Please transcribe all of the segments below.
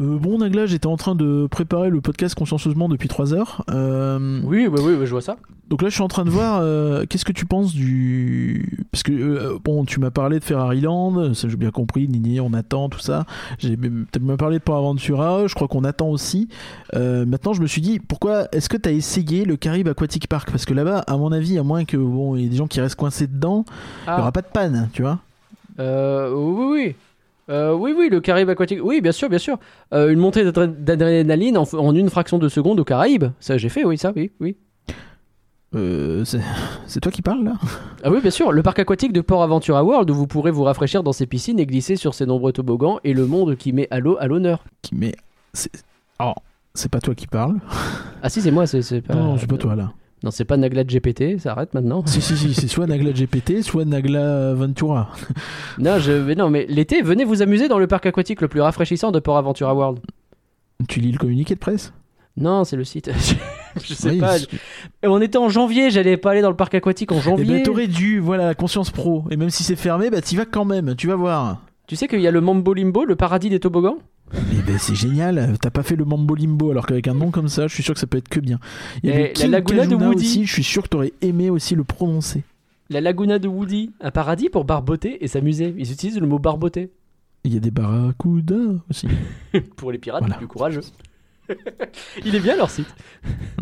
Euh, bon, Nagla, j'étais en train de préparer le podcast consciencieusement depuis 3 heures. Euh, Oui, bah oui, bah, je vois ça. donc là, je suis en train de voir. euh, Qu'est-ce que tu penses du. Parce que, euh, bon, tu m'as parlé de Ferrari Land, ça j'ai bien compris, Nini, on attend, tout ça. J'ai même parlé de Port Aventura, je crois qu'on attend aussi. Maintenant, je me suis dit, pourquoi est-ce que tu as essayé le Caribe Aquatic Park? Parce que là-bas, à mon avis, à moins que bon, il y ait des gens qui restent coincés dedans, il n'y Ah, aura pas de panne, tu vois. euh, oui, oui. Euh, oui, oui, le Caraïbe aquatique. Oui, bien sûr, bien sûr. Euh, une montée d'adré- d'adrénaline en, en une fraction de seconde au Caraïbe. Ça, j'ai fait, oui, ça, oui, oui. Euh, c'est toi qui parles là? Ah oui, bien sûr. Le parc aquatique de Port Aventura World où vous pourrez vous rafraîchir dans ses piscines et glisser sur ses nombreux toboggans et le monde qui met à l'eau à l'honneur. qui met. Alors, c'est pas toi qui parles. Ah si, c'est moi, c'est c'est pas. non, c'est pas toi là. Non, c'est pas Nagla de GPT, ça arrête maintenant. si, si, si, c'est soit Nagla GPT, soit Nagla Ventura. non, je, mais non, mais l'été, venez vous amuser dans le parc aquatique le plus rafraîchissant de Port Aventura World. Tu lis le communiqué de presse? Non, c'est le site. je sais Oui, pas. On était en janvier, j'allais pas aller dans le parc aquatique en Eh janvier. ben, t'aurais dû, voilà, la conscience pro. Et même si c'est fermé, bah t'y vas quand même, tu vas voir. Tu sais qu'il y a le Mambo Limbo, le paradis des toboggans? Eh ben c'est génial, t'as pas fait le Mambo Limbo, alors qu'avec un nom comme ça, je suis sûr que ça peut être que bien. Il y a Et le la Laguna de Woody. aussi, je suis sûr que t'aurais aimé aussi le prononcer. La Laguna de Woody, un paradis pour barboter et s'amuser. Ils utilisent le mot barboter. Il y a des barracudas aussi. Pour les pirates Voilà. les plus courageux. Il est bien leur site.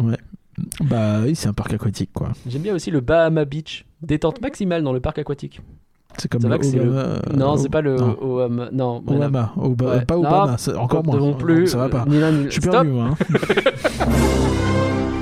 Ouais. Bah oui, c'est un parc aquatique quoi. J'aime bien aussi le Bahama Beach. Détente maximale dans le parc aquatique. C'est comme le euh, non, c'est pas le. non. Obama. Non. Obama, Ouais. pas Obama, encore moins. Non plus. Ça va pas. Ni ni Je suis Stop. perdu moi. hein.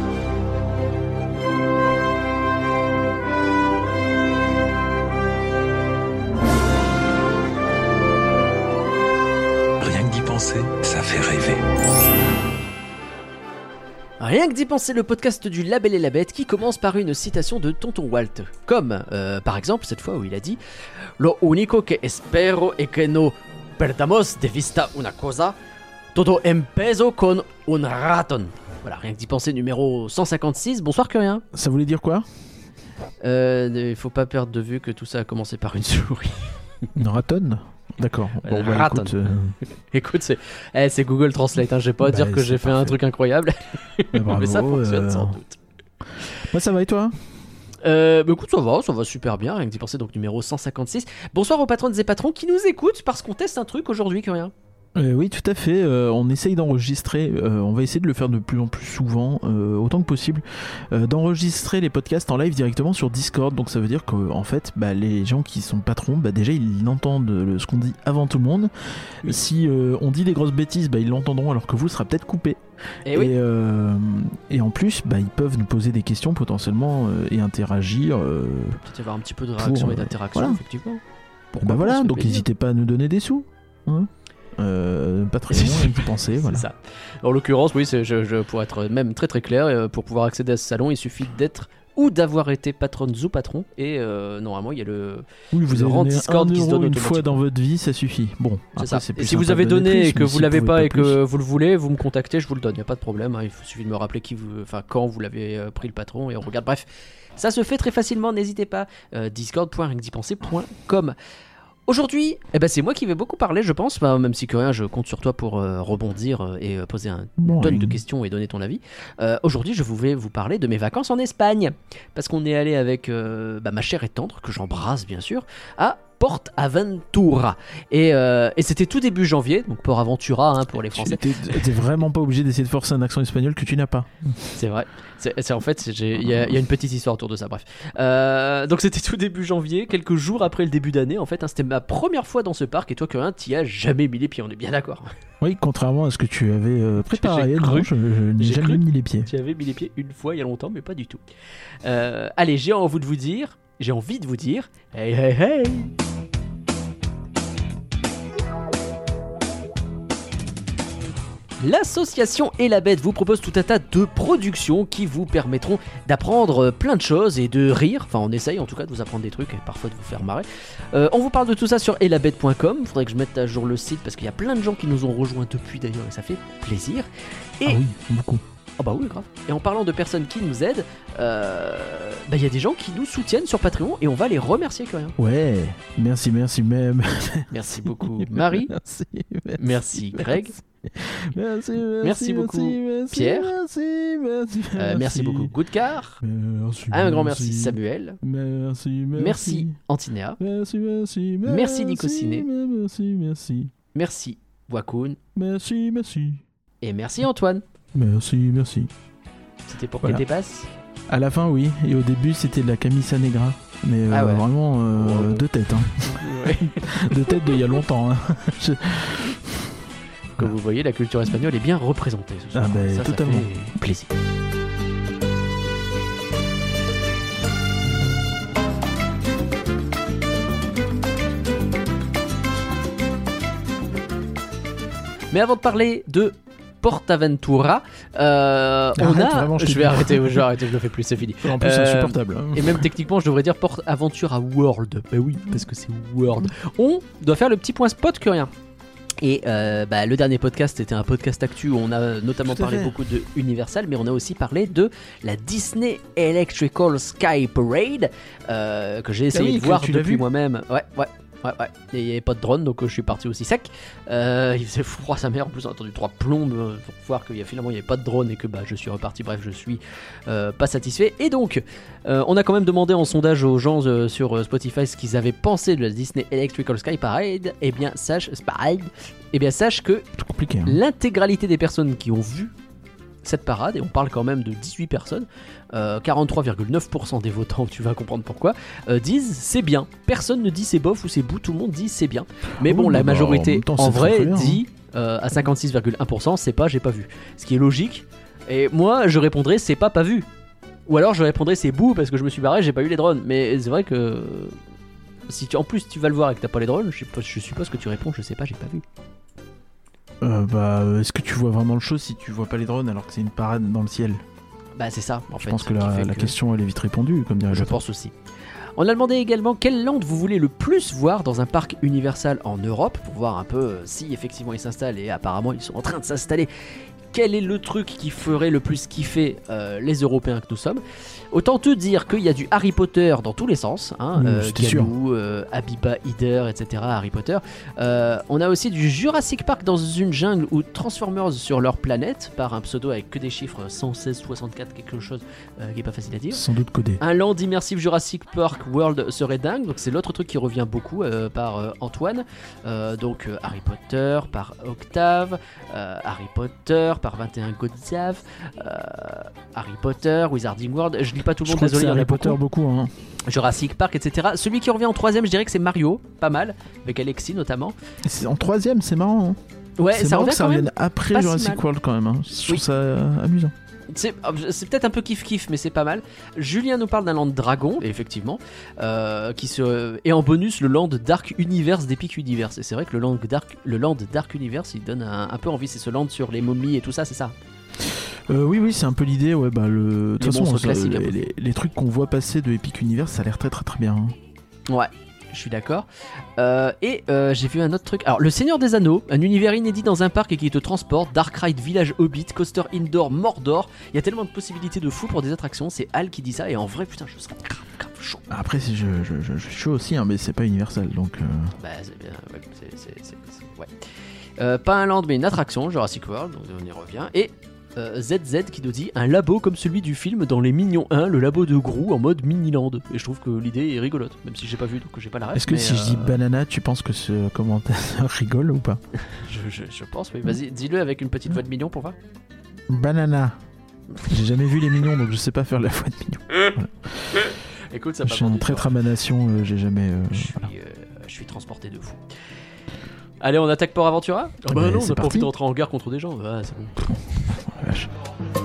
Rien que d'y penser, le podcast du Label et la Bête qui commence par une citation de Tonton Walt. Comme, euh, par exemple, cette fois où il a dit Lo único que espero es que no perdamos de vista una cosa, todo empezo con un raton. Voilà, rien que d'y penser, numéro 156. Bonsoir, Curien. Ça voulait dire quoi? Euh, il faut pas perdre de vue que tout ça a commencé par une souris. Une ratonne D'accord. Bon, bah, écoute, euh, Écoute, c'est eh, c'est Google Translate, hein, je vais pas Bah, dire que j'ai fait un truc incroyable, bah, bravo, mais ça fonctionne euh, sans doute. Moi ça va et toi? Euh, bah écoute, ça va, ça va super bien, rien que d'y penser, donc numéro 156. Bonsoir aux patronnes et patrons qui nous écoutent parce qu'on teste un truc aujourd'hui, que rien. Euh, oui, tout à fait. euh, on essaye d'enregistrer. euh, on va essayer de le faire de plus en plus souvent, euh, autant que possible, d'enregistrer les podcasts en live directement sur Discord. Donc ça veut dire qu'en fait, bah, les gens qui sont patrons, bah, déjà ils entendent le- ce qu'on dit avant tout le monde. Oui. Si on dit des grosses bêtises, bah, ils l'entendront alors que vous, ce sera peut-être coupé. Et Eh oui, et en plus, bah, ils peuvent nous poser des questions potentiellement et interagir. peut-être y avoir un petit peu de réaction pour, et d'interaction, voilà. effectivement. Pourquoi bah voilà, donc n'hésitez pas à nous donner des sous. Hein euh, Patreon, rien qu'y penser, voilà. Ça. En l'occurrence, oui, c'est- je, je- pour être même très très clair, euh, pour pouvoir accéder à ce salon, il suffit d'être ou d'avoir été patronne ou patron. Et euh, normalement, il y a le. Oui, vous Le avez rang Discord un qui se donne une fois dans votre vie, ça suffit. Bon, après, ça. c'est Et plus si vous avez donné plus, et que vous si l'avez pas et plus. que vous le voulez, vous me contactez, je vous le donne, il n'y a pas de problème. hein. Il suffit de me rappeler qui vous, enfin, quand vous l'avez euh, pris le patron et on regarde. Bref, ça se fait très facilement, n'hésitez pas. Euh, Discord.ringdipenser.com. Aujourd'hui, eh ben, c'est moi qui vais beaucoup parler, je pense, Enfin, même si que rien, je compte sur toi pour euh, rebondir euh, et euh, poser un Bon, tonne oui. de questions et donner ton avis. Euh, Aujourd'hui, je vais vous parler de mes vacances en Espagne. Parce qu'on est allé avec euh, bah, ma chère et tendre, que j'embrasse bien sûr, à Port Aventura. Et, euh, et c'était tout début janvier, donc Port Aventura hein, pour les Français. t'es vraiment pas obligé d'essayer de forcer un accent espagnol que tu n'as pas. C'est vrai. C'est en fait, il y, a il y a une petite histoire autour de ça. Bref. Euh, donc c'était tout début janvier, quelques jours après le début d'année. En fait, hein, c'était ma première fois dans ce parc et toi, Corinne, t'y as jamais mis les pieds. On est bien d'accord. Oui, contrairement à ce que tu avais euh, préparé, non, cru. je, je n'ai jamais cru. mis les pieds. Tu avais mis les pieds une fois il y a longtemps, mais pas du tout. Allez, j'ai envie de vous dire, j'ai envie de vous dire, hey hey hey. L'association Et vous propose tout un tas de productions qui vous permettront d'apprendre plein de choses et de rire. Enfin, on essaye en tout cas de vous apprendre des trucs et parfois de vous faire marrer. Euh, on vous parle de tout ça sur elabette.com. Faudrait que je mette à jour le site parce qu'il y a plein de gens qui nous ont rejoints depuis d'ailleurs et ça fait plaisir. Et Ah. Ah bah oui, grave. Et en parlant de personnes qui nous aident, euh, bah il y a des gens qui nous soutiennent sur Patreon et on va les remercier quand même. Ouais, merci, merci même. Merci beaucoup Marie, Merci, merci Greg, Merci, merci, Merci beaucoup, merci, Pierre. Merci, merci, euh, merci beaucoup Goodcar, Merci, un grand merci Samuel, Merci, merci. merci Antinéa, Merci, merci, Merci, Nico Ciné. Merci, merci. merci Wakun Merci, merci. et merci Antoine. Merci, merci. C'était pour Voilà. qu'elle dépasse. À la fin, oui. Et au début, c'était de la Camisa Negra. Mais euh, Ah ouais. vraiment, euh, Ouais. deux têtes. Hein. deux têtes d'il y a longtemps. Hein. Je- Comme vous voyez, la culture espagnole est bien représentée ce soir. Ah bah, ça, ça totalement. fait plaisir. Mais avant de parler de Portaventura, euh, on Arrête, a. vraiment, je vais arrêter, je vais arrêter, je le fais plus, c'est fini. En plus, c'est Euh, insupportable. Et même techniquement, je devrais dire Port Aventura World. Bah oui, parce que c'est World. On doit faire le petit point spot que rien. Et euh, bah, le dernier podcast était un podcast actu où on a notamment parlé fait. beaucoup de Universal, mais on a aussi parlé de la Disney Electrical Sky Parade euh, que j'ai essayé Ah oui, de voir depuis moi-même. Ouais, ouais. Ouais, ouais. Et il n'y avait pas de drone, donc euh, je suis parti aussi sec. Euh, il faisait froid sa mère, en plus on a attendu trois plombes euh, pour voir qu'il y a finalement il n'y avait pas de drone et que bah, je suis reparti. Bref, je suis pas satisfait. Et donc, on a quand même demandé en sondage aux gens sur Spotify ce qu'ils avaient pensé de la Disney Electrical Sky Parade. Eh bien, sache, Parade. Eh bien, sache que hein. l'intégralité des personnes qui ont vu cette parade, et on parle quand même de 18 personnes, euh, 43,9% des votants, tu vas comprendre pourquoi, euh, disent c'est bien. Personne ne dit c'est bof ou c'est bout, tout le monde dit c'est bien. Mais Oui, bon, la bah, majorité temps, en vrai bien, hein. dit euh, à 56,1% c'est pas, j'ai pas vu. Ce qui est logique. Et moi, je répondrais c'est pas, pas vu. Ou alors je répondrais c'est bout parce que je me suis barré, j'ai pas eu les drones. Mais c'est vrai que si tu, en plus tu vas le voir et que t'as pas les drones, je suppose que tu réponds je sais pas, j'ai pas vu. Euh, bah, est-ce que tu vois vraiment le show si tu vois pas les drones alors que c'est une parade dans le ciel? Bah c'est ça. En Je fait, pense que la, fait la que- question elle est vite répondue, comme dirait Je pense aussi. On a demandé également quelle land vous voulez le plus voir dans un parc universal en Europe pour voir un peu euh, si effectivement ils s'installent et apparemment ils sont en train de s'installer. Quel est le truc qui ferait le plus kiffer euh, les Européens que nous sommes? Autant te dire qu'il y a du Harry Potter dans tous les sens. Hein, Mmh. Galou, euh, Abiba, Hider, etc. Harry Potter. Euh, on a aussi du Jurassic Park dans une jungle ou Transformers sur leur planète par un pseudo avec que des chiffres 116, 64, quelque chose euh, qui est pas facile à dire. Sans doute codé. Un land immersif Jurassic Park World serait dingue, donc c'est l'autre truc qui revient beaucoup euh, par euh, Antoine. Euh, donc euh, Harry Potter par Octave, euh, Harry Potter par 21 Godzav, euh, Harry Potter, Wizarding World, je lis pas tout le Je monde, désolé, il y en a Harry Potter beaucoup. beaucoup. Hein. Jurassic Park, etc. Celui qui revient en troisième, je dirais que c'est Mario, pas mal, avec Alexis notamment. En troisième, c'est marrant. Hein. Ouais, c'est ça marrant revient que ça revienne après pas si Jurassic mal. World quand même. hein. Je trouve Oui. ça euh, amusant. C'est c'est peut-être un peu kiff-kiff, mais c'est pas mal. Julien nous parle d'un land dragon, effectivement, euh, qui se... et en bonus le land Dark Universe d'Epic Universe. Et c'est vrai que le land Dark, le land Dark Universe, il donne un, un peu envie. C'est ce land sur les momies et tout ça, c'est ça? Euh, oui, oui, c'est un peu l'idée. Ouais, bah, le... De toute façon, ça, un les, les- les trucs qu'on voit passer de Epic Universe, ça a l'air très très très bien. hein. Ouais. Je suis d'accord. Euh, et euh, j'ai vu un autre truc. Alors, Le Seigneur des Anneaux, un univers inédit dans un parc et qui te transporte. Dark Ride Village Hobbit, Coaster Indoor Mordor. Il y a tellement de possibilités de fou pour des attractions. C'est Al qui dit ça. Et en vrai, putain, je serais grave, grave chaud. Après, c'est- je, je, je, je suis chaud aussi, hein, mais c'est pas Universal donc. euh, Bah, c'est bien, ouais, c'est- ouais. Pas un land, mais une attraction, Jurassic World, donc on y revient. Et euh, ZZ qui nous dit un labo comme celui du film dans Les Mignons 1, le labo de Grou en mode Miniland. Et je trouve que l'idée est rigolote, même si j'ai pas vu, donc j'ai pas la ref. Est-ce que si je dis euh, banana, tu penses que ce commentaire rigole ou pas je, je- je pense, oui. Vas-y, dis-le avec une petite voix de mignon pour voir. Banana. J'ai jamais vu les mignons, donc je sais pas faire la voix de mignon. Écoute, ça Je suis en traître à ma nation, euh, j'ai jamais. euh, Je suis, voilà. euh, je suis transporté de fou. Allez, on attaque Port Aventura? Ah Ah bah bah, non, on c'est a pas parti. envie d'entrer en guerre contre des gens. Ah, c'est bon. Oh, la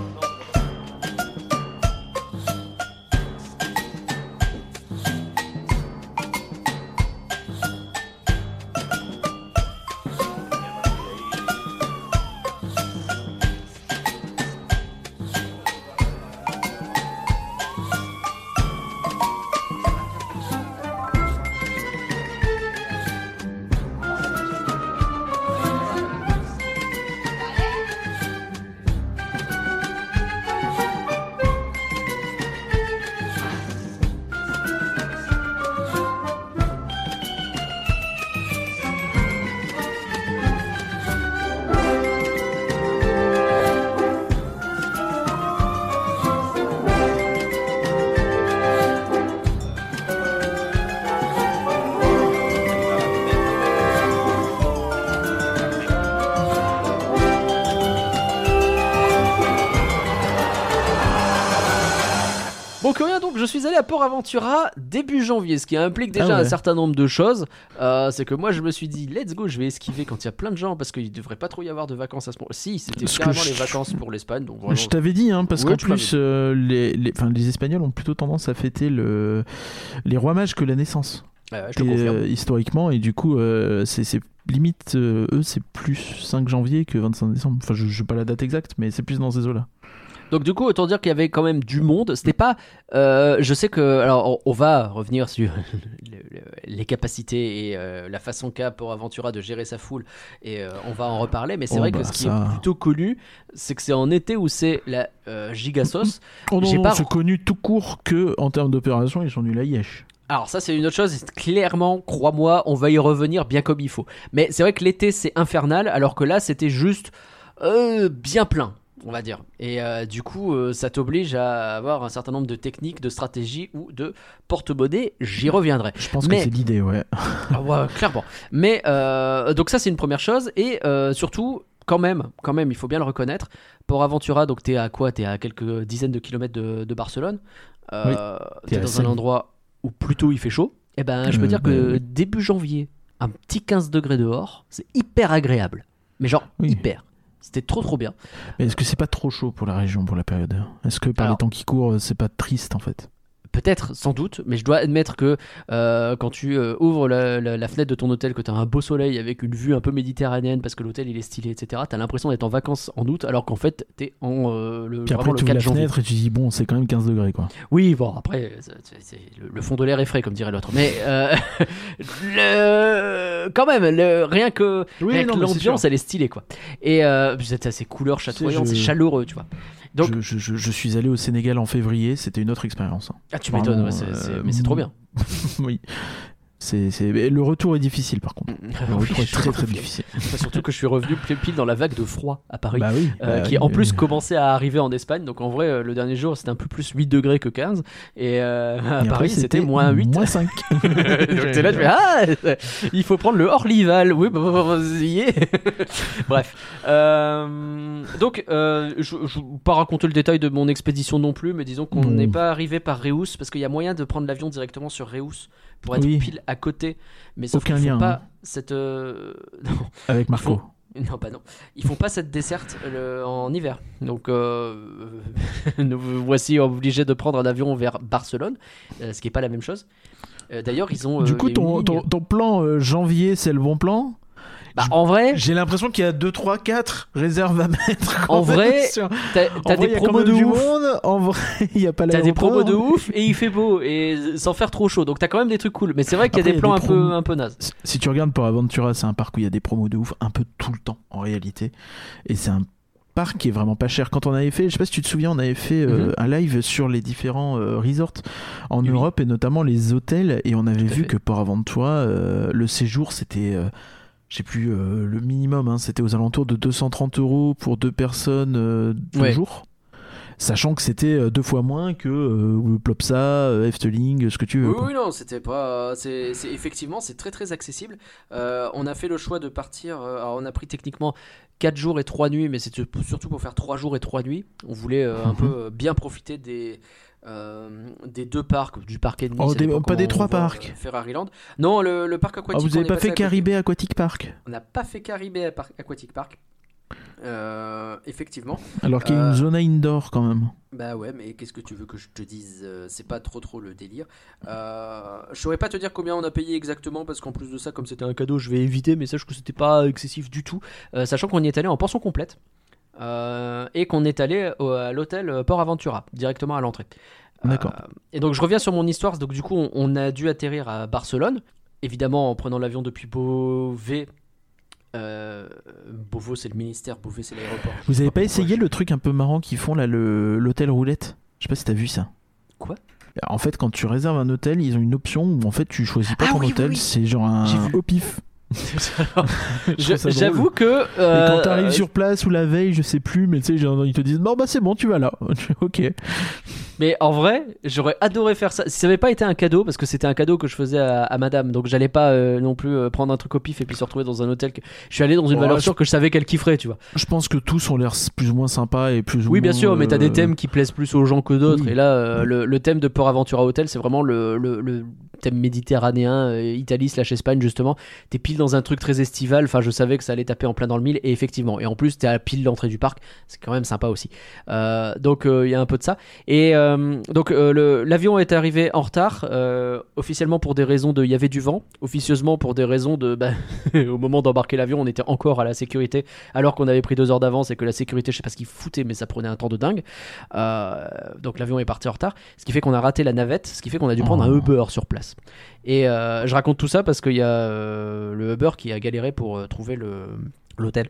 Port Aventura début janvier, ce qui implique déjà Ah ouais. un certain nombre de choses. Euh, c'est que moi, je me suis dit, let's go, je vais esquiver quand il y a plein de gens parce qu'il devrait pas trop y avoir de vacances à ce moment. Si, c'était Ce que carrément je- les vacances pour l'Espagne, donc vraiment. Je t'avais dit, hein, parce Oui, qu'en plus, euh, les, les, les Espagnols ont plutôt tendance à fêter le, les rois mages que la naissance, ouais, je te Et, euh, historiquement, et du coup, euh, c'est c'est limite, euh, eux, c'est plus 5 janvier que 25 décembre. Enfin, je sais pas la date exacte, mais c'est plus dans ces eaux-là. Donc du coup, autant dire qu'il y avait quand même du monde. C'était pas. euh, je sais que. Alors, on, on va revenir sur le- le- les capacités et euh, la façon qu'a Port Aventura de gérer sa foule, et euh, on va en reparler. Mais c'est Oh, vrai bah, que ce qui ça. est plutôt connu, c'est que c'est en été où c'est la giga sauce. Oh non, non, pas- c'est connu tout court que en termes d'opération, ils sont nuls à Yesh. Alors ça c'est une autre chose, clairement, crois-moi, on va y revenir bien comme il faut. Mais c'est vrai que l'été c'est infernal, alors que là c'était juste bien plein, on va dire. Et euh, du coup euh, ça t'oblige à avoir un certain nombre de techniques, de stratégies ou de porte-monnaie, j'y reviendrai. Je pense Mais- que c'est l'idée, ouais. Ah ouais, clairement. Mais euh, donc ça c'est une première chose, et surtout... Quand même, quand même, il faut bien le reconnaître. Port Aventura, donc t'es à quoi? T'es à quelques dizaines de kilomètres de, de Barcelone. T'es dans un endroit où plutôt il fait chaud. Et ben, je peux dire que début janvier, un petit 15 degrés dehors, c'est hyper agréable. Mais genre Oui. hyper. C'était trop trop bien. Mais est-ce que c'est pas trop chaud pour la région, pour la période? Est-ce que par Alors- les temps qui courent, c'est pas triste en fait? Peut-être, sans doute, mais je dois admettre que euh, quand tu euh, ouvres la, la- la fenêtre de ton hôtel, que tu as un beau soleil avec une vue un peu méditerranéenne parce que l'hôtel il est stylé, etc., tu as l'impression d'être en vacances en août alors qu'en fait tu es en euh, le, Puis après, tu ouvres 4 la janvier. fenêtre et tu dis, bon, c'est quand même 15 degrés quoi. Oui, bon, après, le, le fond de l'air est frais, comme dirait l'autre. Mais euh, le- quand même, le- rien que que l'ambiance, elle est stylée, quoi. Et c'est ces couleurs chatoyantes, c'est chaleureux, tu vois. Donc, je, je- je- je suis allé au Sénégal en février, c'était une autre expérience. hein. ah, tu m'étonnes, ouais, euh, mais c'est trop bien. oui. C'est, Le retour est difficile par contre. Le Oui, retour est très très difficile. Surtout que je suis revenu pile dans la vague de froid à Paris. Bah oui. euh, bah qui oui, en plus commençait à arriver en Espagne. Donc en vrai, euh, le dernier jour, c'était un peu plus 8 degrés que 15. Et euh, à après, Paris, c'était moins 8. Moins 5. Donc t'es là, tu fais Ah Il faut prendre le Orlival. Oui, bah, bah, bah, y est. Bref. Euh, donc, euh, je ne vais pas raconter le détail de mon expédition non plus, mais disons qu'on n'est pas arrivé par Reus parce qu'il y a moyen de prendre l'avion directement sur Reus pour être Oui. pile à côté. Mais sauf Aucun lien, pas hein. cette. euh, non, Avec Marco. Non, bah non. Ils font pas cette desserte le- en hiver. Donc, euh, nous voici obligés de prendre un avion vers Barcelone, euh, ce qui est pas la même chose. Euh, D'ailleurs, ils ont. Du coup, ton, ton, ton plan janvier, c'est le bon plan? Bah, en vrai, J'ai l'impression qu'il y a 2, 3, 4 réserves à mettre. En vrai, sur- t'as des promos de ouf. monde. En vrai, il n'y a pas T'as des promos de ouf et il fait beau et sans faire trop chaud. Donc t'as quand même des trucs cool. Mais c'est vrai qu'il y a des plans un peu un peu nazes. Si- tu regardes pour Aventura, c'est un parc où il y a des promos de ouf un peu tout le temps en réalité. Et c'est un parc qui est vraiment pas cher. Quand on avait fait, je sais pas si tu te souviens, on avait fait euh, Mhm. un live sur les différents euh, resorts en Oui. Europe et notamment les hôtels. Et on avait Tout vu fait. que Port Aventura, euh, le séjour c'était. Je sais plus euh, le minimum, hein, c'était aux alentours de 230 euros pour deux personnes euh, deux Ouais. jours. Sachant que c'était euh, deux fois moins que euh, Plopsa, Efteling, ce que tu veux. Oui, oui, non, c'était pas. C'est c'est- effectivement, c'est très très accessible. On a fait le choix de partir. alors, on a pris techniquement 4 jours et 3 nuits, mais c'était surtout pour faire 3 jours et 3 nuits. On voulait un Mhm. peu bien profiter des. Euh, des deux parcs, du parc et demi. Oh, des- pas des trois voit, parcs. euh, Ferrari Land. Non, le, le parc Ah, aquatique. vous on avez est pas fait. Caribé Aquatic Park On n'a pas fait Caribé Aquatic Park. Euh, effectivement. Alors qu'il y a une Euh, zone indoor quand même. Bah ouais, mais qu'est-ce que tu veux que je te dise euh, C'est pas trop trop le délire. Euh, je saurais pas te dire combien on a payé exactement parce qu'en plus de ça, comme c'était un cadeau, je vais éviter. Mais sache que c'était pas excessif du tout, Euh, sachant qu'on y est allé en pension complète euh, et qu'on est allé au- à l'hôtel Port Aventura directement à l'entrée. D'accord. Euh, et donc je reviens sur mon histoire. Donc du coup, on, on a dû atterrir à Barcelone, évidemment en prenant l'avion depuis Beauvais. Euh, Beauvais, c'est le ministère, Beauvais, c'est l'aéroport. Vous avez pas essayé le truc un peu marrant qu'ils font là, l'hôtel roulette? Je sais pas si t'as vu ça. Quoi? En fait, quand tu réserves un hôtel, ils ont une option où en fait tu choisis pas Ah ton oui, hôtel, oui. c'est genre un au pif. J'avoue que. Euh, quand t'arrives sur place ou la veille, je sais plus, mais tu sais, ils te disent bon bah c'est bon, tu vas là. ok. Mais en vrai, j'aurais adoré faire ça. Si ça n'avait pas été un cadeau, parce que c'était un cadeau que je faisais à, à madame, donc j'allais pas euh, non plus euh, prendre un truc au pif et puis se retrouver dans un hôtel. Que... Je suis allé dans une valeur je- sûre que je savais qu'elle kifferait, tu vois. Je pense que tous ont l'air plus ou moins sympas et plus ou Oui, bien moins, sûr, mais t'as euh, des thèmes qui plaisent plus aux gens que d'autres. oui. Et là, euh, le, le thème de Port Aventura Hotel, c'est vraiment le, le- le thème méditerranéen, euh, Italie slash Espagne, justement. T'es pile dans un truc très estival. Enfin, je savais que ça allait taper en plein dans le mille. Et effectivement, et en plus, t'es à pile l'entrée du parc. C'est quand même sympa aussi. Euh, donc, euh, il y a un peu de ça. Et donc, l'avion est arrivé en retard, officiellement pour des raisons de. Il y avait du vent, officieusement pour des raisons de. bah, au moment d'embarquer l'avion, on était encore à la sécurité, alors qu'on avait pris deux heures d'avance et que la sécurité, je sais pas ce qu'ils foutaient, mais ça prenait un temps de dingue. Euh, donc l'avion est parti en retard, ce qui fait qu'on a raté la navette, ce qui fait qu'on a dû prendre un Oh. Uber sur place. Et euh, je raconte tout ça parce qu'il y a euh, le Uber qui a galéré pour euh, trouver l'hôtel.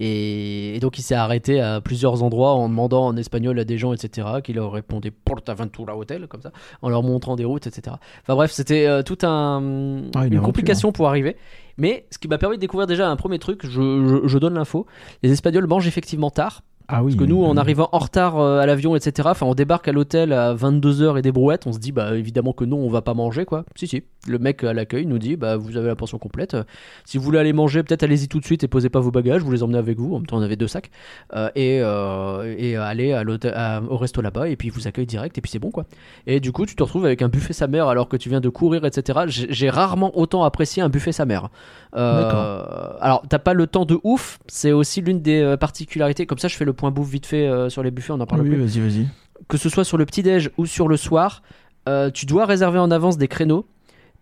Et, donc il s'est arrêté à plusieurs endroits en demandant en espagnol à des gens, etc., qui leur répondaient Portaventura Hotel, comme ça, en leur montrant des routes, etc. Enfin bref, c'était euh, tout un, Ah, une complication pour arriver. Mais ce qui m'a permis de découvrir déjà un premier truc, je, je- je donne l'info, les Espagnols mangent effectivement tard. Ah oui. Parce que nous, en arrivant en retard euh, à l'avion, etc., enfin, on débarque à l'hôtel à 22h et des brouettes, on se dit, bah évidemment que non, on va pas manger, quoi. Si, si. Le mec à l'accueil nous dit, bah vous avez la portion complète. Si vous voulez aller manger, peut-être allez-y tout de suite et posez pas vos bagages, vous les emmenez avec vous. En même temps, on avait deux sacs. Euh, et, euh, et allez à l'hôtel- au resto là-bas, et puis ils vous accueillent direct, et puis c'est bon, quoi. Et du coup, tu te retrouves avec un buffet sa mère alors que tu viens de courir, etc. J'ai rarement autant apprécié un buffet sa mère. Euh, alors, t'as pas le temps de ouf, c'est aussi l'une des euh, particularités. Comme ça, je fais le point bouffe vite fait euh, sur les buffets, on en parle Oui, plus. vas-y, vas-y. Que ce soit sur le petit-déj ou sur le soir, euh, tu dois réserver en avance des créneaux.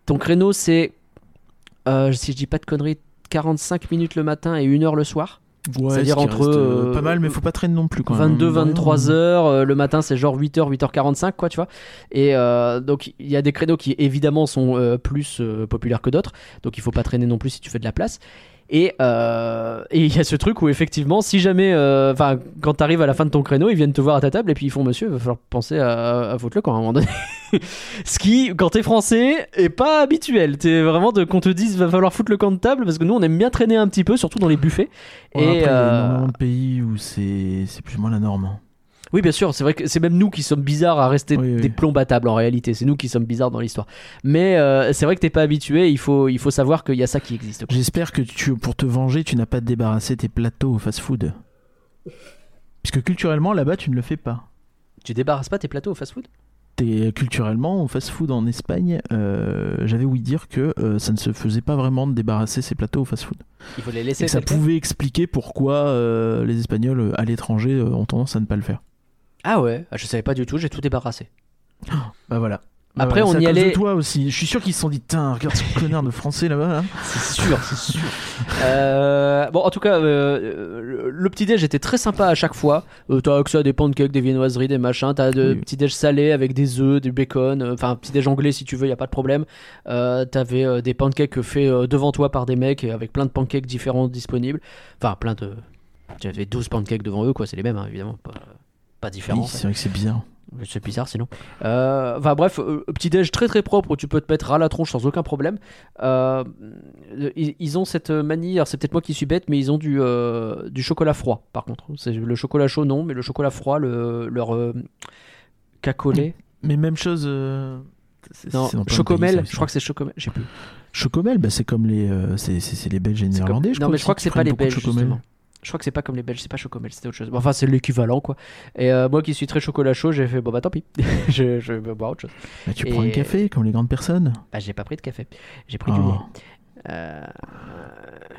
Ton créneau, c'est, si je dis pas de conneries, 45 minutes le matin et 1 heure le soir. Ouais, C'est-à-dire ce entre, euh, euh, pas mal, mais faut pas traîner non plus quand même. 22, Mine de rien, 23 euh, heures. euh, le matin, c'est genre 8h, 8h45, quoi, tu vois. Et euh, donc, il y a des créneaux qui, évidemment, sont plus populaires que d'autres. Donc, il faut pas traîner non plus si tu fais de la place. Et euh, et il y a ce truc où, effectivement, si jamais, euh, enfin, quand t'arrives à la fin de ton créneau, ils viennent te voir à ta table et puis ils font Monsieur, il va falloir penser à, à foutre le camp à un moment donné. Ce qui, quand t'es français, est pas habituel. T'es vraiment de qu'on te dise va falloir foutre le camp de table parce que nous, on aime bien traîner un petit peu, surtout dans les buffets. Ouais, et après, il y a euh, énormément de pays où c'est c'est plus ou moins la norme. Oui, bien sûr, c'est vrai que c'est même nous qui sommes bizarres à rester Oui, oui. des plombs à table en réalité. C'est nous qui sommes bizarres dans l'histoire. Mais euh, c'est vrai que t'es pas habitué, il faut, il faut savoir qu'il y a ça qui existe. J'espère que tu, pour te venger, tu n'as pas débarrassé tes plateaux au fast-food. Puisque culturellement, là-bas, tu ne le fais pas. Tu débarrasses pas tes plateaux au fast-food culturellement, au fast-food en Espagne, euh, j'avais ouï dire que euh, ça ne se faisait pas vraiment de débarrasser ses plateaux au fast-food. Il faut les laisser. Et que ça pouvait expliquer pourquoi euh, les Espagnols à l'étranger ont tendance à ne pas le faire. Ah ouais, ah, je savais pas du tout, j'ai tout débarrassé. Bah voilà. Bah Après, voilà, on y de allait- toi aussi. Je suis sûr qu'ils se sont dit, tiens, regarde ce connard de français là-bas. là. C'est sûr, c'est sûr. Euh, bon, en tout cas, euh, le- le petit-déj était très sympa à chaque fois. Euh, t'as accès à des pancakes, des viennoiseries, des machins. T'as de Oui. petits-déj salés avec des œufs, du bacon. euh, Enfin, petit-déj anglais si tu veux, y a pas de problème. T'avais des pancakes faits devant toi par des mecs avec plein de pancakes différents disponibles. Enfin, plein de. J'avais 12 pancakes devant eux, quoi. C'est les mêmes, hein, évidemment. Pas, pas. Oui, fait. c'est vrai que c'est bizarre. C'est bizarre sinon. Euh, Enfin bref, euh, petit déj très très propre où tu peux te mettre à la tronche sans aucun problème. Euh, ils, ils ont cette manie, alors c'est peut-être moi qui suis bête, mais ils ont du, euh, du chocolat froid par contre. C'est le chocolat chaud non, mais le chocolat froid, le, leur cacolé. Mais même chose. Non, chocomel, pays, je crois que c'est chocomel, je sais plus. Chocomel, bah, c'est comme les, c'est, les Belges et les comme- Néerlandais. je non mais je crois que c'est pas les Belges. Je crois que c'est pas comme les Belges, c'est pas chocomel, c'était autre chose. Enfin c'est l'équivalent quoi. Et euh, moi qui suis très chocolat chaud, j'ai fait bon bah tant pis, je, je vais boire autre chose. Bah, tu prends un café comme les grandes personnes. Bah j'ai pas pris de café, j'ai pris du Oh. lait. Euh,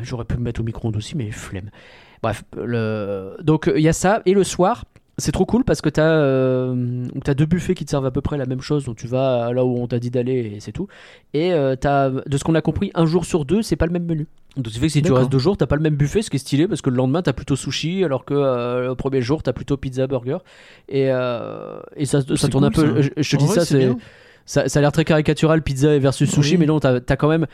J'aurais pu me mettre au micro-ondes aussi, mais flemme. Bref, le... donc il y a ça. Et le soir, c'est trop cool parce que tu as, deux buffets qui te servent à peu près la même chose. Donc tu vas là où on t'a dit d'aller et c'est tout. Et euh, t'as, de ce qu'on a compris, un jour sur deux, c'est pas le même menu. Donc ce qui fait que si tu restes deux jours, t'as pas le même buffet, ce qui est stylé parce que le lendemain, t'as plutôt sushi, alors que euh, le premier jour, t'as plutôt pizza, burger. Et, euh, et ça, ça tourne un peu. ça. Je, je te En dis vrai, ça, c'est. Ça, ça a l'air très caricatural, pizza versus sushi, Oui. mais non, t'as as quand même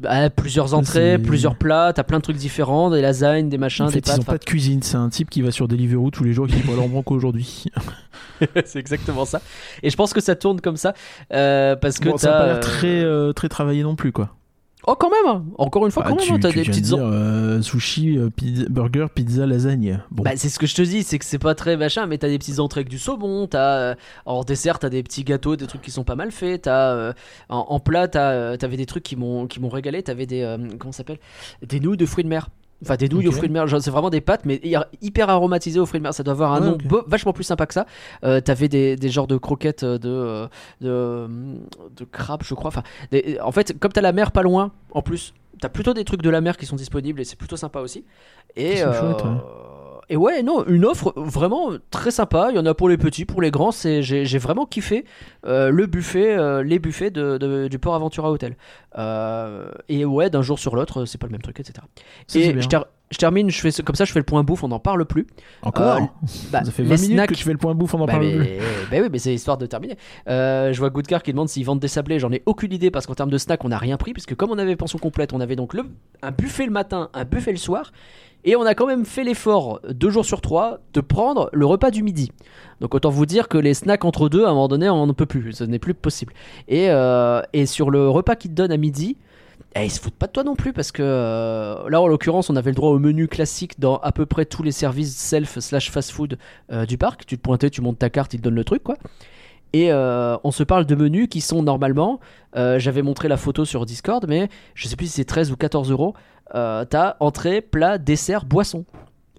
bah, plusieurs entrées, plusieurs plats, t'as plein de trucs différents, des lasagnes, des machins, En fait, des ils pâtes. ont pas de cuisine. C'est un type qui va sur Deliveroo tous les jours et qui dit alors aujourd'hui c'est exactement ça. Et je pense que ça tourne comme ça euh, parce que Bon, Ça a pas l'air euh, très, euh, très travaillé non plus, quoi. Oh, quand même hein. Encore une fois, Bah, quand tu, même, hein, t'as tu des petites. dire, euh, sushi, euh, pizza- burger, pizza, lasagne. Bon. Bah, c'est ce que je te dis, c'est que c'est pas très machin, mais t'as des petites entrées avec du saumon, t'as euh, en dessert, t'as des petits gâteaux, des trucs qui sont pas mal faits, t'as euh, en, en plat, t'as, t'avais des trucs qui m'ont qui m'ont régalé, t'avais des comment ça s'appelle, des nouilles de fruits de mer. Enfin, des nouilles Ok. aux fruits de mer, c'est vraiment des pâtes, mais hy- hyper aromatisées aux fruits de mer. Ça doit avoir un Ouais, nom vachement plus sympa que ça. Euh, T'avais des, des genres de croquettes euh, de, euh, de, de crabes, je crois. Enfin, des- en fait, comme t'as la mer pas loin, en plus, t'as plutôt des trucs de la mer qui sont disponibles et c'est plutôt sympa aussi. Et, C'est chouette, ouais. Et ouais, non, une offre vraiment très sympa. Il y en a pour les petits, pour les grands. C'est, j'ai, j'ai vraiment kiffé euh, le buffet, euh, les buffets de, de- du Port Aventura Hotel. Euh, et ouais, d'un jour sur l'autre, c'est pas le même truc, etc. Ça, et je, ter- je termine, je fais ce- comme ça, je fais le point bouffe, on n'en parle plus. Encore Bah, Ça fait les 20 minutes snacks- que tu fais le point bouffe, on en bah, parle mais, plus. bah oui, mais c'est histoire de terminer. Je vois Goodcar qui demande s'ils vendent des sablés. J'en ai aucune idée parce qu'en termes de snack, on n'a rien pris. Puisque comme on avait pension complète, on avait donc le, un buffet le matin, un buffet le soir. Et on a quand même fait l'effort, deux jours sur trois, de prendre le repas du midi. Donc autant vous dire que les snacks entre deux, à un moment donné, on ne peut plus. Ce n'est plus possible. Et, euh, sur le repas qu'ils te donnent à midi, eh, ils se foutent pas de toi non plus parce que euh, là en l'occurrence on avait le droit au menu classique dans à peu près tous les services self slash fast food euh, du parc. Tu te pointais, tu montes ta carte, ils te donnent le truc quoi. Et on se parle de menus qui sont normalement, j'avais montré la photo sur Discord, mais je sais plus si c'est 13 ou 14 euros. Euh, T'as entrée, plat, dessert, boisson.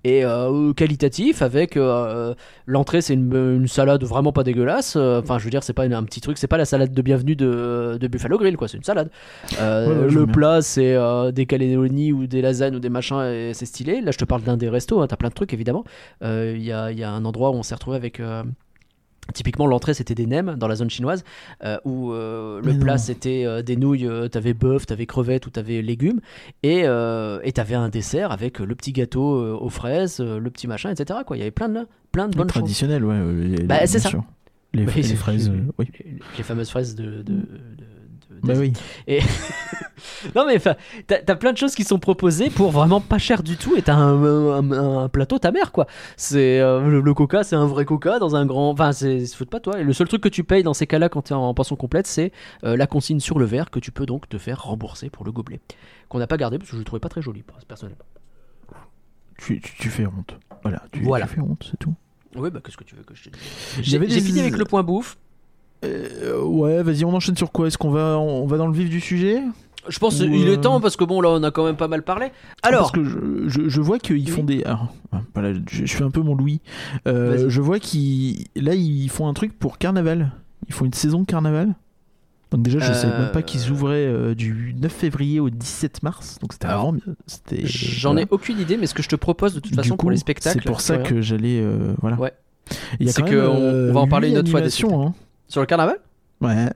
Et euh, qualitatif avec euh, l'entrée c'est une, une salade vraiment pas dégueulasse. Euh, enfin je veux dire c'est pas un petit truc c'est pas la salade de bienvenue de, de Buffalo Grill quoi c'est une salade. Ouais, le plat c'est des calédonies ou des lasagnes ou des machins et c'est stylé. Là je te parle d'un des restos hein, t'as plein de trucs évidemment. Il y, a, y a un endroit où on s'est retrouvé avec Typiquement, l'entrée c'était des nems dans la zone chinoise, euh, où euh, le Mais plat c'était euh, des nouilles, t'avais bœuf, t'avais crevettes ou t'avais légumes, et et t'avais un dessert avec le petit gâteau aux fraises, le petit machin, etc. Quoi. Il y avait plein de, plein de bonnes choses. Traditionnel, ouais. Bah, c'est ça. Les, fraises, oui. Les, fameuses fraises de- de- Bah oui. Non mais enfin, t'as plein de choses qui sont proposées pour vraiment pas cher du tout et t'as un, un, un plateau ta mère quoi. C'est euh, le, le coca, c'est un vrai coca dans un grand. Enfin, c'est foutent pas toi. Et le seul truc que tu payes dans ces cas-là quand t'es en pension complète, c'est euh, la consigne sur le verre que tu peux donc te faire rembourser pour le gobelet qu'on n'a pas gardé parce que je le trouvais pas très joli personnellement. Tu, tu, tu fais honte. Voilà. Tu, Voilà. tu fais honte, c'est tout. Oui bah qu'est-ce que tu veux que je te dise? J'ai avait j'ai des- fini avec le point bouffe. Euh, ouais, vas-y, on enchaîne sur quoi? Est-ce qu'on va, on va dans le vif du sujet? Je pense qu'il euh, est temps parce que bon là on a quand même pas mal parlé. Alors. Parce que je, je, je vois qu'ils Oui. font des. alors, voilà, je, je fais un peu mon Louis. Euh, je vois qu'ils. Là, ils font un truc pour carnaval. Ils font une saison carnaval. Donc, déjà, je Euh, savais même pas qu'ils ouvraient euh, du 9 février au 17 mars. Donc, c'était Alors, avant. J'en ai aucune idée, mais ce que je te propose de toute façon pour les spectacles, C'est pour ça que j'allais. euh, voilà. Ouais. Il y a C'est quand que même, on- euh, on va en parler une autre fois des hein. Sur le carnaval, Ouais.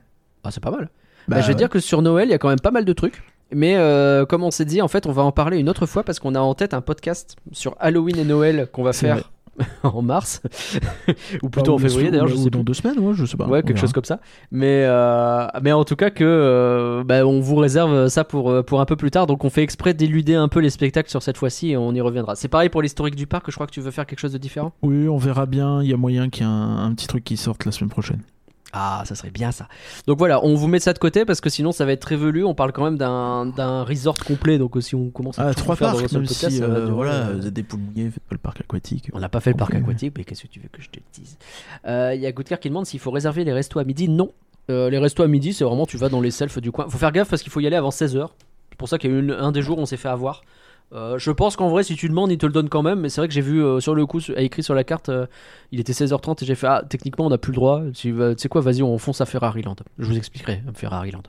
ah, c'est pas mal. Bah, Bah, je vais ouais. dire que sur Noël, il y a quand même pas mal de trucs. Mais euh, comme on s'est dit, en fait, on va en parler une autre fois parce qu'on a en tête un podcast sur Halloween et Noël qu'on va faire en mars ou plutôt Bah, en ou- février d'ailleurs, je sais dans plus. deux semaines, ouais, je sais pas. Ouais, quelque chose comme ça. Mais, euh, mais en tout cas que euh, bah, on vous réserve ça pour, pour un peu plus tard. Donc on fait exprès d'éluder un peu les spectacles sur cette fois-ci et on y reviendra. C'est pareil pour l'historique du parc. Je crois que tu veux faire quelque chose de différent? Oui, on verra bien. Il y a moyen qu'il y ait un, un petit truc qui sorte la semaine prochaine. Ah, ça serait bien ça. Donc voilà, on vous met ça de côté parce que sinon ça va être très velu. On parle quand même d'un d'un resort complet. Donc si on commence à Ah, trois faire dans parcs, seul même podcast, si euh, durer, voilà, euh, vous êtes des faites pas le parc aquatique. On n'a pas fait le parc aquatique, mais qu'est-ce que tu veux que je te dise? Euh, Il y a Goodcar qui demande s'il faut réserver les restos à midi. Non. Euh, les restos à midi, c'est vraiment tu vas dans les selfs du coin. Faut faire gaffe parce qu'il faut y aller avant 16h. C'est pour ça qu'il y a eu un des jours où on s'est fait avoir. Euh, je pense qu'en vrai, si tu demandes, ils te le donnent quand même. Mais c'est vrai que j'ai vu euh, sur le coup, à écrit sur la carte, euh, il était 16h30 et j'ai fait Ah, techniquement, on n'a plus le droit. Tu sais quoi, vas-y, on fonce à Ferrari Land. Je vous expliquerai, Ferrari Land.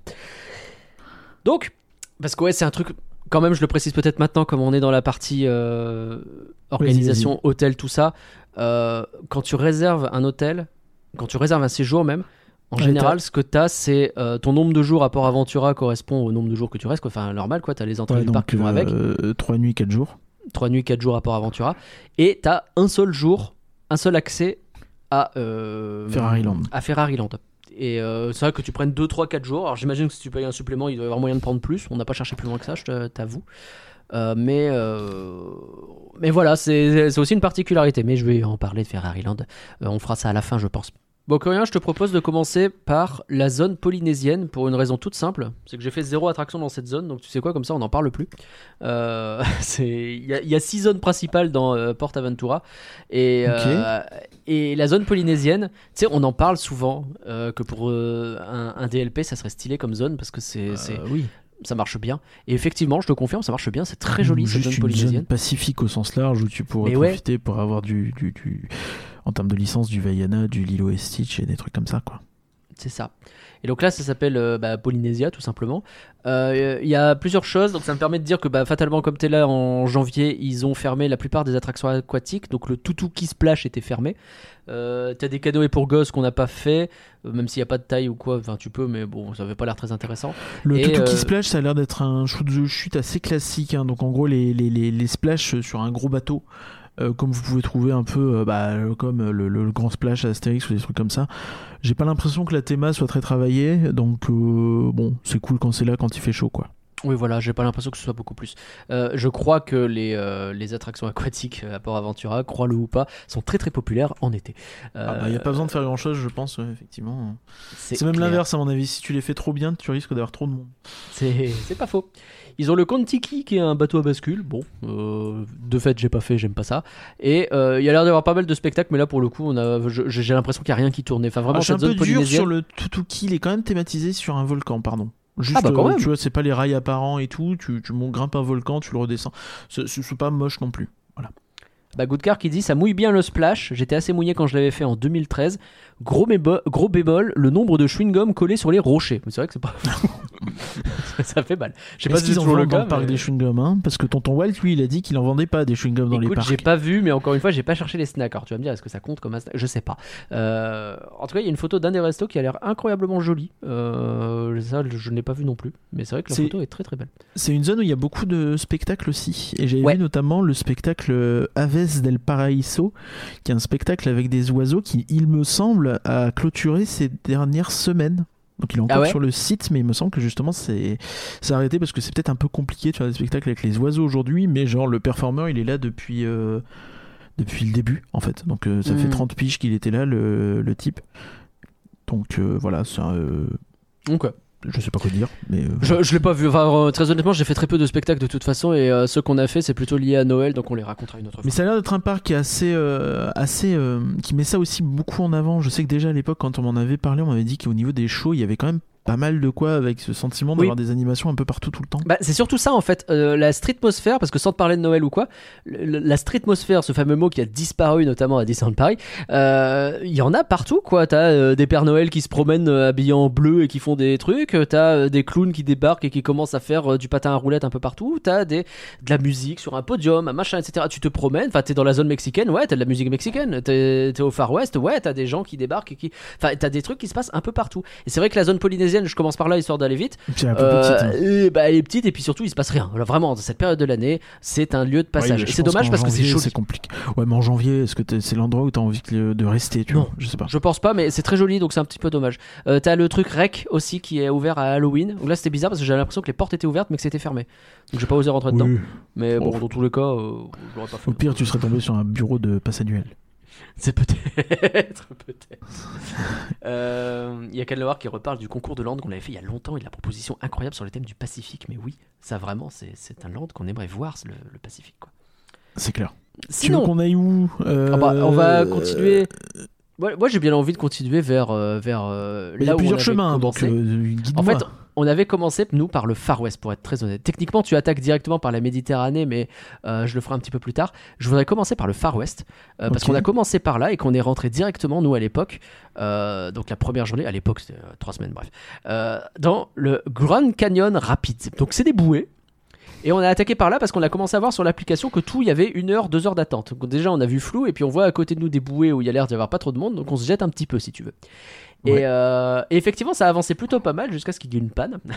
Donc, parce que ouais, c'est un truc. Quand même, je le précise peut-être maintenant, comme on est dans la partie organisation, hôtel, tout ça. quand tu réserves un hôtel, quand tu réserves un séjour même, en général, ce que tu as, c'est euh, ton nombre de jours à Port Aventura correspond au nombre de jours que tu restes. quoi. Enfin, normal, quoi. Tu as les entrées Ouais, du parc qui vont avec. euh, trois nuits, quatre jours. 3 nuits, 4 jours à Port Aventura. Et tu as un seul jour, un seul accès à euh, Ferrari Land. À Ferrari Land. Et euh, c'est vrai que tu prennes 2, 3, 4 jours. Alors j'imagine que si tu payes un supplément, il doit y avoir moyen de prendre plus. On n'a pas cherché plus loin que ça, je t'avoue. Euh, mais, euh, mais voilà, c'est aussi une particularité. Mais je vais en parler de Ferrari Land. Euh, on fera ça à la fin, je pense. Bon, Coréen, je te propose de commencer par la zone polynésienne pour une raison toute simple. C'est que j'ai fait zéro attraction dans cette zone, donc tu sais quoi, comme ça on n'en parle plus. Euh, Il y, a- il y a six zones principales dans euh, Port Aventura. Et, Ok. euh, et la zone polynésienne, tu sais, on en parle souvent euh, que pour un, un DLP, ça serait stylé comme zone parce que c'est, oui. ça marche bien. Et effectivement, je te confirme, ça marche bien. C'est très joli cette Juste zone une polynésienne. zone pacifique au sens large où tu pourrais Mais ouais. profiter pour avoir du, du, du- en termes de licence du Vaiana, du Lilo et Stitch et des trucs comme ça quoi. C'est ça. Et donc là, ça s'appelle euh, bah, Polynésia, tout simplement. Euh, Il y a plusieurs choses, donc ça me permet de dire que bah, fatalement, comme tu es là en janvier, ils ont fermé la plupart des attractions aquatiques. Donc le Toutou qui Splash était fermé. Euh, T'as des canoës pour gosses qu'on n'a pas fait, euh, même s'il n'y a pas de taille ou quoi. Enfin, tu peux, mais bon, ça avait pas l'air très intéressant. Le Et, Toutou qui euh, splash, ça a l'air d'être un shoot de chute assez classique. hein. Donc en gros, les, les, les, les splash sur un gros bateau, euh, comme vous pouvez trouver un peu euh, bah, euh, comme le, le grand splash à Astérix ou des trucs comme ça. J'ai pas l'impression que la théma soit très travaillée. Donc euh, bon, c'est cool quand c'est là, quand il fait chaud quoi. Oui, voilà, j'ai pas l'impression que ce soit beaucoup plus. Euh, je crois que les, euh, les attractions aquatiques à Port Aventura, crois-le ou pas, sont très très populaires en été. Il n'y a Euh, pas besoin de faire grand chose, je pense, ouais, effectivement. c'est même l'inverse, à mon avis. Si tu les fais trop bien, tu risques d'avoir trop de monde. C'est pas faux. Ils ont le Kontiki qui est un bateau à bascule. Bon, euh, de fait, j'ai pas fait, j'aime pas ça. Et euh, il y a l'air d'avoir pas mal de spectacles, mais là pour le coup, on a, je- j'ai l'impression qu'il y a rien qui tournait. Enfin, vraiment, Ah, je suis un cette peu dur sur le Tutuki, il est quand même thématisé sur un volcan, pardon. Juste, Ah bah, quand euh, même. tu vois, c'est pas les rails apparents et tout, tu, tu grimpes un volcan, tu le redescends. C'est c'est pas moche non plus. Bah, Goodcar qui dit ça mouille bien le splash. J'étais assez mouillé quand je l'avais fait en 2013. Gros, bébo- gros bémol, le nombre de chewing-gum collés sur les rochers. Mais C'est vrai que c'est pas. ça fait mal. Je sais pas si c'est toujours le dans le parc mais- des chewing-gums hein? Parce que tonton Walt, lui, il a dit qu'il en vendait pas des chewing-gums dans les parcs. j'ai pas vu, mais encore une fois, j'ai pas cherché les snacks. Alors tu vas me dire, est-ce que ça compte comme un snack? Je sais pas. Euh, en tout cas, il y a une photo d'un des restos qui a l'air incroyablement joli. Euh, ça, je ne l'ai pas vu non plus, mais c'est vrai que la photo est très très belle. C'est une zone où il y a beaucoup de spectacles aussi. Et j'ai Ouais. vu notamment le spectacle Aves del Paraíso, qui est un spectacle avec des oiseaux qui, il me semble, a clôturé ces dernières semaines. Donc il est encore Ah ouais sur le site, mais il me semble que justement c'est arrêté parce que c'est peut-être un peu compliqué de faire des spectacles avec les oiseaux aujourd'hui, mais genre le performeur il est là depuis euh, depuis le début en fait. Donc euh, ça fait Mhm. 30 piges qu'il était là le, le type. Donc euh, voilà, c'est un, euh, Donc, ouais. Je sais pas quoi dire, mais euh, je, je l'ai pas vu. Enfin, euh, très honnêtement, j'ai fait très peu de spectacles de toute façon, et euh, ceux qu'on a fait, c'est plutôt lié à Noël, donc on les racontera une autre Mais fois. ça a l'air d'être un parc qui est assez, euh, assez, qui met ça aussi beaucoup en avant. Je sais que déjà à l'époque, quand on m'en avait parlé, on m'avait dit qu'au niveau des shows, il y avait quand même pas mal de quoi avec ce sentiment Oui. d'avoir des animations un peu partout tout le temps. Bah, c'est surtout ça en fait, euh, la streetmosphère, parce que sans te parler de Noël ou quoi, le- la streetmosphère, ce fameux mot qui a disparu notamment à Disneyland Paris, euh, il y en a partout quoi. T'as euh, des Pères Noël qui se promènent euh, habillés en bleu et qui font des trucs, euh, t'as euh, des clowns qui débarquent et qui commencent à faire euh, du patin à roulettes un peu partout, t'as des, de la musique sur un podium, un machin, etc. Tu te promènes, enfin t'es dans la zone mexicaine, ouais, t'as de la musique mexicaine, t'es t'es au Far West, ouais, t'as des gens qui débarquent et qui. Enfin, t'as des trucs qui se passent un peu partout. Et c'est vrai que la zone polynésienne, je commence par là histoire d'aller vite. Elle est Euh, petite. hein. et bah, elle est petite et puis surtout il se passe rien. Voilà, vraiment, dans cette période de l'année, c'est un lieu de passage. et c'est dommage parce que c'est chaud. C'est compliqué. Ouais, mais en janvier, est-ce que c'est l'endroit où t'as envie de, rester tu Non. vois? Je sais pas. Je pense pas, mais c'est très joli donc c'est un petit peu dommage. Euh, T'as le truc Rec aussi qui est ouvert à Halloween. Donc là c'était bizarre parce que j'avais l'impression que les portes étaient ouvertes mais que c'était fermé. Donc j'ai pas osé rentrer dedans. Mais bon, Oh. dans tous les cas, euh, pas fait. Au pire, tu serais tombé sur un bureau de passe annuel. C'est peut-être, peut-être. Euh, Il y a Ken Loar qui reparle du concours de land qu'on avait fait il y a longtemps et de la proposition incroyable sur le thème du Pacifique. Mais oui, ça vraiment, c'est c'est un land qu'on aimerait voir, le, le Pacifique. Quoi. C'est clair. Tu veux Sinon, qu'on aille où Euh, Ah bah, on va continuer. Moi, moi, j'ai bien envie de continuer vers, euh, vers euh, mais Il y là a où plusieurs on avait chemins, donc commencé. euh, En fait, on avait commencé, nous, par le Far West, pour être très honnête. Techniquement, tu attaques directement par la Méditerranée, mais euh, je le ferai un petit peu plus tard. Je voudrais commencer par le Far West, euh, parce qu'on a commencé par là et qu'on est rentré directement, nous, à l'époque, euh, donc la première journée, à l'époque, c'était trois semaines, bref, dans le Grand Canyon Rapids. Donc, c'est des bouées. Et on a attaqué par là parce qu'on a commencé à voir sur l'application que tout, il y avait une heure, deux heures d'attente. Donc déjà, on a vu flou et puis on voit à côté de nous des bouées où il y a l'air d'y avoir pas trop de monde, donc on se jette un petit peu si tu veux. Ouais. Et, euh, et effectivement, ça a avancé plutôt pas mal jusqu'à ce qu'il y ait une panne.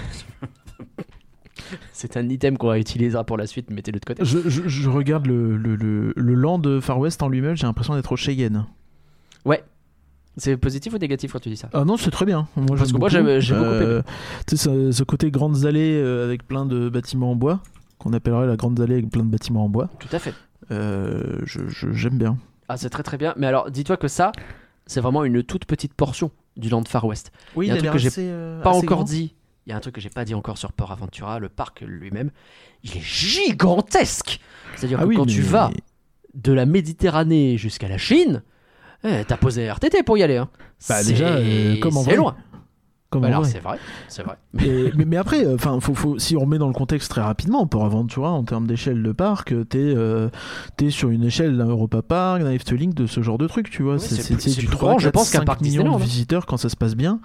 C'est un item qu'on utilisera pour la suite, mettez-le de côté. Je, je- je regarde le, le, le, le land Far West en lui-même, j'ai l'impression d'être au Cheyenne. C'est positif ou négatif quand tu dis ça? Ah non, c'est très bien. Moi, Parce j'aime que moi, j'ai- beaucoup Euh, Tu sais, ce, ce côté grandes allées euh, avec plein de bâtiments en bois, qu'on appellerait la grande allée avec plein de bâtiments en bois, Tout à fait. euh, je- je- j'aime bien. Ah, c'est très très bien. Mais alors, dis-toi que ça, c'est vraiment une toute petite portion du Land Far West. Oui, Il y a un il a truc que j'ai euh, Pas encore grand. dit. Il y a un truc que j'ai pas dit encore sur Port Aventura, le parc lui-même. Il est gigantesque. C'est-à-dire Ah que oui, quand tu vas de la Méditerranée jusqu'à la Chine, eh, t'as posé RTT pour y aller. Hein. Bah, déjà, euh, c'est loin. Comme Bah, alors c'est vrai, c'est vrai. Et- mais, mais après, euh, enfin, faut, faut, si on remet dans le contexte très rapidement, Port Aventura, en termes d'échelle de parc, euh, t'es euh, t'es sur une échelle d'un Europa Park, d'un Efteling, de ce genre de truc, tu vois. Oui, c'est du plus 3, grand, je 4, pense, qu'un 5 parc millions de hein. visiteurs quand ça se passe bien.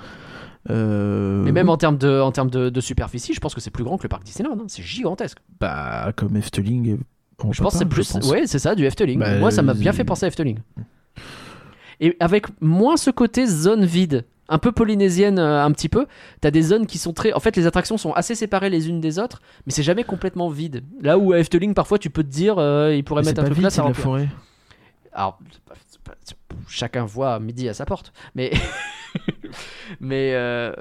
Euh, Mais même en termes de, en termes de, de superficie, je pense que c'est plus grand que le parc Disneyland. hein. C'est gigantesque. Bah, comme Efteling. Europa je pense que c'est plus. Ouais, c'est ça, du Efteling. Bah, Moi, ça m'a bien fait penser à Efteling. Et avec moins ce côté zone vide, un peu polynésienne, euh, un petit peu, t'as des zones qui sont très. En fait, les attractions sont assez séparées les unes des autres, mais c'est jamais complètement vide. Là où à Efteling, parfois, tu peux te dire, euh, il pourrait Mais mettre un truc là, vite, ça la forêt. Alors, c'est pas- c'est pas- c'est- chacun voit midi à sa porte. Mais, mais, euh,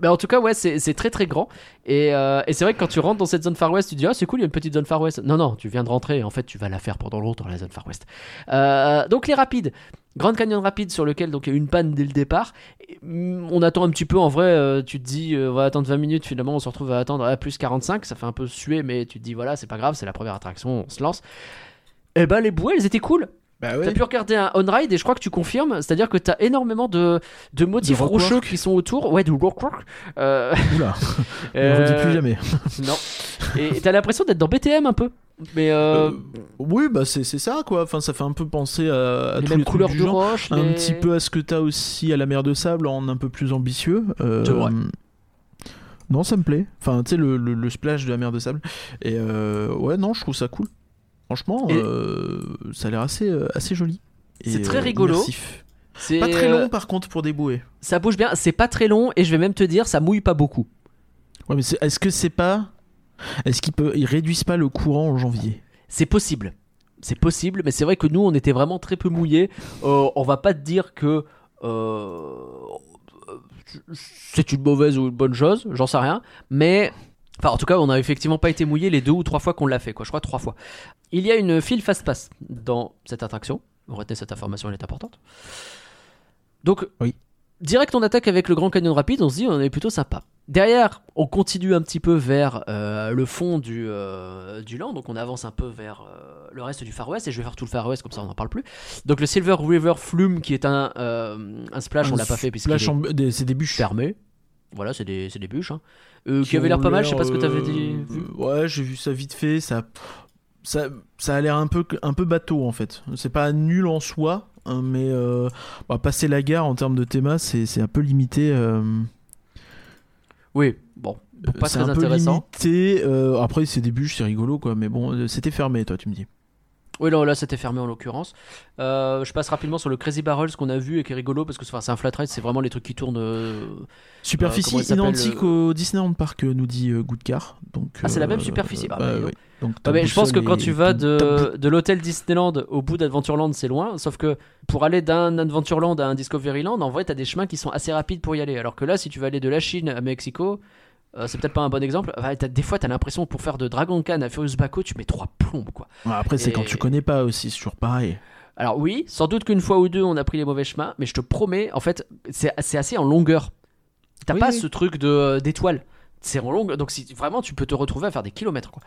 mais en tout cas, ouais, c'est très très grand. Et, euh, et c'est vrai que quand tu rentres dans cette zone Far West, tu te dis, ah, c'est cool, il y a une petite zone Far West. Non, non, tu viens de rentrer. En fait, tu vas la faire pendant longtemps, la zone Far West. Euh, donc, les rapides. Grand Canyon rapide sur lequel donc il y a eu une panne dès le départ. Et, on attend un petit peu en vrai. euh, tu te dis on va attendre 20 minutes. Finalement, on se retrouve à attendre à plus 45. Ça fait un peu suer, mais tu te dis voilà, c'est pas grave, c'est la première attraction, on se lance. Et ben les bouées, elles étaient cool. Bah T'as pu regarder un on-ride et je crois que tu confirmes, c'est-à-dire que t'as énormément de, de motifs De rocheux qui sont autour. Ouais, du rockwork. Euh, Oula, on euh, ne redit plus jamais. Non. Et t'as l'impression d'être dans BTM un peu. Mais euh, Euh, oui, bah c'est ça quoi. Enfin, ça fait un peu penser à, à les tous couleurs du de genre. roche. Un les- petit peu à ce que t'as aussi à la mer de sable en un peu plus ambitieux. Euh, C'est vrai. Non, ça me plaît. Enfin, tu sais, le, le- le splash de la mer de sable. Et euh, ouais, non, je trouve ça cool. Franchement, euh, ça a l'air assez, euh, assez joli. C'est très euh, rigolo. immersif. C'est, Pas très long par contre pour des bouées. ça bouge bien. C'est pas très long et je vais même te dire, ça mouille pas beaucoup. Ouais, mais est-ce que c'est pas. Est-ce qu'ils peut... ils réduisent pas le courant en janvier? C'est possible. C'est possible, mais c'est vrai que nous, on était vraiment très peu mouillés. Euh, on va pas te dire que euh, c'est une mauvaise ou une bonne chose, j'en sais rien. Mais, enfin, en tout cas, on n'a effectivement pas été mouillés les deux ou trois fois qu'on l'a fait, quoi. Je crois trois fois. Il y a une file fast pass dans cette attraction. Retenez cette information, elle est importante. Donc, Oui. direct, on attaque avec le Grand Canyon rapide. On se dit, on est plutôt sympa. Derrière, on continue un petit peu vers euh, le fond du, euh, du land, donc on avance un peu vers euh, le reste du Far West, et je vais faire tout le Far West, comme ça on n'en parle plus. Donc le Silver River Flume, qui est un, euh, un splash, on l'a pas fait des- C'est des bûches. fermé. Voilà, c'est des, c'est des bûches. Hein. Euh, qui avait l'air pas mal, je sais pas ce que t'avais dit. euh. Ouais, j'ai vu ça vite fait. Ça, ça, ça a l'air un peu, un peu bateau en fait. C'est pas nul en soi, hein, mais euh, bah, passer la gare en termes de théma, c'est un peu limité. euh, Oui, bon, pas très un peu intéressant. limité. après, c'est des bûches, c'est rigolo quoi. Mais bon, c'était fermé, toi, tu me dis. Oui, non, là c'était fermé en l'occurrence. Euh, je passe rapidement sur le Crazy Barrels qu'on a vu et qui est rigolo parce que c'est enfin, c'est un flat ride, c'est vraiment les trucs qui tournent. euh, Superficie s'appelle, identique au Disneyland Park, euh, nous dit euh, Goodcar. Donc, Ah, c'est la euh, même superficie. Ah, bah, bah. Donc, Ah, mais je pense que quand tu vas de, de l'hôtel Disneyland au bout d'Adventureland, c'est loin. Sauf que pour aller d'un Adventureland à un Discoveryland, en vrai, t'as des chemins qui sont assez rapides pour y aller. Alors que là, si tu vas aller de la Chine à Mexico, euh, c'est peut-être pas un bon exemple. Enfin, t'as- des fois, t'as l'impression pour faire de Dragon Khan à Furious Baco, tu mets trois plombes, quoi. Ouais, après, c'est Et- quand tu connais pas aussi, c'est toujours pareil. Alors oui, sans doute qu'une fois ou deux, on a pris les mauvais chemins, mais je te promets, en fait, c'est c'est assez en longueur. T'as Oui, pas oui. ce truc de d'étoile. C'est en longue, donc si vraiment tu peux te retrouver à faire des kilomètres, quoi.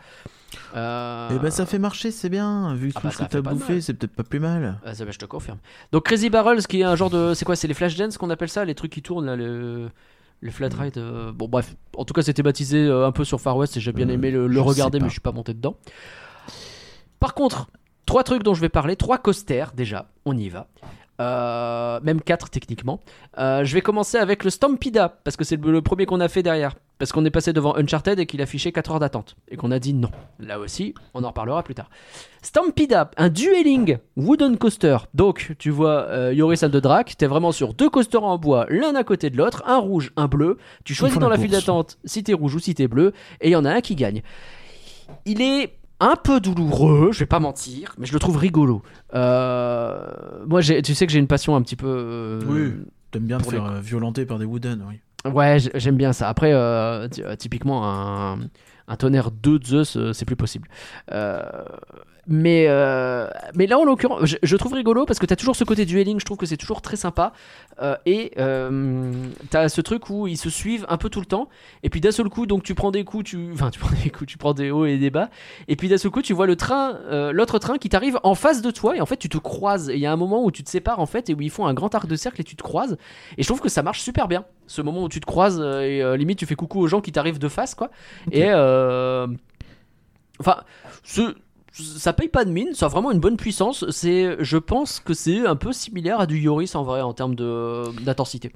Euh, Et ben ça fait marcher, c'est bien. Vu Ah tout bah, ce que t'as bouffé, c'est peut-être pas plus mal. Ah, ça, bah, je te confirme. Donc Crazy Barrels, qui est un genre de, c'est quoi, c'est les flash dance qu'on appelle ça, les trucs qui tournent là, le, le flat Mm. ride. euh, Bon bref, en tout cas c'était baptisé euh, un peu sur Far West et j'ai bien Euh, aimé le, le je regarder, mais je suis pas monté dedans. Par contre, trois trucs dont je vais parler, trois coasters déjà, on y va. Euh, même quatre techniquement. Euh, je vais commencer avec le Stampida parce que c'est le, le premier qu'on a fait derrière. Parce qu'on est passé devant Uncharted et qu'il affichait 4 heures d'attente. Et qu'on a dit non. Là aussi, on en reparlera plus tard. Stampida, un dueling wooden coaster. Donc, tu vois euh, Yoris Aldedrac, t'es vraiment sur deux coasters en bois, l'un à côté de l'autre, un rouge, un bleu. Tu choisis dans la la file d'attente si t'es rouge ou si t'es bleu, et il y en a un qui gagne. Il est un peu douloureux, je vais pas mentir, mais je le trouve rigolo. Euh, moi, tu sais que j'ai une passion un petit peu. euh, Oui. T'aimes bien te les faire euh, violenter par des wooden, oui. Ouais, j'aime bien ça. Après, euh, typiquement, un, Un tonnerre 2 de Zeus, euh, c'est plus possible. Euh, mais, euh, mais là, en l'occurrence, je, je trouve rigolo parce que tu as toujours ce côté dueling, je trouve que c'est toujours très sympa. Euh, et tu as ce truc où ils se suivent un peu tout le temps. Et puis d'un seul coup, donc tu prends des coups, tu, enfin, tu prends des coups, tu prends des hauts et des bas. Et puis d'un seul coup, tu vois le train, euh, l'autre train qui t'arrive en face de toi. Et en fait, tu te croises. Et il y a un moment où tu te sépares en fait et où ils font un grand arc de cercle et tu te croises. Et je trouve que ça marche super bien. Ce moment où tu te croises euh, et euh, limite tu fais coucou aux gens qui t'arrivent de face, quoi. Et euh, enfin, ce ça paye pas de mine, ça a vraiment une bonne puissance. C'est, je pense que c'est un peu similaire à du Yoris en vrai en termes de d'intensité.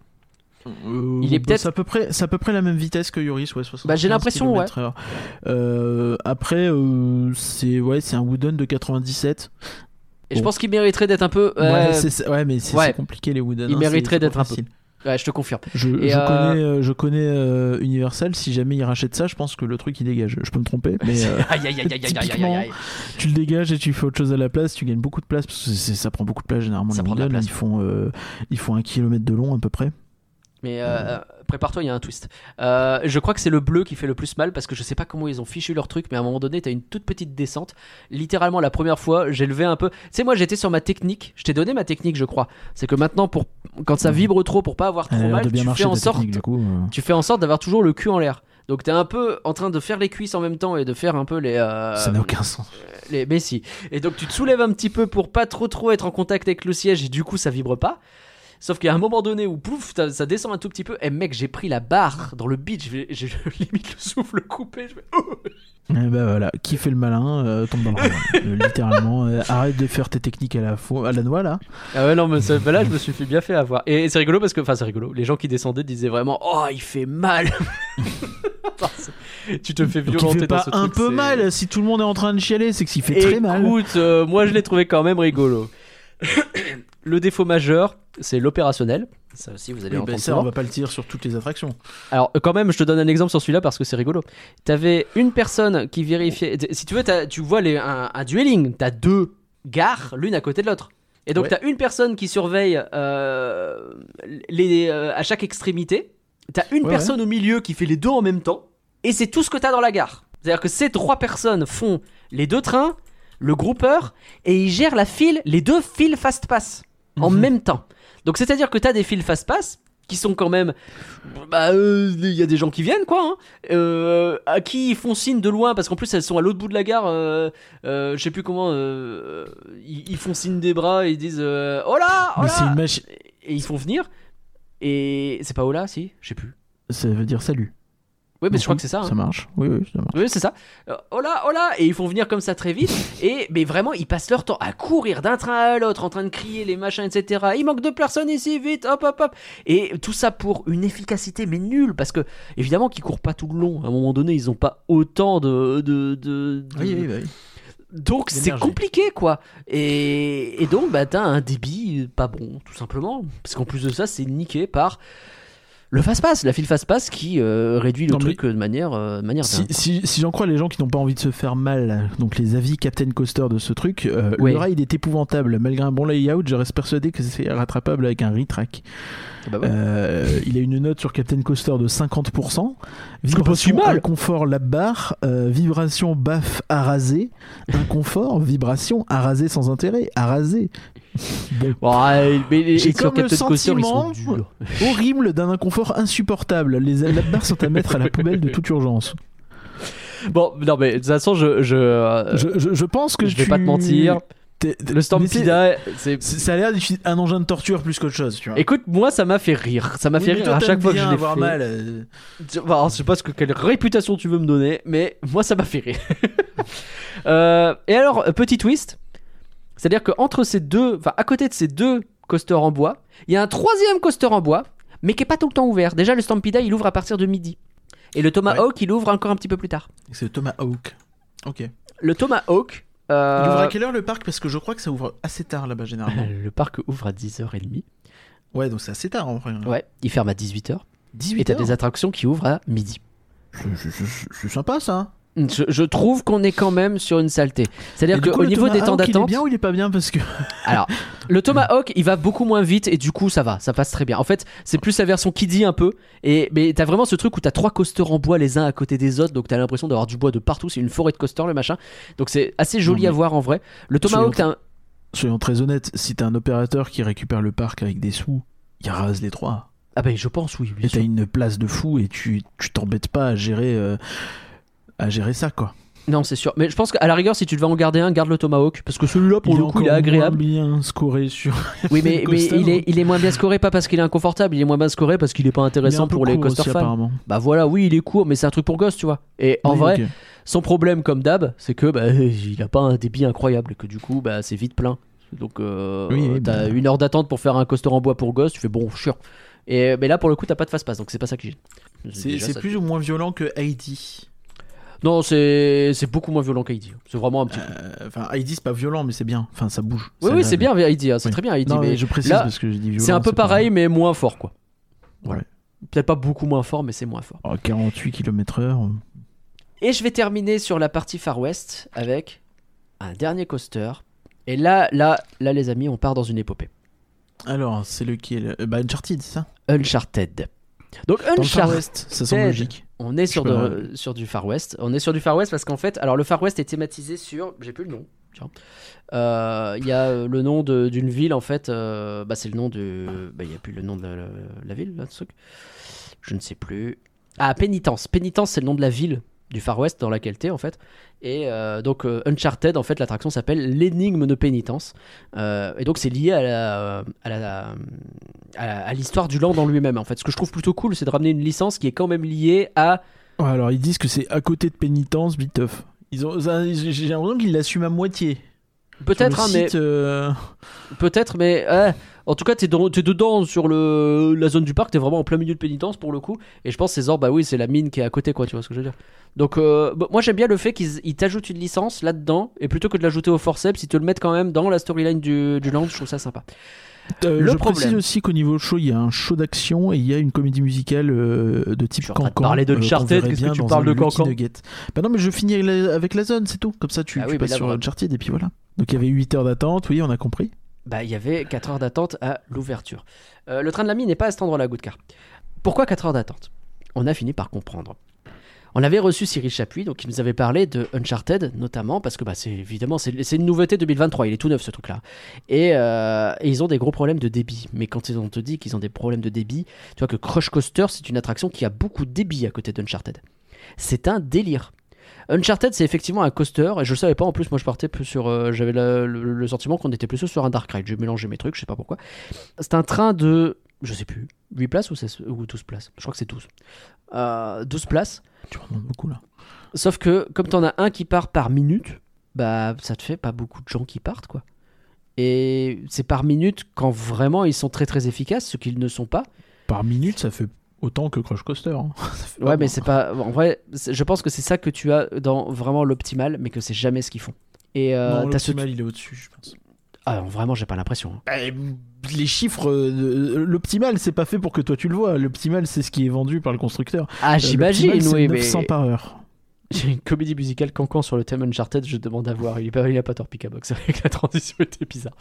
Euh, Il est peut-être- c'est à peu près c'est à peu près la même vitesse que Yoris ouais 75 Bah, j'ai l'impression, ouais. Euh, après euh, c'est ouais c'est un wooden de 97 Et je pense qu'il mériterait d'être un peu. ouais, euh, mais c'est ouais. compliqué les wooden Il hein, mériterait d'être un peu. Ouais, je te confirme. je, Et, je euh, connais euh, je connais euh, Universal si jamais il rachète ça je pense que le truc il dégage je peux me tromper mais euh, Aïe aïe aïe aïe aïe aïe aïe typiquement, aïe. tu le dégages et tu fais autre chose à la place tu gagnes beaucoup de place parce que ça prend beaucoup de place généralement Ça les prend de la place. ils font ils font un kilomètre de long à peu près Mais euh, euh, prépare-toi, il y a un twist. Euh, je crois que c'est le bleu qui fait le plus mal parce que je sais pas comment ils ont fichu leur truc, mais à un moment donné, t'as une toute petite descente. Littéralement, la première fois, j'ai levé un peu. Tu sais, moi j'étais sur ma technique. Je t'ai donné ma technique, je crois. C'est que maintenant, pour quand ça vibre trop, pour pas avoir trop mal, de bien tu fais en sorte. coup euh. Tu fais en sorte d'avoir toujours le cul en l'air. Donc t'es un peu en train de faire les cuisses en même temps et de faire un peu les. euh, ça n'a aucun sens les mais si. Et donc tu te soulèves un petit peu pour pas trop trop être en contact avec le siège et du coup ça vibre pas. Sauf qu'il y a un moment donné où pouf, ça ça descend un tout petit peu. Et mec, j'ai pris la barre dans le beat. J'ai limite le souffle coupé. Je fais, oh Eh bah voilà, qui fait le malin euh, tombe dans le. Euh, littéralement, euh, arrête de faire tes techniques à la, fo- à la noix là. Ah ouais, non, mais ça- bah là, je me suis fait bien fait avoir. Et c'est rigolo parce que, enfin, c'est rigolo. Les gens qui descendaient disaient vraiment, oh, il fait mal. Tu te fais Donc il violenter fait dans pas ce un truc, peu mal. Si tout le monde est en train de chialer, c'est que s'il fait très mal. Écoute, euh, moi je l'ai trouvé quand même rigolo. le défaut majeur, c'est l'opérationnel. Ça aussi, vous allez Oui, l'entendre ça, souvent. on va pas le dire sur toutes les attractions. Alors, quand même, je te donne un exemple sur celui-là parce que c'est rigolo. T'avais une personne qui vérifiait. Si tu veux, tu vois les, un, un dueling. T'as deux gares, l'une à côté de l'autre. Et donc, Ouais. t'as une personne qui surveille euh, les, euh, à chaque extrémité. T'as une Ouais, personne au milieu qui fait les deux en même temps. Et c'est tout ce que t'as dans la gare. C'est-à-dire que ces trois personnes font les deux trains, le groupeur, et ils gèrent la file, les deux files fast-pass en Mhm. même temps. Donc, c'est-à-dire que t'as des files fast-pass qui sont quand même. Bah, euh, il y a des gens qui viennent, quoi. hein. Euh, à qui ils font signe de loin, parce qu'en plus, elles sont à l'autre bout de la gare. euh, euh, je sais plus comment. euh, ils, ils font signe des bras et ils disent euh, Oh là Oh. Et ils font venir. Et c'est pas Oh là, si? Je sais plus. Ça veut dire salut. Oui, mais je crois que c'est ça. hein. Ça marche. Oui, oui, ça marche. Oui, c'est ça. Oh là, oh là Et ils font venir comme ça très vite. Et mais vraiment, ils passent leur temps à courir d'un train à l'autre, en train de crier les machins, etc. Il manque de personnes ici, vite, hop, hop, hop. Et tout ça pour une efficacité, mais nulle. Parce que, évidemment, qu'ils courent pas tout le long. À un moment donné, ils ont pas autant de. de, de- de- Oui, oui, oui. Donc, c'est compliqué, quoi. Et, et donc, bah, t'as un débit pas bon, tout simplement. Parce qu'en plus de ça, c'est niqué par. Le fast-pass, la file fast-pass qui euh, réduit le Non, truc euh, de manière, euh, manière Si, si, si j'en crois les gens qui n'ont pas envie de se faire mal, donc les avis Captain Coaster de ce truc, euh, Ouais. le ride est épouvantable. Malgré un bon layout, je reste persuadé que c'est rattrapable avec un retrack. Bah ouais. Euh, il a une note sur Captain Coaster de 50%. C'est pas si Vibration, mal. inconfort, la barre. vibration, baf, à raser. Inconfort, vibration, à raser sans intérêt. À raser. Bon. Ouais, mais les, J'ai sur Captain Coaster, ils sont durs. Horrible d'un inconfort insupportable. Les barres sont à mettre à la poubelle de toute urgence. Bon, non, mais de toute façon, je, je, euh, Je, je- je pense que je vais tu- pas te mentir. Le Stampida, c'est. Ça a l'air un engin de torture plus qu'autre chose, tu vois. Écoute, moi, ça m'a fait rire. Ça m'a Oui, fait rire à chaque fois que je l'ai fait. mal. euh. Je, bah, alors, je sais pas ce que, quelle réputation tu veux me donner, mais moi, ça m'a fait rire. Euh, et alors, euh, petit twist. C'est-à-dire qu'entre ces deux, enfin, à côté de ces deux coasters en bois, il y a un troisième coaster en bois, mais qui est pas tout le temps ouvert. Déjà, le Stampida, il ouvre à partir de midi. Et le Tomahawk, il ouvre encore un petit peu plus tard. C'est Thomas Hawk. Ok. Le Tomahawk. euh, Il ouvre à quelle heure le parc? Parce que je crois que ça ouvre assez tard là-bas généralement. le parc ouvre à 10h30. ouais, donc c'est assez tard en vrai. Ouais, il ferme à 18h. 18 Et t'as des attractions qui ouvrent à midi. C'est- sympa ça. Je, je trouve qu'on est quand même sur une saleté. C'est-à-dire qu'au niveau des temps Tomahawk, Il est d'attente, bien ou il est pas bien parce que alors le Tomahawk, il va beaucoup moins vite et du coup ça va, ça passe très bien. En fait, c'est plus la version kiddie un peu. Et mais t'as vraiment ce truc où t'as trois coasters en bois les uns à côté des autres, donc t'as l'impression d'avoir du bois de partout. C'est une forêt de coasters le machin. Donc c'est assez joli Non, à voir en vrai. Le Tomahawk, t'as un- soyons très honnêtes, si t'as un opérateur qui récupère le parc avec des sous, il rase les trois. ah ben je pense oui. Et t'as une place de fou et tu tu t'embêtes pas à gérer euh, à gérer ça quoi. Non, c'est sûr. Mais je pense qu'à la rigueur, si tu devais en garder un, garde le Tomahawk parce que celui-là pour il le est coup, il est encore agréable. moins bien scoré sur. Oui, mais, il, est, il est moins bien scoré, pas parce qu'il est inconfortable, il est moins bien scoré parce qu'il est pas Il est intéressant pour les coaster aussi, fans. apparemment. Bah voilà, oui, il est court, mais c'est un truc pour gosse, tu vois. Et en Oui, vrai, son problème, comme d'hab, c'est que bah, il a pas un débit incroyable et que du coup, bah, c'est vite plein. Donc, euh, Oui, t'as bah. une heure d'attente pour faire un coaster en bois pour gosse, tu fais bon, chiant. Et, mais là, pour le coup, t'as pas de fast-pass, donc c'est pas ça qui gêne. C'est Déjà, c'est ça- plus ou moins violent que Heidi. Non, c'est beaucoup moins violent qu'Heidi. C'est vraiment un petit. Euh, Enfin, Heidi c'est pas violent, mais c'est bien. Enfin, ça bouge. oui, oui, c'est bien Heidi, hein, c'est Oui. très bien Heidi. Non, mais mais je précise là, parce que j'ai dit violent. c'est un peu pas- pareil, mais moins fort, quoi. Ouais. Peut-être pas beaucoup moins fort, mais c'est moins fort. Oh, 48 km/h. Et je vais terminer sur la partie Far West avec un dernier coaster. Et là, là, là, les amis, on part dans une épopée. Alors, c'est lequel? Euh, Bah, Uncharted, ça? Uncharted. Donc Uncharted, West, ça semble logique. On est sur, Je de- sur du Far West. On est sur du Far West parce qu'en fait, alors le Far West est thématisé sur, j'ai plus le nom. tiens. Euh, Il y a euh, le nom d'une ville en fait. euh, bah, c'est le nom de. Bah, il y a plus le nom de la, la ville là, ce truc. Je ne sais plus. Ah, Pénitence. Pénitence, c'est le nom de la ville du Far West dans laquelle t'es en fait. Et euh, donc euh, Uncharted, en fait, l'attraction s'appelle l'énigme de pénitence. Euh, et donc c'est lié à la, à la- à- à l'histoire du land en lui-même. En fait, ce que je trouve plutôt cool, c'est de ramener une licence qui est quand même liée à. Ouais, alors, ils disent que c'est à côté de Pénitence, Biteuf. Ils ont, j'ai l'impression qu'ils l'assument à moitié. Peut-être, hein, mais peut-être, mais. En tout cas, t'es, dans- t'es dedans sur le, la zone du parc. T'es vraiment en plein milieu de pénitence pour le coup. Et je pense orbes, bah oui, c'est la mine qui est à côté, quoi. Tu vois ce que je veux dire Donc, euh, bah, moi, j'aime bien le fait qu'ils ils t'ajoutent une licence là-dedans, et plutôt que de l'ajouter au forceps, ils te le mettent quand même dans la storyline du, du land. Je trouve ça sympa. euh, Le je problème- précise aussi qu'au niveau show, il y a un show d'action et il y a une comédie musicale euh, de type Cancan. parler de euh, Uncharted, verrait qu'est-ce que tu parles de Cancan. Bah non, mais je finis avec la, avec la zone, c'est tout. Comme ça, tu, Ah tu oui, mais passes sur. Uncharted et puis voilà. Donc il y avait 8 heures d'attente, oui, on a compris. Bah, il y avait 4 heures d'attente à l'ouverture. Euh, le train de la n'est pas à cet endroit-là, Goudcar. Pourquoi 4 heures d'attente? On a fini par comprendre. On avait reçu Cyril Chapuis, donc il nous avait parlé de Uncharted, notamment parce que bah, c'est évidemment c'est une nouveauté 2023, il est tout neuf ce truc-là. Et, euh, et ils ont des gros problèmes de débit. Mais quand on te dit qu'ils ont des problèmes de débit, tu vois que Crush Coaster c'est une attraction qui a beaucoup de débit à côté d'Uncharted. C'est un délire. Uncharted, c'est effectivement un coaster, et je le savais pas. En plus, moi, je partais plus sur. euh, J'avais le, le sentiment qu'on était plus sur un Dark Ride. J'ai mélangé mes trucs, je sais pas pourquoi. C'est un train de. Je sais plus. 8 places ou, 16 ou 12 places? Je crois que c'est 12. Euh, 12 places. Tu remontes beaucoup là. Sauf que, comme t'en as un qui part par minute, bah, ça te fait pas beaucoup de gens qui partent, quoi. Et c'est par minute quand vraiment ils sont très très efficaces, ce qu'ils ne sont pas. Par minute, ça fait autant que Crush Coaster. hein. Ouais, pas mais bon. c'est pas. En vrai, c'est- je pense que c'est ça que tu as dans vraiment l'optimal, mais que c'est jamais ce qu'ils font. Et euh, Non, ce. il est au-dessus, je pense. Ah, non, vraiment, j'ai pas l'impression. hein. Bah, les chiffres, euh, l'optimal, c'est pas fait pour que toi tu le vois. L'optimal, c'est ce qui est vendu par le constructeur. Ah, Euh, j'imagine, c'est oui, 900 mais. par heure. J'ai une comédie musicale cancan sur le thème Uncharted, je demande à voir. Il, est pas, il a pas tort, Pikabox, avec la transition était bizarre.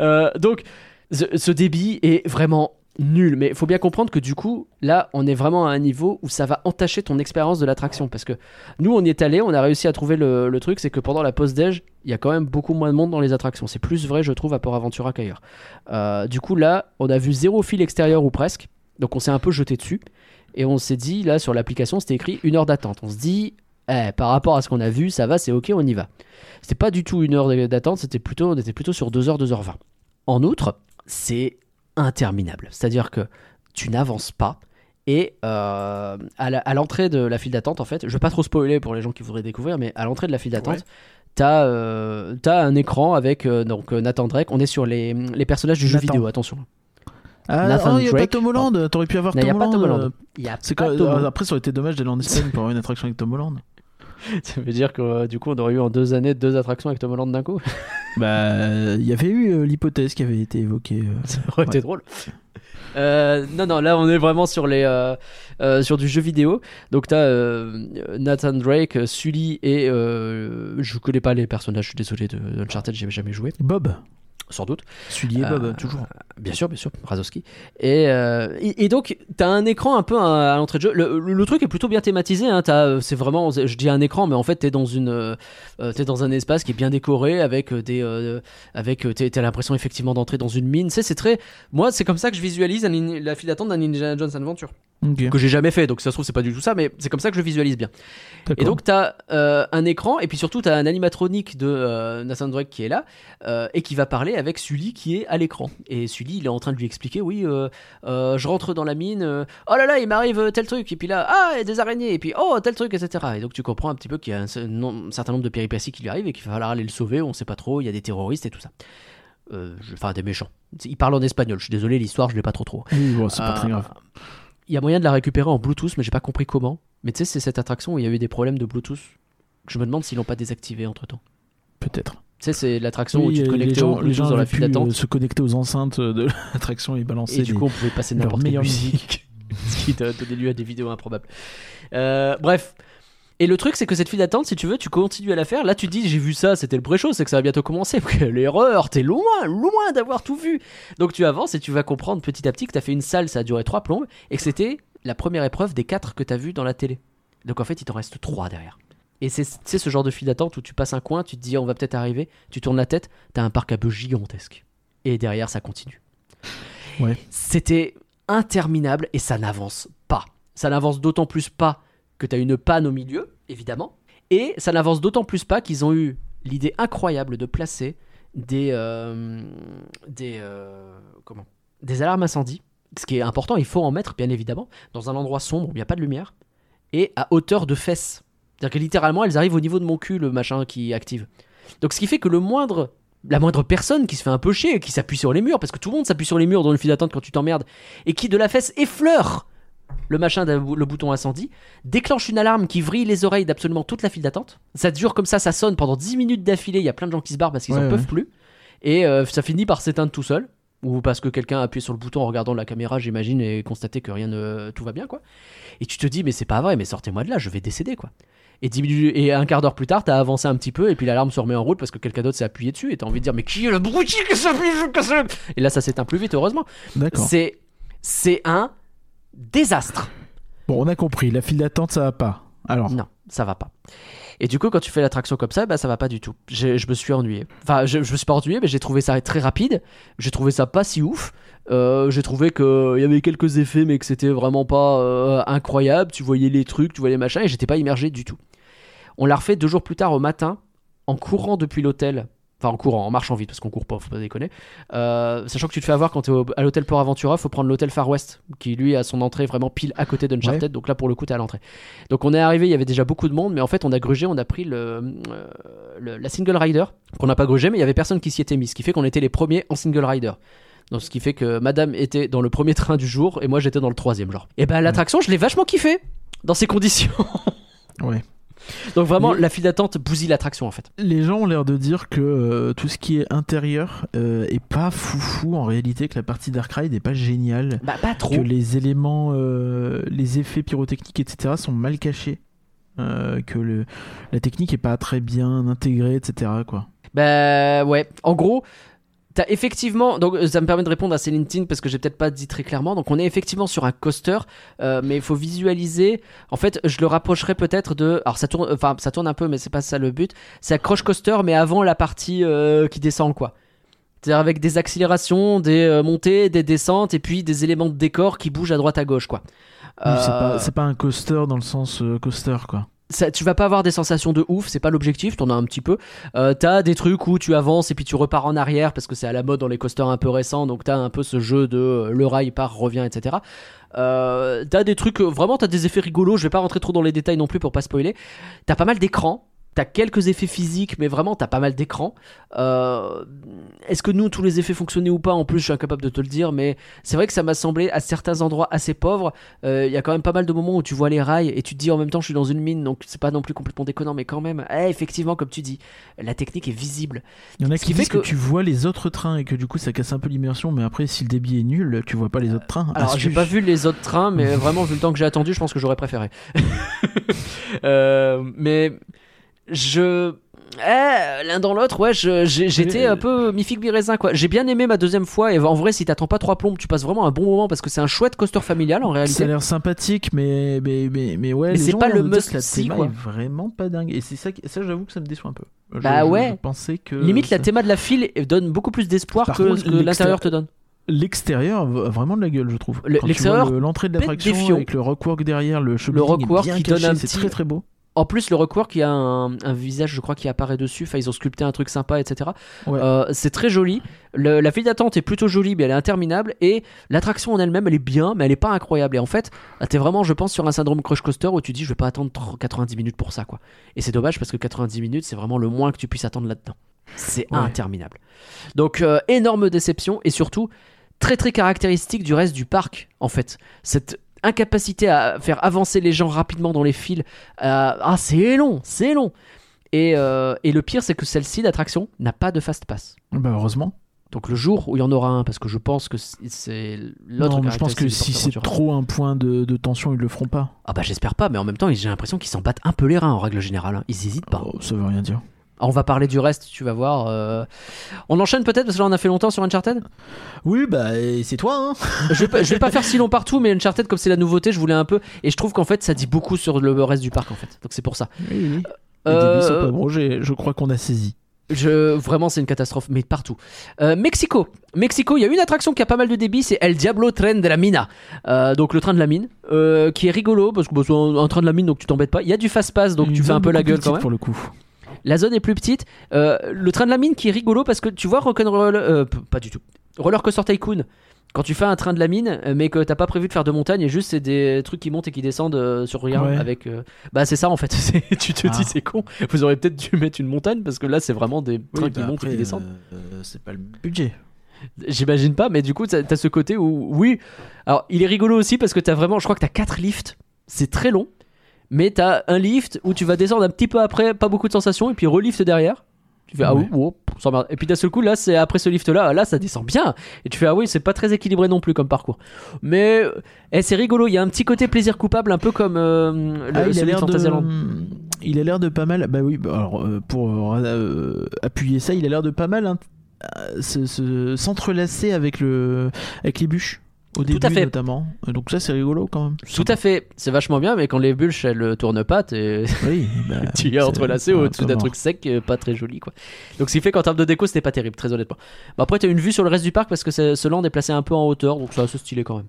Euh, donc, ce, ce débit est vraiment nul. Mais il faut bien comprendre que du coup, là, on est vraiment à un niveau où ça va entacher ton expérience de l'attraction. Parce que nous, on y est allé, on a réussi à trouver le, truc, c'est que pendant la pause déj, il y a quand même beaucoup moins de monde dans les attractions. C'est plus vrai, je trouve, à Port Aventura qu'ailleurs. Euh, du coup, là, on a vu zéro fil extérieur ou presque. Donc, on s'est un peu jeté dessus. Et on s'est dit, là, sur l'application, c'était écrit une heure d'attente. On se dit, eh, par rapport à ce qu'on a vu, ça va, c'est ok, on y va. C'était pas du tout une heure d'attente, c'était plutôt, on était plutôt sur 2h, 2h20. En outre, c'est interminable. C'est-à-dire que tu n'avances pas. Et euh, à l'entrée de la file d'attente, en fait, je vais pas trop spoiler pour les gens qui voudraient découvrir, mais à l'entrée de la file d'attente, Ouais. t'as euh, un écran avec euh, donc Nathan Drake. On est sur les, les personnages du jeu Nathan. vidéo, attention. Ah, Nathan oh, il y a pas. Tom Holland. T'aurais pu avoir Non, Tom y a pas Holland. Tom Holland. Il y a pas Tom. Après, ça aurait été dommage d'aller en Espagne pour avoir une attraction avec Tom Holland. Ça veut dire que euh, du coup, on aurait eu en deux années deux attractions avec Tom Holland d'un coup. Bah, il y avait eu euh, l'hypothèse qui avait été évoquée. euh, Ça aurait été drôle. Euh, non, non, là on est vraiment sur les euh, euh, sur du jeu vidéo. Donc t'as Nathan Drake, Sully et je connais pas les personnages. Je suis désolé de Uncharted, j'ai jamais joué, Bob. Sans doute. Sully et Euh, Bob, toujours. Bien sûr, bien sûr, Razowski. Et, euh, et, et donc, t'as un écran un peu à, à l'entrée de jeu. Le, le- le truc est plutôt bien thématisé. Hein. Euh, c'est vraiment, je dis un écran, mais en fait, dans une, euh, euh, t'es dans un espace qui est bien décoré avec euh, des, euh, avec, euh, t'as l'impression effectivement d'entrer dans une mine. Tu c'est très, moi, c'est comme ça que je visualise la file d'attente d'un Indiana Jones Adventure Que j'ai jamais fait. Donc ça se trouve, c'est pas du tout ça, mais c'est comme ça que je visualise bien. Et donc, tu as un écran, et puis surtout, tu as un animatronique de euh, Nathan Drake qui est là, euh, et qui va parler avec Sully qui est à l'écran. Et Sully, il est en train de lui expliquer Oui, euh, euh, je rentre dans la mine, euh, oh là là, il m'arrive euh, tel truc, et puis là, ah, il y a des araignées, et puis oh, tel truc, etc. Et donc, tu comprends un petit peu qu'il y a un, certain nombre de péripéties qui lui arrivent, et qu'il va falloir aller le sauver, on sait pas trop, il y a des terroristes et tout ça. Euh, Enfin, des méchants. Il parle en espagnol, je suis désolé, l'histoire, je l'ai pas trop trop. Oui, bon, c'est pas Euh, très grave. Il y a moyen de la récupérer en Bluetooth, mais j'ai pas compris comment. Mais tu sais, c'est cette attraction où il y a eu des problèmes de Bluetooth. Je me demande s'ils l'ont pas désactivé entre temps. Peut-être. Tu sais, c'est l'attraction où tu te euh, les connectais gens, au les gens dans la file pu d'attente. euh, se connecter aux enceintes de l'attraction et balancer Et du coup, on pouvait passer n'importe quelle musique. ce qui t'a donné lieu à des vidéos improbables. Euh, bref. Et le truc, c'est que cette file d'attente, si tu veux, tu continues à la faire. Là, tu te dis, j'ai vu ça, c'était le pré-show, c'est que ça va bientôt commencer. Quelle erreur, t'es loin, loin d'avoir tout vu. Donc tu avances et tu vas comprendre petit à petit que t'as fait une salle, ça a duré trois plombes, et que c'était la première épreuve des quatre que t'as vu dans la télé. Donc en fait, il t'en reste trois derrière. Et c'est c'est ce genre de file d'attente où tu passes un coin, tu te dis, on va peut-être arriver, tu tournes la tête, t'as un parc à bœufs gigantesque. Et derrière, ça continue. Ouais. C'était interminable et ça n'avance pas. Ça n'avance d'autant plus pas que tu as une panne au milieu, évidemment. Et ça n'avance d'autant plus pas qu'ils ont eu l'idée incroyable de placer des, euh, des, euh, comment des alarmes incendie. Ce qui est important, il faut en mettre, bien évidemment, dans un endroit sombre où il n'y a pas de lumière et à hauteur de fesses. C'est-à-dire que littéralement, elles arrivent au niveau de mon cul, le machin qui active. Donc ce qui fait que le moindre la moindre personne qui se fait un peu chier, qui s'appuie sur les murs, parce que tout le monde s'appuie sur les murs dans une file d'attente quand tu t'emmerdes, et qui de la fesse effleure le machin, le bouton incendie, déclenche une alarme qui vrille les oreilles d'absolument toute la file d'attente. Ça dure comme ça, ça sonne pendant 10 minutes d'affilée, il y a plein de gens qui se barrent parce qu'ils Ouais, en ouais. peuvent plus, et euh, ça finit par s'éteindre tout seul, ou parce que quelqu'un a appuyé sur le bouton en regardant la caméra, j'imagine, et constaté que rien ne... tout va bien, quoi. Et tu te dis, mais c'est pas vrai, mais sortez-moi de là, je vais décéder, quoi. Et, 10 minutes- et un quart d'heure plus tard, t'as avancé un petit peu, et puis l'alarme se remet en route parce que quelqu'un d'autre s'est appuyé dessus, et t'as envie de dire, mais qui est le bruit qui s'appuie que c'est Et là, ça s'éteint plus vite, heureusement. C'est un désastre. Bon, on a compris. La file d'attente, ça va pas. Alors, Non, ça va pas. Et du coup, quand tu fais l'attraction comme ça, bah ça va pas du tout. Je me suis ennuyé. Enfin, je, je me suis pas ennuyé, mais j'ai trouvé ça très rapide. J'ai trouvé ça pas si ouf. Euh, j'ai trouvé qu'il y avait quelques effets, mais que c'était vraiment pas euh, incroyable. Tu voyais les trucs, tu voyais les machins, et j'étais pas immergé du tout. On l'a refait deux jours plus tard au matin, en courant depuis l'hôtel. Enfin, en courant, en marchant vite, parce qu'on court pas, faut pas déconner. Euh, sachant que tu te fais avoir quand tu es à l'hôtel Port Aventura, faut prendre l'hôtel Far West, qui lui a son entrée vraiment pile à côté d'Uncharted. Donc là, pour le coup, t'es à l'entrée. Donc on est arrivé, il y avait déjà beaucoup de monde, mais en fait, on a grugé, on a pris le, euh, le- la single rider, qu'on n'a pas grugé, mais il y avait personne qui s'y était mis, ce qui fait qu'on était les premiers en single rider. Donc ce qui fait que madame était dans le premier train du jour et moi j'étais dans le troisième genre. Et ben l'attraction je l'ai vachement kiffé dans ces conditions. ouais. Donc vraiment la file d'attente bousille l'attraction en fait. Les gens ont l'air de dire que euh, tout ce qui est intérieur euh, est pas foufou en réalité, que la partie Dark Ride est pas géniale, Bah pas trop. que les éléments, euh, les effets pyrotechniques, etc. sont mal cachés, que le, la technique est pas très bien intégrée, etc. Quoi. Bah ouais, en gros, t'as effectivement, donc euh, ça me permet de répondre à Céline Ting parce que j'ai peut-être pas dit très clairement. Donc on est effectivement sur un coaster, euh, mais il faut visualiser. En fait, je le rapprocherai peut-être de, alors ça tourne, enfin ça tourne un peu, mais c'est pas ça le but. C'est un crush coaster, mais avant la partie euh, qui descend quoi. C'est-à-dire avec des accélérations, des euh, montées, des descentes, et puis des éléments de décor qui bougent à droite à gauche quoi. Oui, C'est Euh, pas, c'est pas un coaster dans le sens euh, coaster quoi. Tu vas pas avoir des sensations de ouf, c'est pas l'objectif, t'en as un petit peu. Euh, t'as des trucs où tu avances et puis tu repars en arrière parce que c'est à la mode dans les coasters un peu récents, donc t'as un peu ce jeu de euh, le rail part, revient, etc. Euh, t'as des trucs, vraiment t'as des effets rigolos, je vais pas rentrer trop dans les détails non plus pour pas spoiler. T'as pas mal d'écrans. T'as quelques effets physiques, mais vraiment, t'as pas mal d'écrans. Euh, Est-ce que nous, tous les effets fonctionnaient ou pas? En plus, je suis incapable de te le dire, mais c'est vrai que ça m'a semblé à certains endroits assez pauvre. Euh, Il y a quand même pas mal de moments où tu vois les rails et tu te dis en même temps, je suis dans une mine, donc c'est pas non plus complètement déconnant, mais quand même, eh, effectivement, comme tu dis, la technique est visible. Il y en a Ce qui qui fait disent que... que- tu vois les autres trains et que du coup ça casse un peu l'immersion, mais après si le débit est nul, tu vois pas les autres trains. Alors, j'ai pas vu les autres trains, mais vraiment, vu le temps que j'ai attendu, je pense que j'aurais préféré. Euh, mais je. Eh, l'un dans l'autre, ouais, j'étais un peu mi-figue mi-raisin, quoi. J'ai bien aimé ma deuxième fois, et en vrai, si t'attends pas trois plombes, tu passes vraiment un bon moment parce que c'est un chouette coaster familial en Ça a réalité. l'air sympathique, mais, mais, mais, mais ouais, Mais c'est pas le que la quoi. est vraiment pas dingue. Et c'est ça, ça j'avoue que ça me déçoit un peu. Je- Bah ouais. Je que. Limite, la théma de la file donne beaucoup plus d'espoir que contre, ce que l'intérieur te donne. L'extérieur vraiment de la gueule, je trouve. Le- l'extérieur le- l'entrée de l'attraction avec le rockwork derrière, le shopping rockwork qui donne un c'est petit- très très beau. En plus, le rockwork, il y a un, un visage, je crois, qui apparaît dessus. Enfin, ils ont sculpté un truc sympa, etc. Ouais. Euh, c'est très joli. Le- la file d'attente est plutôt jolie, mais elle est interminable. Et l'attraction en elle-même, elle est bien, mais elle est pas incroyable. Et en fait, t'es vraiment, je pense, sur un syndrome crush coaster où tu dis, je vais pas attendre 30 90 minutes pour ça, quoi. Et c'est dommage parce que 90 minutes, c'est vraiment le moins que tu puisses attendre là-dedans. C'est Ouais. interminable. Donc, euh, énorme déception et surtout très très caractéristique du reste du parc, en fait. Cette incapacité à faire avancer les gens rapidement dans les files. euh, ah, c'est long, c'est long. Et, euh, et le pire, c'est que celle-ci d'attraction n'a pas de fast pass. Bah heureusement. Donc le jour où il y en aura un, parce que je pense que c'est- l'autre Non, je pense que si c'est trop un point de, de tension, ils le feront pas. Ah bah j'espère pas, mais en même temps j'ai l'impression qu'ils s'en battent un peu les reins en règle générale. hein. Ils hésitent pas. Oh, ça veut rien dire. On va parler du reste, tu vas voir. euh. On enchaîne peut-être parce que là on a fait longtemps sur Uncharted? Oui, bah c'est toi, hein je, vais pas, je vais pas faire si long partout, mais Uncharted comme c'est la nouveauté, je voulais un peu. Et je trouve qu'en fait ça dit beaucoup sur le reste du parc en fait. Donc c'est pour ça. Oui, oui. Les Euh, débits sont pas abrogés, je crois qu'on a saisi. Je, vraiment, c'est une catastrophe, mais partout. Euh, Mexico. Mexico, il y a une attraction qui a pas mal de débit, c'est El Diablo Tren de la Mina. Euh, donc le train de la mine, euh, qui est rigolo, parce que bon, c'est un, train de la mine, donc tu t'embêtes pas. Il y a du fast-pass, donc Une tu fais un peu la gueule quand même. pour le coup. La zone est plus petite. Euh, le train de la mine qui est rigolo, parce que tu vois Rock'n'Roll... Euh, pas du tout. Roller Coaster Tycoon. Quand tu fais un train de la mine, euh, mais que t'as pas prévu de faire de montagne, et juste c'est des trucs qui montent et qui descendent sur rien Ouais. avec. Bah c'est ça en fait. Tu te Ah. dis c'est con. Vous auriez peut-être dû mettre une montagne parce que là c'est vraiment des trains Oui, qui bah montent et qui descendent. c'est pas le budget. J'imagine pas, mais du coup, t'as t'as ce côté où, oui. Alors, il est rigolo aussi parce que t'as vraiment, je crois que t'as 4 lifts. C'est très long, mais t'as un lift où tu vas descendre un petit peu après, pas beaucoup de sensations, et puis relift derrière. Tu fais, ah oui, oh, m'emmerde. Et puis d'un seul coup, là, c'est après ce lift-là, là, ça descend bien. Et tu fais, ah oui, c'est pas très équilibré non plus comme parcours. Mais eh, c'est rigolo, il y a un petit côté plaisir coupable, un peu comme euh, le, Ah, il a l'air de, il a l'air de pas mal. Bah oui, bah alors euh, pour euh, appuyer ça, il a l'air de pas mal hein, se, se- s'entrelacer avec le avec les bûches au Tout début à fait. notamment. Euh, Donc ça c'est rigolo quand même. Tout à fait, c'est vachement bien, mais quand les bûches elles euh, tournent pas, t'es. Oui, bah, tu es entrelacé au-dessus d'un truc sec, euh, pas très joli quoi. Donc ce qui fait qu'en termes de déco, c'était pas terrible, très honnêtement. Bah, après, t'as une vue sur le reste du parc parce que ce land est placé un peu en hauteur, donc c'est assez stylé quand même.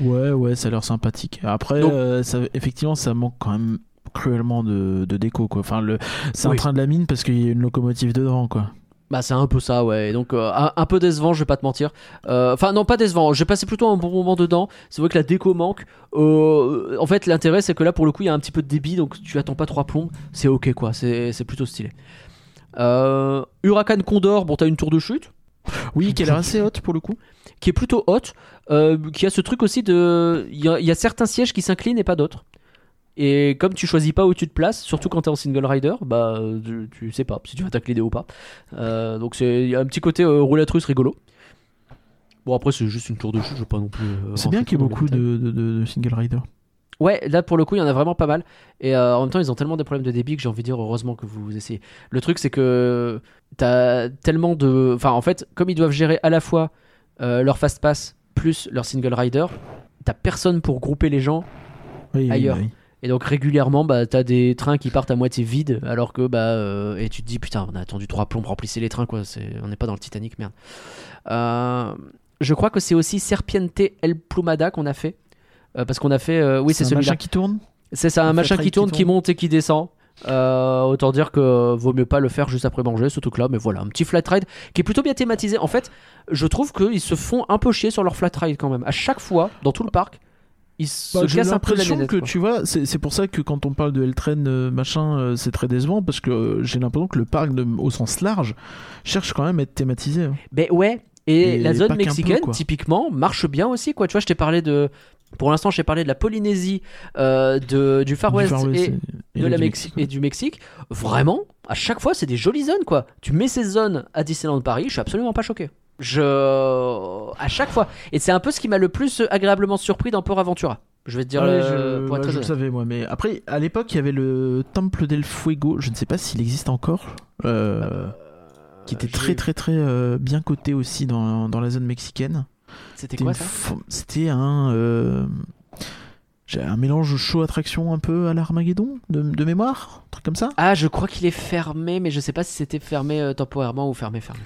Ouais, ouais, ça a l'air sympathique. Après, Donc- euh, ça, effectivement, ça manque quand même cruellement de, de déco quoi. Enfin, le, c'est Oui. un train de la mine parce qu'il y a une locomotive dedans quoi. Bah c'est un peu ça, ouais. Donc euh, un, un peu décevant, je vais pas te mentir. Euh, Enfin non, pas décevant. J'ai passé plutôt un bon moment dedans. C'est vrai que la déco manque. Euh, en fait, l'intérêt c'est que là pour le coup il y a un petit peu de débit, donc tu attends pas trois plombs. C'est ok quoi. C'est c'est plutôt stylé. Huracan Condor, bon t'as une tour de chute. Oui, qui l'air assez haute pour le coup. qui est plutôt haute, qui a ce truc aussi de. Il y, a- il y a certains sièges qui s'inclinent et pas d'autres. Et comme tu choisis pas où tu te places, surtout quand t'es en single rider, bah tu, tu sais pas si tu vas t'incliner ou pas. Euh, donc c'est il y a un petit côté euh, roulette russe rigolo. Bon après c'est juste une tour de chute, je veux pas non plus. euh, C'est bien qu'il y ait beaucoup de, de, de- de single rider. Ouais, là pour le coup, il y en a vraiment pas mal. Et euh, en même temps, ils ont tellement des problèmes de débit que j'ai envie de dire heureusement que vous essayez. Le truc, c'est que t'as tellement de. Enfin, en fait, comme ils doivent gérer à la fois euh, leur fast pass plus leur single rider, t'as personne pour grouper les gens. Oui, oui, Ailleurs. bah oui. Et donc régulièrement, bah, t'as des trains qui partent à moitié vides, alors que bah, euh, et tu te dis putain, on a attendu trois plombs, remplissez les trains quoi. C'est, on n'est pas dans le Titanic, merde. Euh, je crois que c'est aussi Serpiente El Plumada qu'on a fait. Euh, parce qu'on a fait, oui, c'est un celui-là. machin qui tourne. C'est ça, un machin qui tourne, qui monte et qui descend. Euh, autant dire que vaut mieux pas le faire juste après manger ce truc là mais voilà un petit flat ride qui est plutôt bien thématisé en fait je trouve qu'ils se font un peu chier sur leur flat ride quand même à chaque fois dans tout le parc il se Bah, J'ai casse un peu la l'impression que quoi. tu vois, c'est pour ça que quand on parle de Eltren euh, machin, euh, c'est très décevant parce que euh, j'ai l'impression que le parc, de- au sens large, cherche quand même à être thématisé. hein. Ben ouais. Et, Et la zone peu, mexicaine, typiquement, marche bien aussi. Quoi. Tu vois, je t'ai parlé de. Pour l'instant, je t'ai parlé de la Polynésie, euh, de, du Far Du West, Far West et, et de du la Mexique, Mexique et du Mexique. Vraiment, à chaque fois, c'est des jolies zones, quoi. Tu mets ces zones à Disneyland Paris, je suis absolument pas choqué. Je. À chaque fois. Et c'est un peu ce qui m'a le plus agréablement surpris dans Port Aventura. Je vais te dire. Ouais, euh, je, pour être très je le savais moi, mais après à l'époque il y avait le Temple del Fuego, je ne sais pas s'il existe encore, euh, qui était j'ai- très très très euh, bien coté aussi dans, dans la zone mexicaine. C'était quoi ça? C'était un euh, j'ai un mélange show attraction un peu à l'Armageddon de, de mémoire, un truc comme ça? Ah, je crois qu'il est fermé, mais je sais pas si c'était fermé euh, temporairement ou fermé fermé.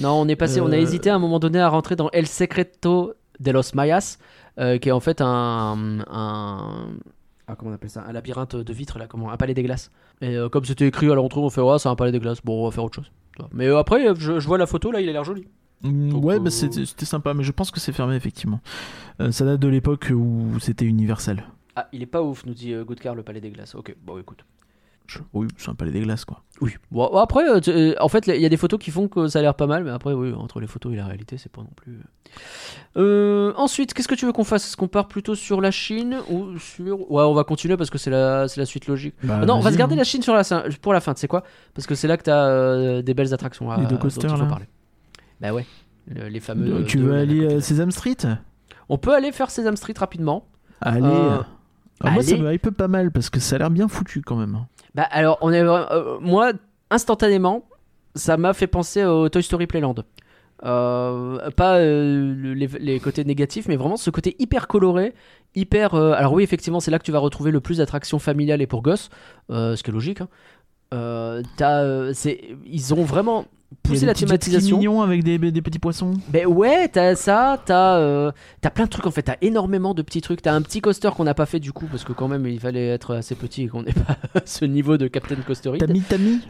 Non, on est passé, on a Euh. hésité à un moment donné à rentrer dans El Secreto de los Mayas, euh, qui est en fait un, un ah, comment on appelle ça, un labyrinthe de vitres là, comment, un palais des glaces. Et euh, comme c'était écrit à l'entrée, on fait ouais, c'est un palais des glaces. Bon, on va faire autre chose. Mais euh, après, euh, je, je vois la photo là, il a l'air joli. Mm, Donc, ouais, euh, bah, c'était c'était sympa, mais je pense que c'est fermé effectivement. Euh, ça date de l'époque où c'était universel. Ah, il est pas ouf, nous dit euh, Goodcar, le palais des glaces. Ok, bon, écoute. Oui, c'est un palais des glaces quoi. Oui. Bon, après, euh, euh, en fait, il y a des photos qui font que ça a l'air pas mal, mais après, oui, entre les photos et la réalité, c'est pas non plus. Euh, ensuite, qu'est-ce que tu veux qu'on fasse? Est-ce qu'on part plutôt sur la Chine ou sur. Ouais, on va continuer parce que c'est la, c'est la suite logique. Bah, Ah non, on va se garder hein. la Chine sur la, pour la fin, tu sais quoi? Parce que c'est là que t'as euh, des belles attractions à, Les deux dont coasters, il faut là. parler. Bah ouais, le- les fameux. Tu veux aller à Sesame Street? On peut aller faire Sesame Street rapidement. Allez. Alors moi, ça me hype pas mal parce que ça a l'air bien foutu quand même. Bah alors, on est, euh, moi, instantanément, ça m'a fait penser au Toy Story Playland. Euh, pas euh, le- les, les côtés négatifs, mais vraiment ce côté hyper coloré, hyper. alors oui, effectivement, c'est là que tu vas retrouver le plus d'attractions familiales et pour gosses, ce qui est logique. hein. C'est, ils ont vraiment Des la thématisation. mignons avec des, des petits poissons. Ben ouais, t'as ça, t'as euh, t'as plein de trucs en fait, t'as énormément de petits trucs. T'as un petit coaster qu'on n'a pas fait du coup parce que quand même il fallait être assez petit et qu'on n'ait pas ce niveau de Captain Coasterite. Tami Tami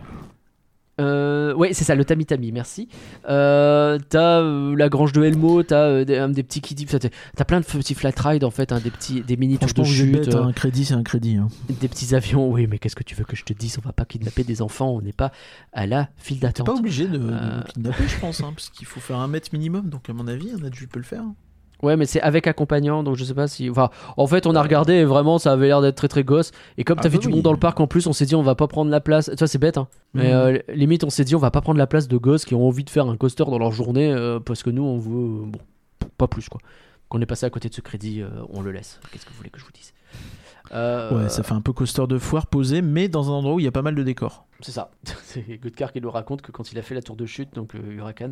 Euh, ouais, c'est ça, le Tami Tami, merci. Euh, t'as euh, la grange de Elmo, t'as euh, des, des petits kiddies, t'as plein de petits flat rides en fait, hein, des petits, des mini tours de chute, bête, un crédit, c'est un crédit. hein. des petits avions. Oui, mais qu'est-ce que tu veux que je te dise? On va pas kidnapper des enfants, on n'est pas à la file T'es d'attente. pas obligé de, de kidnapper, je pense, hein, parce qu'il faut faire un mètre minimum. Donc, à mon avis, un adulte peut le faire. Ouais, mais c'est avec accompagnant, donc je sais pas si. Enfin, en fait, on a regardé et vraiment, ça avait l'air d'être très très gosse. Et comme Ah t'avais bah du monde dans le parc en plus, on s'est dit, on va pas prendre la place. Tu vois, c'est bête, hein. Mais Mhm. euh, limite, on s'est dit, on va pas prendre la place de gosses qui ont envie de faire un coaster dans leur journée euh, parce que nous, on veut. bon, pas plus quoi. Qu'on est passé à côté de ce crédit, euh, on le laisse. Qu'est-ce que vous voulez que je vous dise? Euh, Ouais, ça fait un peu coaster de foire posé, mais dans un endroit où il y a pas mal de décors. C'est ça. C'est Goodcar qui nous raconte que quand il a fait la tour de chute, donc le Huracan,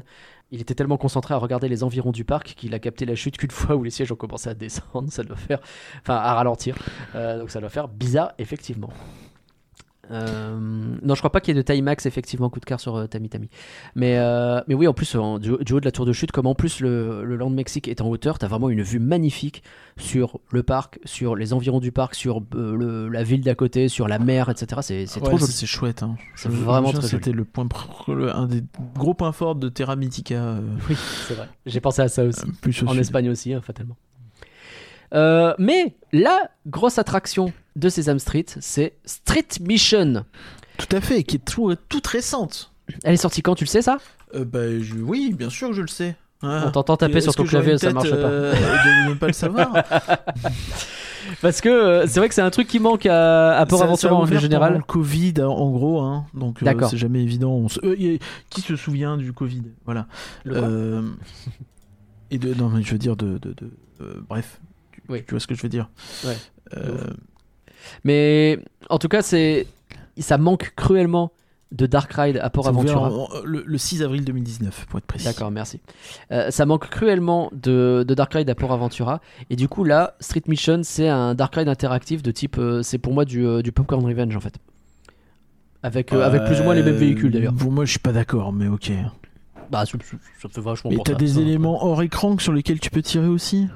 il était tellement concentré à regarder les environs du parc qu'il a capté la chute qu'une fois où les sièges ont commencé à descendre, ça doit faire. Enfin, à ralentir. Euh, donc ça doit faire bizarre, effectivement. Euh, non, je crois pas qu'il y ait de Timax effectivement coup de car sur euh, Tami Tami. Mais, euh, mais oui, en plus, en- du, du haut de la tour de chute, comme en plus le, le Land Mexique est en hauteur, t'as vraiment une vue magnifique sur le parc, sur les environs du parc, sur euh, le- la ville d'à côté, sur la mer, etc. C'est c'est Ouais, trop joli. C'est chouette. Hein. C'est vraiment très. C'était le point, le- un des gros points forts de Terra Mythica. Oui, c'est vrai. J'ai pensé à ça aussi. plus en. Espagne aussi, hein, fatalement. Euh, mais la grosse attraction de Sesame Street, c'est Street Mission. Tout à fait, qui est tout- toute récente. Elle est sortie quand, tu le sais ça? Euh, bah, je- oui, bien sûr que je le sais. Ah. On t'entend taper sur ton clavier, ça marche pas. euh, de ne pas le savoir? Parce que euh, c'est vrai que c'est un truc qui manque à, à Port Aventura en général. le Covid, en- en gros, hein. donc euh, c'est jamais évident. On se- qui se souvient du Covid? Voilà. Le et de, non, mais je veux dire de, de, de- bref. Tu, Oui. tu vois ce que je veux dire Ouais. Euh, Mais en tout cas, c'est ça manque cruellement de Dark Ride à Port ça Aventura. en- en- le, le 6 avril 2019, pour être précis. D'accord, merci. Euh, ça manque cruellement de, de Dark Ride à Port Aventura. Et du coup, là, Street Mission, c'est un Dark Ride interactif de type. euh, c'est pour moi du, euh, du Popcorn Revenge en fait. Avec, euh, avec plus ou moins les mêmes véhicules d'ailleurs. Pour moi, je suis pas d'accord, mais ok. Bah, ça, ça- fait vachement Mais t'as des ça, éléments hors écran sur lesquels tu peux tirer aussi?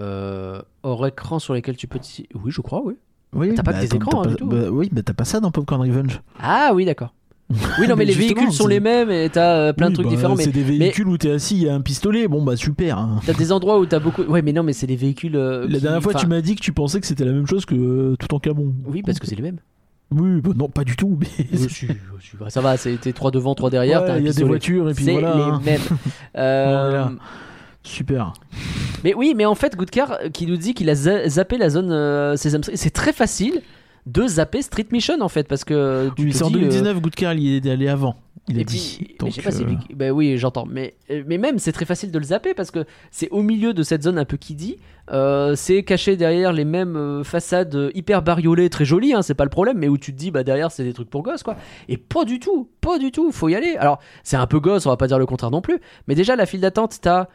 Euh, hors écran sur lesquels tu peux. ti- Oui, je crois, oui. Oui. T'as pas que des attends, écrans, hein, pas- du tout. bah oui, mais t'as pas ça dans Popcorn Revenge. Ah oui, d'accord. Oui, non, mais, les justement, véhicules sont c'est- les mêmes et t'as euh, plein de Oui, trucs bah, différents. Mais C'est des véhicules où t'es assis, il y a un pistolet, bon bah super. hein. t'as des endroits où t'as beaucoup. Ouais, mais non, mais c'est des véhicules. euh, La qui- dernière fois, enfin, tu m'as dit que tu pensais que c'était la même chose que euh, tout en Camon. Oui, parce que c'est les mêmes. Oui, bah non, pas du tout. Mais bah, ça va, c'était trois devant, trois derrière. Ouais, t'as un il y a des pistolet. voitures et puis C'est voilà. les hein. mêmes. Euh, Voilà. Super. Mais oui, mais en fait, Goodcar euh, qui nous dit qu'il a za- zappé la zone euh, Sesame Street, c'est très facile de zapper Street Mission en fait, parce que tu Oui, te c'est en dis, euh, 2019, Goodcar, il est allé avant. Il a et dit. puis, mais Donc, je sais pas si bah oui, j'entends. Mais, euh, mais même, c'est très facile de le zapper parce que c'est au milieu de cette zone un peu kiddie. Euh, c'est caché derrière les mêmes façades hyper bariolées, très jolies, hein, c'est pas le problème, mais où tu te dis, bah derrière, c'est des trucs pour gosses, quoi. Et pas du tout, pas du tout, faut y aller. Alors, c'est un peu gosse, on va pas dire le contraire non plus, mais déjà, la file d'attente, t'as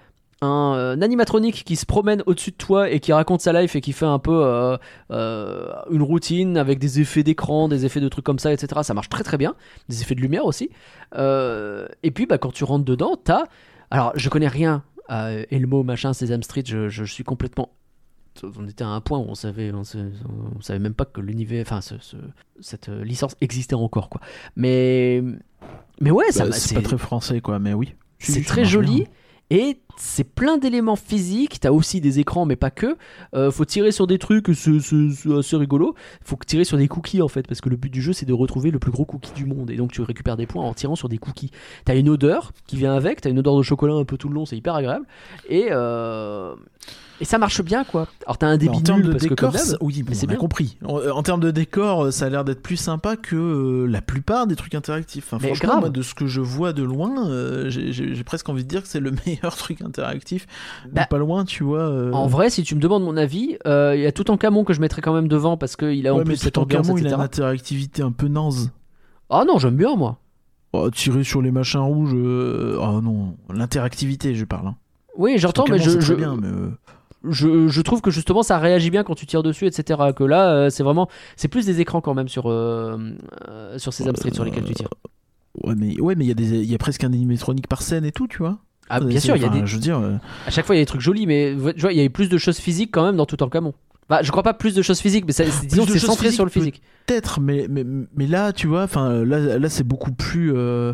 un, euh, un animatronique qui se promène au-dessus de toi et qui raconte sa life et qui fait un peu euh, euh, une routine avec des effets d'écran, des effets de trucs comme ça, etc. Ça marche très très bien. Des effets de lumière aussi. Et puis bah, quand tu rentres dedans, t'as. Alors je connais rien à Elmo, machin, Sesame Street, je, je suis complètement. On était à un point où on savait, on, sa- on savait même pas que l'univers, enfin ce- ce- cette licence existait encore quoi. Mais mais ouais, ça bah, c'est pas très français, quoi, mais oui. C'est très joli. bien. Et c'est plein d'éléments physiques. T'as aussi des écrans, mais pas que. Euh, faut tirer sur des trucs, c'est assez rigolo. Faut tirer sur des cookies en fait, parce que le but du jeu c'est de retrouver le plus gros cookie du monde. Et donc tu récupères des points en tirant sur des cookies. T'as une odeur qui vient avec, t'as une odeur de chocolat un peu tout le long, c'est hyper agréable. Et, euh, et ça marche bien quoi. Alors t'as un débit en termes nul de parce que décor, comme oui, mais c'est bien. compris. En, euh, en termes de décor, euh, ça a l'air d'être plus sympa que euh, la plupart des trucs interactifs. Enfin, Mais franchement, grave. moi, de ce que je vois de loin, euh, j'ai- presque envie de dire que c'est le meilleur truc interactif. Bah, pas loin, tu vois. euh, En vrai, si tu me demandes mon avis, il y a tout en camon que je mettrais quand même devant parce qu'il a en ouais, plus mais cette en ambiance, Camon, il a une interactivité un peu naze. Ah non, j'aime bien moi. Oh, tirer sur les machins rouges. euh, Oh non, l'interactivité, je parle. Hein. Oui, j'entends, en mais je, je, bien, mais, euh, je, je trouve que justement ça réagit bien quand tu tires dessus, etc. Que là, euh, c'est vraiment, c'est plus des écrans quand même sur euh, euh, sur ces Street sur lesquels tu tires. Ouais, mais ouais, mais il y a des, il y a presque un animatronique par scène et tout, tu vois. Ah, Euh, bien sûr, il y a des, Je veux dire, euh, à chaque fois il y a des trucs jolis, mais tu vois, il y a eu plus de choses physiques quand même dans tout en camon. Bah, je crois pas plus de choses physiques, mais ça, disons que c'est centré sur le physique. peut-être, mais, mais, mais là, tu vois, enfin, là, là c'est beaucoup plus. Euh...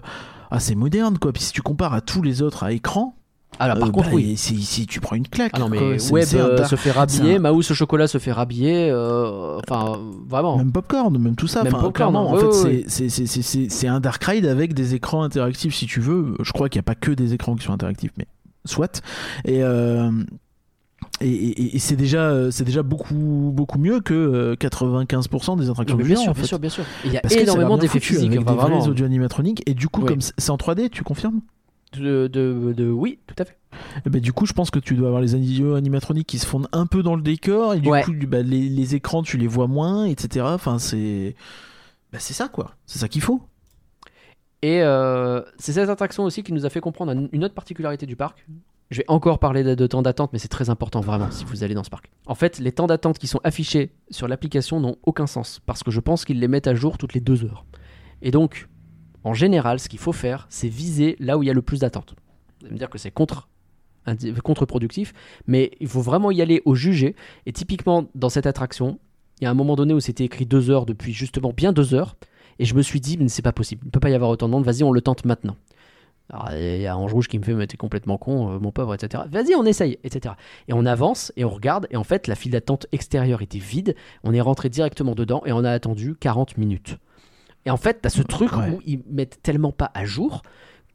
Ah, c'est moderne, quoi. Puis si tu compares à tous les autres à écran, Alors par euh, contre, bah, oui. et si, si tu prends une claque. Ah non, mais quoi. Web euh, dark- se fait rhabiller, un- Mouse au chocolat se fait rhabiller, euh, enfin vraiment. Même Popcorn, même tout ça. Même Popcorn, clairement, en fait, ouais, c'est- un Dark Ride avec des écrans interactifs, si tu veux. Je crois qu'il n'y a pas que des écrans qui sont interactifs, mais soit. Et. euh, Et, et- et c'est déjà, euh, c'est déjà beaucoup, beaucoup mieux que euh, 95% des attractions bien sûr, en bien sûr, bien sûr. Il y a Parce énormément d'effets physiques, avec enfin, des vrais audio animatroniques. Et du coup, Oui. comme c'est en 3D, tu confirmes? De, de, de- oui, tout à fait. Eh ben, du coup, je pense que tu dois avoir les animatroniques qui se fondent un peu dans le décor et du Ouais. coup, bah, les, les écrans, tu les vois moins, etc. Enfin, c'est, bah, c'est ça quoi. C'est ça qu'il faut. Et euh, c'est cette attraction aussi qui nous a fait comprendre un- une autre particularité du parc. Je vais encore parler de, de temps d'attente, mais c'est très important vraiment si vous allez dans ce parc. En fait, les temps d'attente qui sont affichés sur l'application n'ont aucun sens parce que je pense qu'ils les mettent à jour toutes les deux heures. Et donc, en général, ce qu'il faut faire, c'est viser là où il y a le plus d'attente. Vous allez me dire que c'est contre-productif, mais il faut vraiment y aller au jugé. Et typiquement, dans cette attraction, il y a un moment donné où c'était écrit deux heures depuis justement bien deux heures. Et je me suis dit, mais c'est pas possible, il ne peut pas y avoir autant de monde, vas-y, on le tente maintenant. Alors, il y a Ange Rouge qui me fait, mais t'es complètement con, euh, mon pauvre, etc. Vas-y, on essaye, etc. Et on avance et on regarde, et en fait, la file d'attente extérieure était vide. On est rentré directement dedans et on a attendu 40 minutes. Et en fait, t'as ce truc Ouais. où ils mettent tellement pas à jour.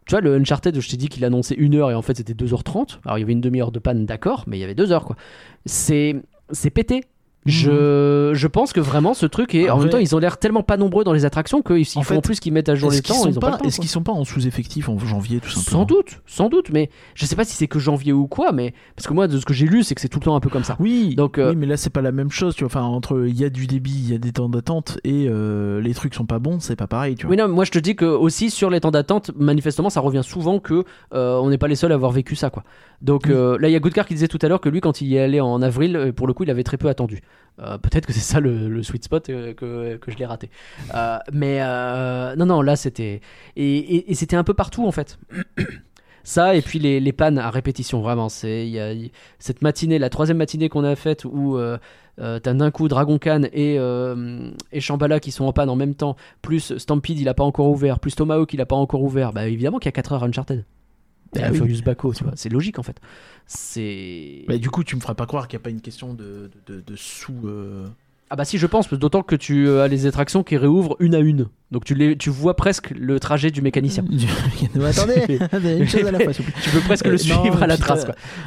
Tu vois, le Uncharted, je t'ai dit qu'il annonçait une heure et en fait c'était 2h30. Alors il y avait une demi-heure de panne, d'accord, mais il y avait deux heures quoi. C'est c'est pété. Je, je pense que vraiment ce truc est. En En même vrai- temps, ils ont l'air tellement pas nombreux dans les attractions qu'ils font fait, plus qu'ils mettent à jour les temps. sont, Ils ont pas, pas, le temps, est-ce qu'ils sont pas en sous-effectif en janvier tout simplement? Sans doute, sans doute, mais je sais pas si c'est que janvier ou quoi, mais parce que moi de ce que j'ai lu, c'est que c'est tout le temps un peu comme ça. Oui, Donc, euh, oui, mais là c'est pas la même chose, tu vois. Enfin, entre il y a du débit, il y a des temps d'attente et euh, les trucs sont pas bons, c'est pas pareil, tu vois. Oui, non, moi je te dis que aussi sur les temps d'attente, manifestement, ça revient souvent que euh, on n'est pas les seuls à avoir vécu ça, quoi. Donc Oui. là, il y a Goodcar qui disait tout à l'heure que lui, quand il y est allé en avril, pour le coup, il avait très peu attendu. Euh, Peut-être que c'est ça le, le sweet spot euh, que, que je l'ai raté. Euh, mais non, non, là c'était et, et- et c'était un peu partout en fait. Ça, et puis les, les pannes à répétition, vraiment. C'est, y a, cette matinée, la troisième matinée qu'on a faite où euh, t'as d'un coup Dragon Khan et, euh, et Shambhala qui sont en panne en même temps, plus Stampede il a pas encore ouvert, plus Tomahawk il a pas encore ouvert, bah évidemment qu'il y a 4 heures Uncharted. Bah à oui. Furious Baco, tu vois. C'est logique en fait. C'est. Bah, du coup, tu me feras pas croire qu'il n'y a pas une question de, de, sous. euh, Ah bah si je pense, d'autant que tu euh, as les attractions qui réouvrent une à une. Donc tu, les, tu vois presque le trajet du mécanicien. Non, attendez, une chose à la fois. s'il vous plaît. tu peux presque le Euh, non, suivre à la trace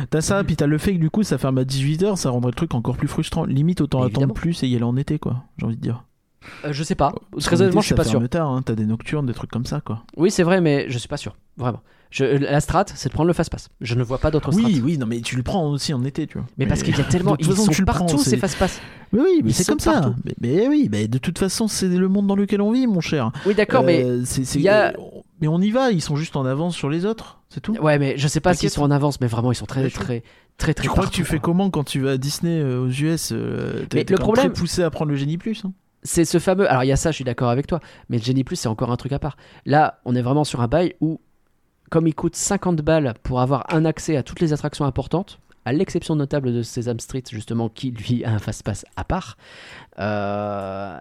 t'as- ça, puis t'as le fait que du coup ça ferme à 18h, ça rendrait le truc encore plus frustrant. Limite, autant attendre plus et y aller en été, quoi, j'ai envie de dire. Euh, je sais pas. Très honnêtement, je suis pas sûr. tard, hein, t'as des nocturnes, des trucs comme ça, quoi. Oui, c'est vrai, mais je suis pas sûr. Vraiment. Je, la strat, c'est de prendre le fast-pass. Je ne vois pas d'autre strat. Oui, oui, non, mais tu le prends aussi en été, tu vois. Mais parce qu'il y a tellement. Ils façon, sont tu le prends, partout ces fast-pass. Oui, oui, mais c'est comme ça. Mais, mais oui, mais de toute façon, c'est le monde dans lequel on vit, mon cher. Oui, d'accord, mais. Euh, c'est- il y a- Mais on y va, ils sont juste en avance sur les autres, c'est tout. Ouais, mais je sais pas s'ils sont en avance, mais vraiment, ils sont très, très, très, très. Tu crois que tu fais comment quand tu vas à Disney euh, aux US T'es Mais le problème- poussé à prendre le Génie Plus. C'est ce fameux. Alors il y a ça, je suis d'accord avec toi, mais le Genie Plus c'est encore un truc à part. Là, on est vraiment sur un bail où, comme il coûte 50 balles pour avoir un accès à toutes les attractions importantes, à l'exception notable de Sesame Street justement, qui lui a un fast-pass à part, euh,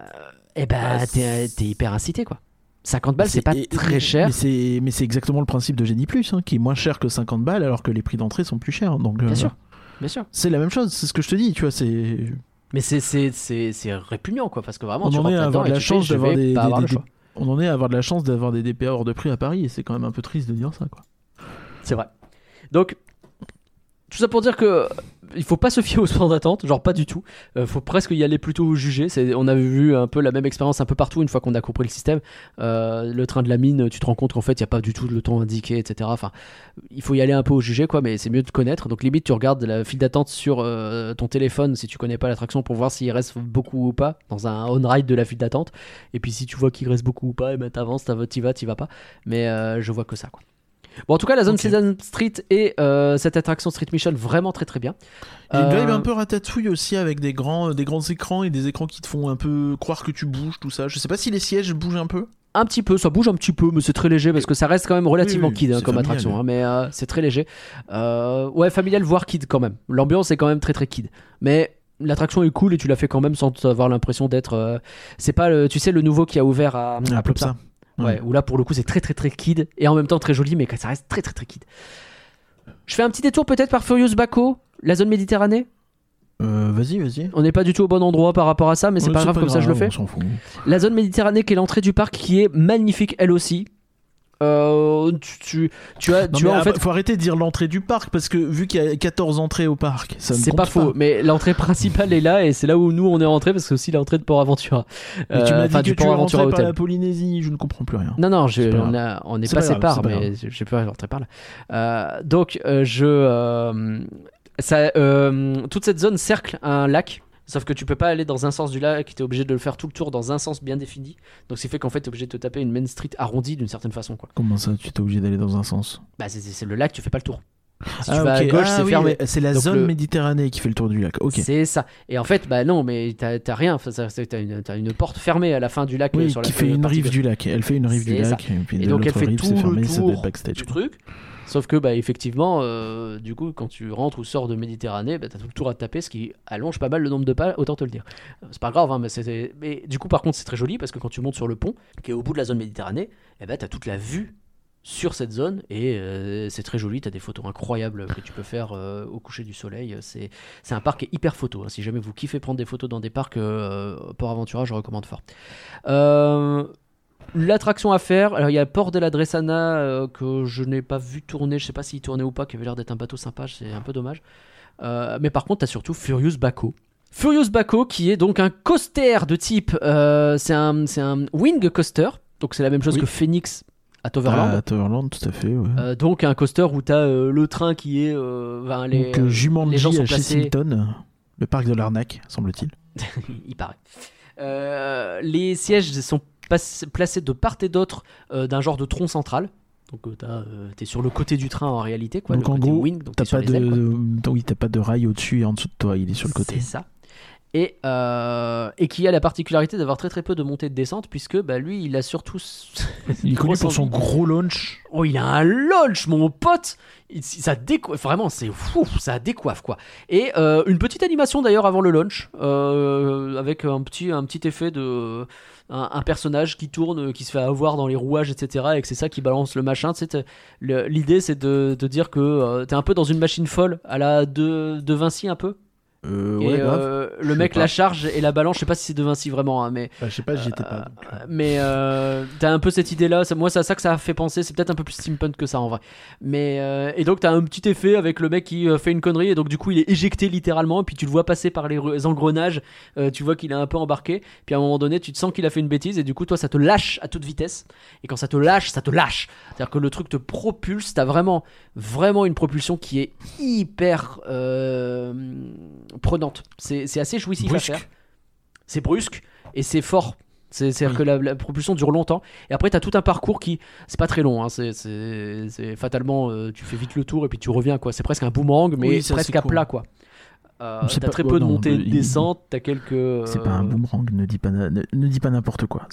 eh ben Ah, t'es hyper incité quoi. 50 balles, c'est pas et- très cher. Mais c'est, exactement le principe de Génie Plus, hein, qui est moins cher que 50 balles, alors que les prix d'entrée sont plus chers. Donc, euh, Bien sûr, bien sûr. C'est la même chose, c'est ce que je te dis, tu vois. C'est... Mais c'est répugnant quoi, parce que vraiment On tu en est à avoir de la chance d'avoir des, pas des-. On en est à avoir de la chance d'avoir des DPA hors de prix à Paris, et c'est quand même un peu triste de dire ça, quoi. C'est vrai. Donc, tout ça pour dire que il faut pas se fier au sport d'attente, genre pas du tout. Euh, faut presque y aller plutôt juger. C'est, on avait vu un peu la même expérience un peu partout une fois qu'on a compris le système. Euh, le train de la mine, tu te rends compte qu'en fait il y a pas du tout le temps indiqué, etc. Enfin, il faut y aller un peu au jugé quoi, mais c'est mieux de connaître. Donc limite tu regardes la file d'attente sur euh, ton téléphone si tu connais pas l'attraction pour voir s'il reste beaucoup ou pas dans un on ride de la file d'attente. Et puis si tu vois qu'il reste beaucoup ou pas, et ben t'avances, t'av- t'y vas, t'y vas pas. Mais euh, je vois que ça quoi. Bon, en tout cas, la zone Ok. Sesame Street et euh, cette attraction Street Mission vraiment très très bien. Il y a une vibe Euh, un peu ratatouille aussi avec des grands, des grands écrans et des écrans qui te font un peu croire que tu bouges, tout ça. Je sais pas si les sièges bougent un peu. Un petit peu, ça bouge un petit peu, mais c'est très léger parce que ça reste quand même relativement Oui, oui, kid hein, comme familial. attraction, hein, mais euh, c'est très léger. Euh, ouais, familial voire kid quand même. L'ambiance est quand même très très kid, mais l'attraction est cool et tu l'as fait quand même sans avoir l'impression d'être. euh, C'est pas le, tu sais, le nouveau qui a ouvert à, à peu Plopsa. Ouais, où là pour le coup c'est très très très kid et en même temps très joli, mais ça reste très très très kid. Je fais un petit détour peut-être par Furious Baco, la zone Méditerranée. Euh, vas-y, vas-y. On n'est pas du tout au bon endroit par rapport à ça, mais c'est pas grave comme ça je le fais. La zone Méditerranée qui est l'entrée du parc qui est magnifique elle aussi. Euh, tu, tu, tu as, Non, tu as en ah, fait. faut arrêter de dire l'entrée du parc parce que vu qu'il y a 14 entrées au parc, ça C'est pas faux, mais l'entrée principale est là et c'est là où nous on est rentré parce que c'est aussi l'entrée de Port Aventura. Mais tu Euh, m'as dit que tu Port Aventura par Hotel. la Polynésie, je ne comprends plus rien. Non, non, je- on, a- on est passé par, mais j'ai pu rentrer par là. Euh, donc, je. ça, toute cette zone cercle un lac. Sauf que tu peux pas aller dans un sens du lac, tu es obligé de le faire tout le tour dans un sens bien défini. Donc, ce qui fait qu'en fait, tu es obligé de te taper une Main Street arrondie d'une certaine façon. Quoi. Comment ça, tu t'es obligé d'aller dans un sens? Bah, c'est- c'est c'est le lac, tu fais pas le tour. Si Ah, tu vas à ok. gauche, Ah c'est oui, fermé. C'est la Donc, zone le- Méditerranée qui fait le tour du lac. C'est ça. Et en fait, bah non, mais t'as rien. C'est- T'as une, une porte fermée à la fin du lac. euh, Oui, sur la qui fait une rive du lac. Elle fait une rive du C'est ça. lac. Et, puis Et de donc, elle fait tout c'est le tour du truc. Sauf que, bah, effectivement, euh, du coup, quand tu rentres ou sors de Méditerranée, bah, t'as tout le tour à taper, ce qui allonge pas mal le nombre de pas, autant te le dire. Euh, C'est pas grave, hein, mais, du coup, par contre, c'est très joli parce que quand tu montes sur le pont, qui est au bout de la zone Méditerranée, eh ben, t'as toute la vue sur cette zone et euh, c'est très joli. T'as des photos incroyables que tu peux faire au coucher du soleil. C'est un parc hyper photo. hein. Si jamais vous kiffez prendre des photos dans des parcs euh, Port Aventura, je recommande fort. L'attraction à faire, alors il y a Port de la Dressana euh, que je n'ai pas vu tourner, je sais pas s'il tournait ou pas, qui avait l'air d'être un bateau sympa, c'est un peu dommage. Euh, mais par contre, t'as surtout Furious Baco. Furious Baco qui est donc un coaster de type, euh, c'est un, c'est un wing coaster, donc c'est la même chose Oui. que Phoenix à Toverland. Ah, Toverland, tout à fait. Ouais. Donc un coaster où t'as le train qui est, ben, les, Donc, Jumanji les gens sont à placés- Chessington, le parc de l'arnaque, semble-t-il. il paraît. Les sièges sont placés de part et d'autre euh, d'un genre de tronc central. Donc euh, t'as, euh, t'es sur le côté du train en réalité, quoi. Donc, le en côté gros, wing, donc T'as pas ailes, de, oui, t'as pas de rail au-dessus et en dessous de toi, il est sur le côté. C'est ça. et, euh, et qui a la particularité d'avoir très très peu de montée de descente, puisque bah, lui, il a surtout. Il est connu pour son gros launch. Oh, il a un launch, mon pote Il- Ça décoiffe, vraiment, c'est fou, ça décoiffe quoi. Et euh, une petite animation d'ailleurs avant le launch, euh, avec un petit, un petit effet de. Un, personnage qui tourne, qui se fait avoir dans les rouages, etc. Et que c'est ça qui balance le machin. L'idée, c'est de, de dire que euh, t'es un peu dans une machine folle, à la de, de Vinci un peu. Euh, et grave. euh, le mec pas. la charge et la balance. Je sais pas si c'est de Vinci vraiment, hein, mais Bah, je sais pas, j'y étais pas. donc, euh. mais euh, t'as un peu cette idée-là. ça- Moi, c'est à ça que ça a fait penser. C'est peut-être un peu plus steampunk que ça en vrai. Mais euh, et donc t'as un petit effet avec le mec qui euh, fait une connerie et donc du coup il est éjecté littéralement. Et puis tu le vois passer par les re- engrenages. euh, tu vois qu'il est un peu embarqué. Puis à un moment donné, tu te sens qu'il a fait une bêtise et du coup toi ça te lâche à toute vitesse. Et quand ça te lâche, ça te lâche. C'est-à-dire que le truc te propulse. T'as vraiment, vraiment une propulsion qui est hyper euh, prenante. C'est assez jouissif Brusque. à faire. C'est brusque et c'est fort. C'est- C'est-à-dire que la, la propulsion dure longtemps. Et après, tu as tout un parcours qui. C'est pas très long. hein, c'est- fatalement. euh, tu fais vite le tour et puis tu reviens. quoi. C'est presque un boomerang, mais Oui, presque à cool. plat. quoi. Euh, t'as pas- très ouais, peu de montées et de il- descentes. T'as quelques. C'est pas un euh, boomerang, ne dis pas, na- ne, ne dis pas n'importe quoi.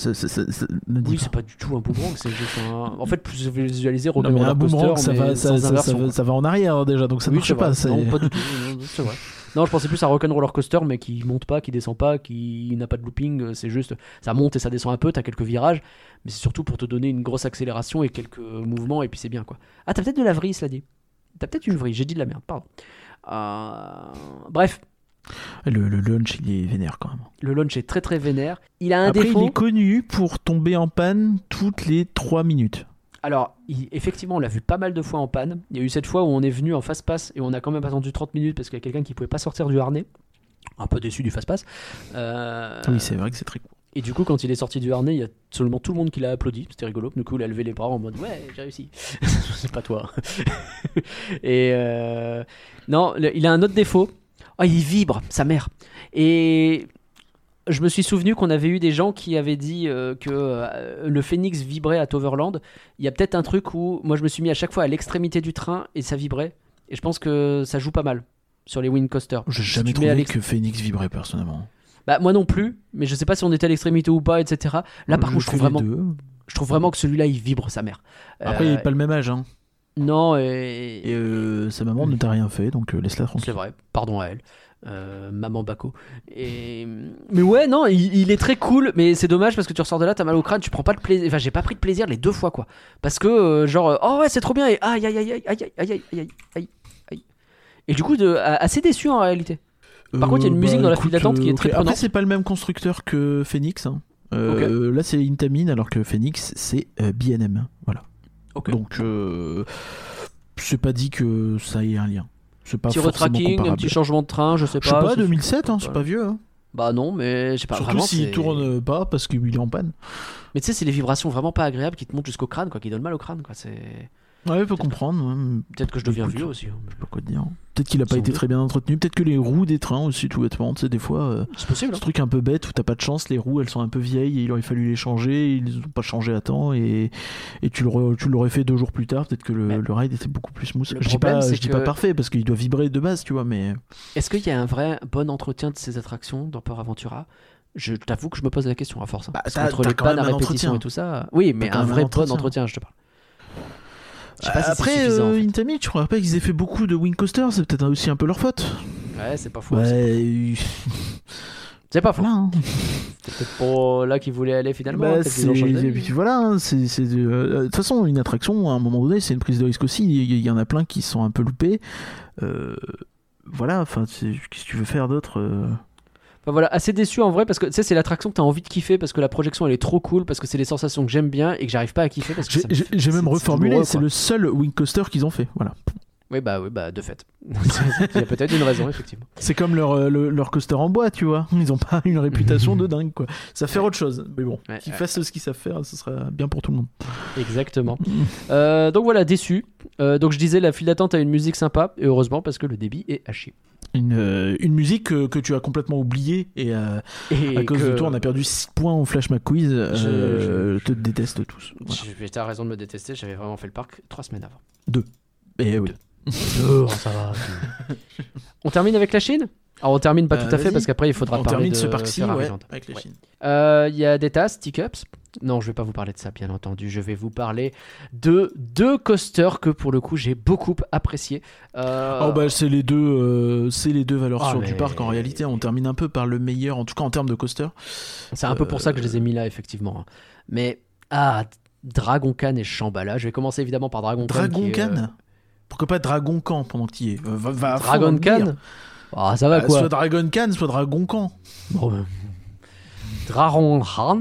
Ne dis Oui, c'est pas du tout un boomerang. C'est juste un. En fait, plus visualiser Non, mais un boomerang, ça va, ça, va, en arrière déjà, donc ça Oui, marche pas. Non, du tout. C'est vrai. Non, je pensais plus à Rock'n'Roller Coaster, mais qui monte pas, qui descend pas, qui n'a pas de looping. C'est juste, ça monte et ça descend un peu. T'as quelques virages, mais c'est surtout pour te donner une grosse accélération et quelques mouvements, et puis c'est bien quoi. Ah, t'as peut-être de la vrille, cela dit. T'as peut-être une vrille. J'ai dit de la merde. Pardon. Euh, Bref, Le, le launch, il est vénère quand même. le launch est très très vénère. Il a un Après, défaut. il est connu pour tomber en panne toutes les 3 minutes. Alors, il- effectivement, on l'a vu pas mal de fois en panne. Il y a eu cette fois où on est venu en fast-pass et on a quand même attendu 30 minutes parce qu'il y a quelqu'un qui pouvait pas sortir du harnais. Un peu déçu du fast-pass. Euh, Oui, c'est vrai que c'est très cool. Et du coup, quand il est sorti du harnais, il y a seulement tout le monde qui l'a applaudi. C'était rigolo. Du coup, il a levé les bras en mode Ouais, j'ai réussi. c'est pas toi. et euh, non, le- il a un autre défaut. Oh, il vibre, sa mère. Et je me suis souvenu qu'on avait eu des gens qui avaient dit euh, que euh, le phénix vibrait à Toverland. Il y a peut-être un truc où moi je me suis mis à chaque fois à l'extrémité du train et ça vibrait. Et je pense que ça joue pas mal sur les wind coasters. J'ai Si jamais à trouvé que Phoenix vibrait personnellement. Bah moi non plus, mais je sais pas si on était à l'extrémité ou pas, etc. Là par Je contre je trouve vraiment, deux. je trouve vraiment que celui-là il vibre sa mère. Après, Euh, il est pas le même âge. Hein. Non et, Et euh, sa maman ne t'a rien fait, donc euh, laisse-la tranquille. c'est vrai, pardon à elle. Euh, maman Baco. Et... Mais ouais, non, il, il est très cool, mais c'est dommage parce que tu ressors de là, t'as mal au crâne, tu prends pas de plaisir. Enfin, j'ai pas pris de plaisir les deux fois, quoi. Parce que, euh, genre, euh, oh ouais, c'est trop bien, et aïe aïe aïe aïe aïe aïe aïe aïe aïe aïe. Et du coup, de, assez déçu en réalité. Par contre, il y a une musique dans la file d'attente qui est très bah, Après, c'est pas le même constructeur que Phoenix. hein. Là, c'est Intamin, alors que Phoenix, c'est BNM. Voilà. Ok. Donc, c'est pas dit que ça ait un lien. C'est pas Petit retracking, un petit changement de train, je sais Je sais pas. pas, c'est- 2007, hein, c'est pas vieux. hein. Bah non, mais je sais pas Surtout s'il tourne pas parce qu'il est en panne. Mais tu sais, c'est les vibrations vraiment pas agréables qui te montent jusqu'au crâne, quoi, qui donnent mal au crâne, quoi. C'est Ouais, faut comprendre. hein. peut-être que je deviens vieux aussi. hein. Je sais pas quoi te dire. Peut-être qu'il a pas été très bien entretenu. Peut-être que les roues des trains aussi, tout bêtement. Tu sais, des fois, euh, C'est possible. hein. ce truc un peu bête où t'as pas de chance, les roues elles sont un peu vieilles et il aurait fallu les changer. Ils les ont pas changé à temps et, et tu l'aurais fait deux jours plus tard. Peut-être que le, ride était beaucoup plus smooth. le Je dis pas, je dis pas parfait parce qu'il doit vibrer de base, tu vois, mais. Est-ce qu'il y a un vrai bon entretien de ces attractions dans Port Aventura? Je t'avoue que je me pose la question à force. hein. Bah, t'as les pannes à répétition entretien. et tout ça. Oui, mais un vrai bon entretien, je te parle. Pas si Après, en euh, fait. Intami, je crois pas qu'ils aient fait beaucoup de wing coasters. C'est peut-être aussi un peu leur faute. Ouais, c'est pas faux. Ouais, C'est pas faux. voilà. hein. C'est peut-être pas là qu'ils voulaient aller finalement. Bah, et puis voilà, hein, c'est c'est de euh, de toute façon une attraction à un moment donné, c'est une prise de risque aussi. Il y, en a plein qui sont un peu loupés. Euh, voilà, enfin, qu'est-ce que tu veux faire d'autre euh? Enfin, voilà, assez déçu en vrai parce que tu sais, c'est l'attraction que t'as envie de kiffer parce que la projection elle est trop cool parce que c'est les sensations que j'aime bien et que j'arrive pas à kiffer parce que J'ai ça me j'ai- fait- j'ai même c'est- c'est reformulé, douloureux, c'est quoi. le seul wing coaster qu'ils ont fait. Voilà. Oui, bah oui, bah de fait. Il y a peut-être une raison effectivement. C'est comme leur, euh, le- leur coaster en bois, tu vois. Ils ont pas une réputation de dingue, quoi. Ça fait autre chose. Mais bon, Ouais, qu'ils ouais. fassent ce qu'ils savent faire, ce sera bien pour tout le monde. Exactement. Euh, donc voilà, déçu. Euh, donc je disais, la file d'attente a une musique sympa, et heureusement parce que le débit est chier. Une, euh, une musique que, que tu as complètement oubliée et euh, Et à cause que- de toi, on a perdu 6 points au Flash McQuiz. Euh, te déteste tous. Voilà. Je- T'as raison de me détester, j'avais vraiment fait le parc trois semaines avant. Et oui. Oh, ça va. On termine avec la Chine? Alors on termine pas Euh, tout à fait parce qu'après il faudra On parler termine de ce parc-ci, ouais, avec Ouais. Chines. Euh, Il y a des tasses, T-Cups. Non, je vais pas vous parler de ça, bien entendu. Je vais vous parler de deux coasters que pour le coup j'ai beaucoup apprécié. Euh, Oh bah c'est les deux, euh, c'est les deux valeurs Ah, sûres mais- du parc en réalité. On termine un peu par le meilleur, en tout cas en termes de coaster. C'est un peu pour ça que je les ai mis là, effectivement. hein. Mais, ah, Dragon Khan et Shambhala. Je vais commencer évidemment par Dragon Khan. Dragon est, euh, Khan. Pourquoi pas Dragon Khan pendant que tu y es? Euh, va, va à fond Dragon. Khan? Ah, ça va Bah, quoi Soit Dragon Khan, soit Dragon Khan. Bon, euh, Dragon Khan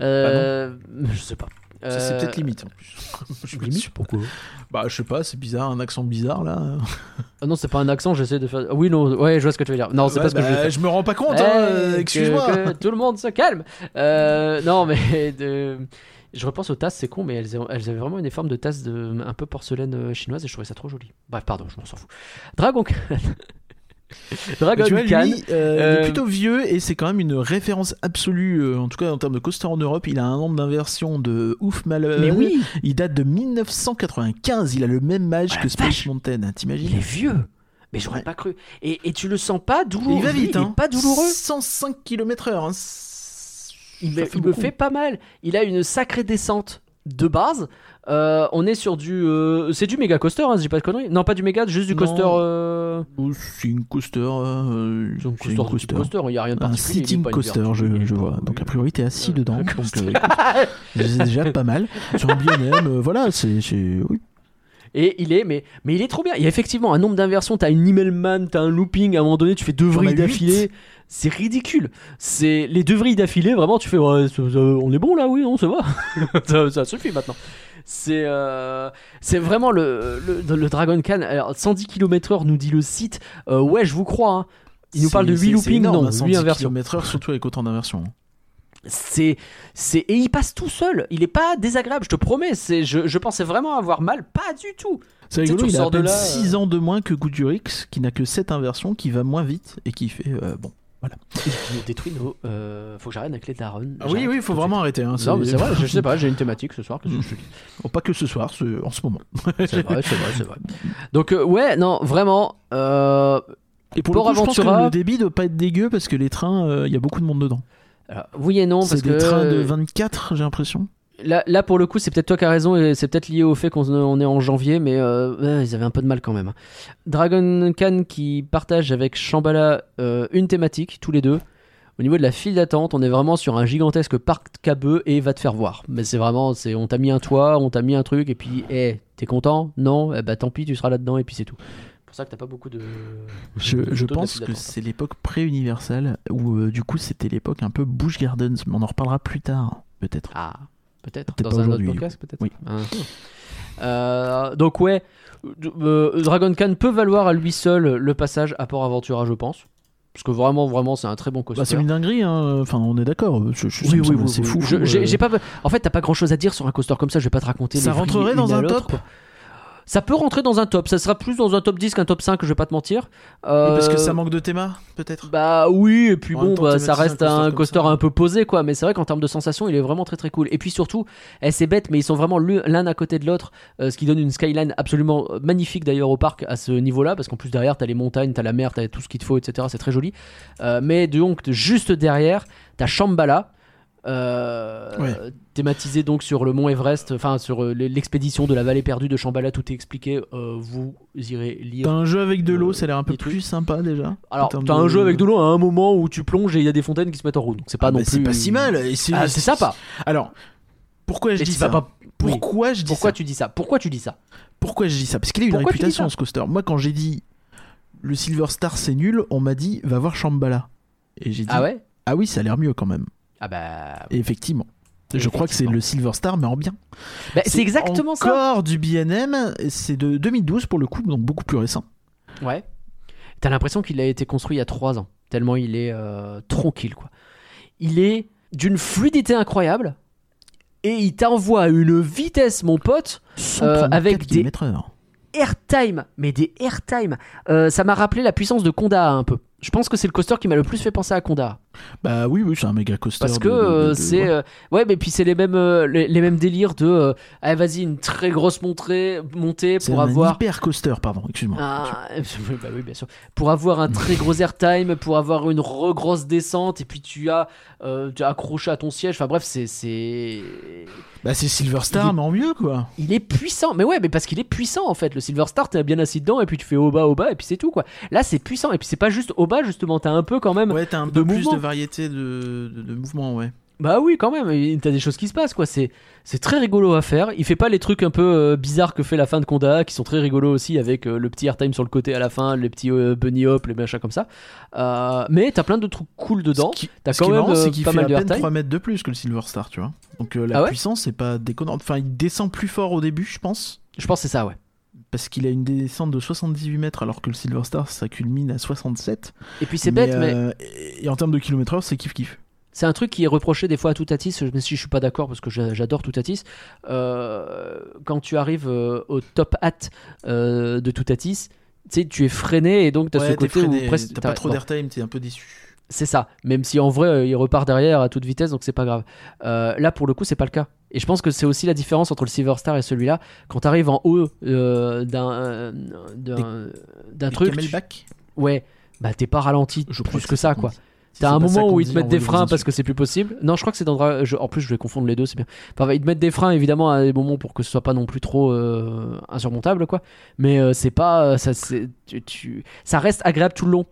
euh, Je sais pas. C'est Euh, peut-être limite en plus. Je suis pas Limite sûr. Pourquoi Bah je sais pas, c'est bizarre, un accent bizarre là. Ah Non, c'est pas un accent, j'essaie de faire. Oui, non, ouais, je vois ce que tu veux dire. Non, c'est Ouais, pas ce que je veux bah, faire. je me rends pas compte, hein, euh, excuse-moi. tout le monde se calme. Non, mais de... je repense aux tasses, c'est con, mais elles, elles avaient vraiment une forme de tasse de... un peu porcelaine chinoise et je trouvais ça trop joli. Bref, pardon, je m'en s'en fous. Dragon Khan. Dragon Mais tu vois, Khan. lui, euh, il euh, est plutôt vieux et c'est quand même une référence absolue, euh, en tout cas en termes de coaster en Europe. Il a un nombre d'inversions de ouf malheur. Mais oui, Il date de 1995, il a le même âge Oh que Space. Mountain, hein, il t'imagines est vieux. Mais j'aurais Ouais. pas cru. Et, et tu le sens pas douloureux? Il va vite, il est hein. pas douloureux. 105 km/h. Hein. Il, me, il me fait pas mal. Il a une sacrée descente de base. Euh, on est sur du. euh, c'est du méga coaster, hein, je dis pas de conneries. Non, pas du méga, juste du Non. coaster. euh, C'est une coaster. euh, c'est un coaster, coaster, il y a rien de Un particulier. est sitting coaster, je, vois. Donc a priori, t'es assis Euh, dedans. un Donc euh, c'est déjà pas mal. Sur un euh, voilà, c'est. c'est- Oui. Et il est, mais, mais il est trop bien. Il y a effectivement un nombre d'inversions. T'as une Immelman, t'as un looping. À un moment donné, tu fais deux vrilles d'affilée. C'est ridicule. C'est les deux vrilles d'affilée. Vraiment, tu fais, ouais, on est bon là, oui, non, ça va. ça, ça suffit maintenant. C'est, euh, c'est vraiment le, le, le Dragon Khan. Alors, 110 km/h nous dit le site. Euh, ouais, je vous crois. hein. Il nous parle de C'est- 8 c'est- c'est loopings, énorme, non, hein, 8 110 inversions. km/h, surtout avec autant d'inversions. C'est, c'est, et il passe tout seul. Il est pas désagréable, je te promets. C'est, je, je pensais vraiment avoir mal, pas du tout. C'est rigolo, il a à ressors de là, 6 ans de moins que Goodurix, qui n'a que 7 inversions, qui va moins vite et qui fait. euh, bon. Il nous détruit nos. euh, faut que j'arrête avec les darons. Ah oui, oui, il faut vraiment arrêter. Hein. Non, mais c'est vrai, je sais pas, j'ai une thématique ce soir. qu'est-ce que je te dis Oh, pas que ce soir, ce- en ce moment. C'est vrai, c'est vrai, c'est vrai. Donc, euh, ouais, non, vraiment. euh, Et pour Port le coup, je pense Aventura- que le débit doit pas être dégueu parce que les trains, euh, il y a beaucoup de monde dedans. Alors, oui et non, parce C'est que. des trains de 24, j'ai l'impression. Là, là, pour le coup, c'est peut-être toi qui as raison et c'est peut-être lié au fait qu'on on est en janvier, mais euh, ils avaient un peu de mal quand même. Dragon Khan qui partage avec Shambhala euh, une thématique, tous les deux. Au niveau de la file d'attente, on est vraiment sur un gigantesque parc cabeux et va te faire voir. Mais c'est vraiment, c'est, on t'a mis un toit, on t'a mis un truc et puis, hé, t'es content? Non? Eh bah tant pis, tu seras là-dedans et puis c'est tout. C'est pour ça que t'as pas beaucoup de. Je, de je photos de la pense que c'est l'époque pré-universal où euh, du coup c'était l'époque un peu Busch Gardens, mais on en reparlera plus tard, peut-être. Ah, peut-être. Dans un autre podcast, peut-être. Oui. Ah. Euh, donc ouais, euh, Dragon Khan peut valoir à lui seul le passage à Port Aventura, je pense. Parce que vraiment, vraiment, c'est un très bon coaster. Bah, c'est une dinguerie, hein. enfin on est d'accord. Oui, oui, oui. fou. Je- euh. pas... En fait, t'as pas grand chose à dire sur un coaster comme ça, je vais pas te raconter. Ça les rentrerait dans un top. Ça peut rentrer dans un top, ça sera plus dans un top 10 qu'un top 5, je vais pas te mentir. Euh, Parce que ça manque de théma, peut-être? Bah oui, et puis En bon, temps, bah, ça reste un coaster un peu posé, quoi. Mais c'est vrai qu'en termes de sensations, il est vraiment très très cool. Et puis surtout, eh, c'est bête, mais ils sont vraiment l'un l'un à côté de l'autre, euh, ce qui donne une skyline absolument euh, magnifique d'ailleurs au parc à ce niveau-là, parce qu'en plus derrière, t'as les montagnes, t'as la mer, t'as tout ce qu'il te faut, etc. C'est très joli. Euh, mais donc, juste derrière, t'as Shambhala. Euh, Ouais. thématisé donc sur le mont Everest, enfin sur euh, l'expédition de la vallée perdue de Shambhala, tout est expliqué. euh, vous irez lire T'as un jeu avec de l'eau, ça a l'air un peu plus sympa déjà. alors, t'as de- un jeu avec de l'eau à un moment où tu plonges et il y a des fontaines qui se mettent en route. Donc c'est pas Ah, non bah, plus. C'est pas si mal. c'est Ah, sympa. Alors, pourquoi je dis ça pas. oui. Pourquoi je dis Pourquoi ça tu dis ça Pourquoi tu dis ça Pourquoi je dis ça Parce qu'il a une Pourquoi réputation ce coaster. Moi, quand j'ai dit le Silver Star c'est nul, on m'a dit va voir Shambhala. Et j'ai dit Ah ouais ah oui, ça a l'air mieux quand même. Ah bah. Et effectivement. Je crois que c'est le Silver Star, mais en bien. Bah, c'est exactement ça. Encore du BNM, c'est de 2012 pour le coup, donc beaucoup plus récent. Ouais. T'as l'impression qu'il a été construit il y a 3 ans. Tellement il est euh, tranquille, quoi. Il est d'une fluidité incroyable. Et il t'envoie à une vitesse, mon pote, 134 avec des- airtime. Mais des airtime. Euh, ça m'a rappelé la puissance de Konda un peu. Je pense que c'est le coaster qui m'a le plus fait penser à Konda. Bah oui, oui, c'est un méga coaster. Parce que euh, c'est ouais. euh, ouais mais puis c'est les mêmes euh, les, les mêmes délires de euh, ah, vas-y une très grosse montée montée pour un avoir hyper coaster, pardon, excuse-moi. Ah, bah oui, bien sûr. Pour avoir un très gros airtime, pour avoir une grosse descente, et puis tu as, tu as accroché à ton siège. Enfin bref, c'est, c'est, Bah c'est Silver Star, est- mais en mieux, quoi. il est puissant. Mais ouais, mais parce qu'il est puissant en fait. Le Silver Star, t'es bien assis dedans, et puis tu fais au bas, au bas, et puis c'est tout quoi. Là, c'est puissant, et puis c'est pas juste au bas justement. T'as un peu quand même. Ouais, t'as un de peu plus mouvement. de variété de, de, de mouvements, ouais. Bah oui, quand même. T'as des choses qui se passent quoi. C'est, c'est très rigolo à faire. Il fait pas les trucs un peu euh, bizarres que fait la fin de Conda, qui sont très rigolos aussi avec euh, le petit airtime sur le côté à la fin, les petits euh, bunny hop, les machins comme ça. Mais t'as plein de trucs cool dedans. Ce qui, T'as ce quand qui est même marrant, c'est qu'il pas fait mal à de peine airtime. 3 mètres de plus que le Silver Star, tu vois. Donc la Ah ouais puissance, c'est pas déconnant. Enfin, il descend plus fort au début, je pense. Je pense que c'est ça, ouais. Parce qu'il a une descente de 78 mètres, alors que le Silver Star, ça culmine à 67. Et puis c'est bête, mais euh, et, et en termes de kilomètre heure, c'est kiff-kiff. c'est un truc qui est reproché des fois à Toutatis, même si je suis pas d'accord parce que j'a- j'adore Toutatis. Euh, quand tu arrives euh, au top hat euh, de Toutatis, tu tu es freiné et donc t'as ce Ouais, t'es côté freiné, où presque t'as pas trop bon, d'airtime, t'es un peu déçu. C'est ça, même si en vrai il repart derrière à toute vitesse donc c'est pas grave. Euh, là pour le coup c'est pas le cas. Et je pense que c'est aussi la différence entre le Silver Star et celui-là. Quand t'arrives en haut euh, d'un euh, d'un truc, tu- ouais, bah t'es pas ralenti je plus que ça quoi. T'as un moment où ils te mettent des freins parce que c'est plus possible. Non, je crois que c'est dans je- En plus, je vais confondre les deux, c'est bien. Enfin, ils te mettent des freins évidemment à des moments pour que ce soit pas non plus trop euh, insurmontable, quoi. Mais euh, c'est pas. Ça, tu, tu- ça reste agréable tout le long.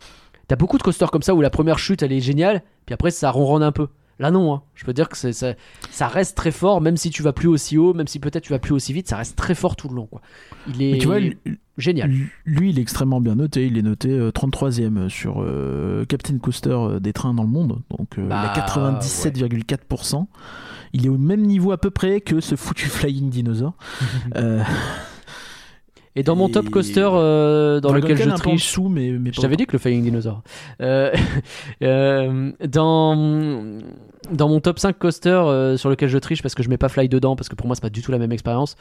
T'as beaucoup de coasters comme ça où la première chute elle est géniale, puis après ça ronronne un peu. Là non, hein. je peux dire que c'est, ça, ça reste très fort, même si tu vas plus aussi haut, même si peut-être tu vas plus aussi vite, ça reste très fort tout le long. Quoi. Il est tu vois, génial. lui, il est extrêmement bien noté. Il est noté euh, 33e sur euh, Captain Coaster euh, des trains dans le monde. Donc euh, Bah, il a 97,4%. Il est au même niveau à peu près que ce foutu Flying Dinosaur. Euh, Et dans mon top coaster euh, dans Dragon lequel Khan je triche, dessous, mais, mais Je t'avais dit que le Flying Dinosaur. Euh, euh, dans, dans mon top 5 coaster euh, sur lequel je triche parce que je mets pas Fly dedans, parce que pour moi c'est pas du tout la même expérience,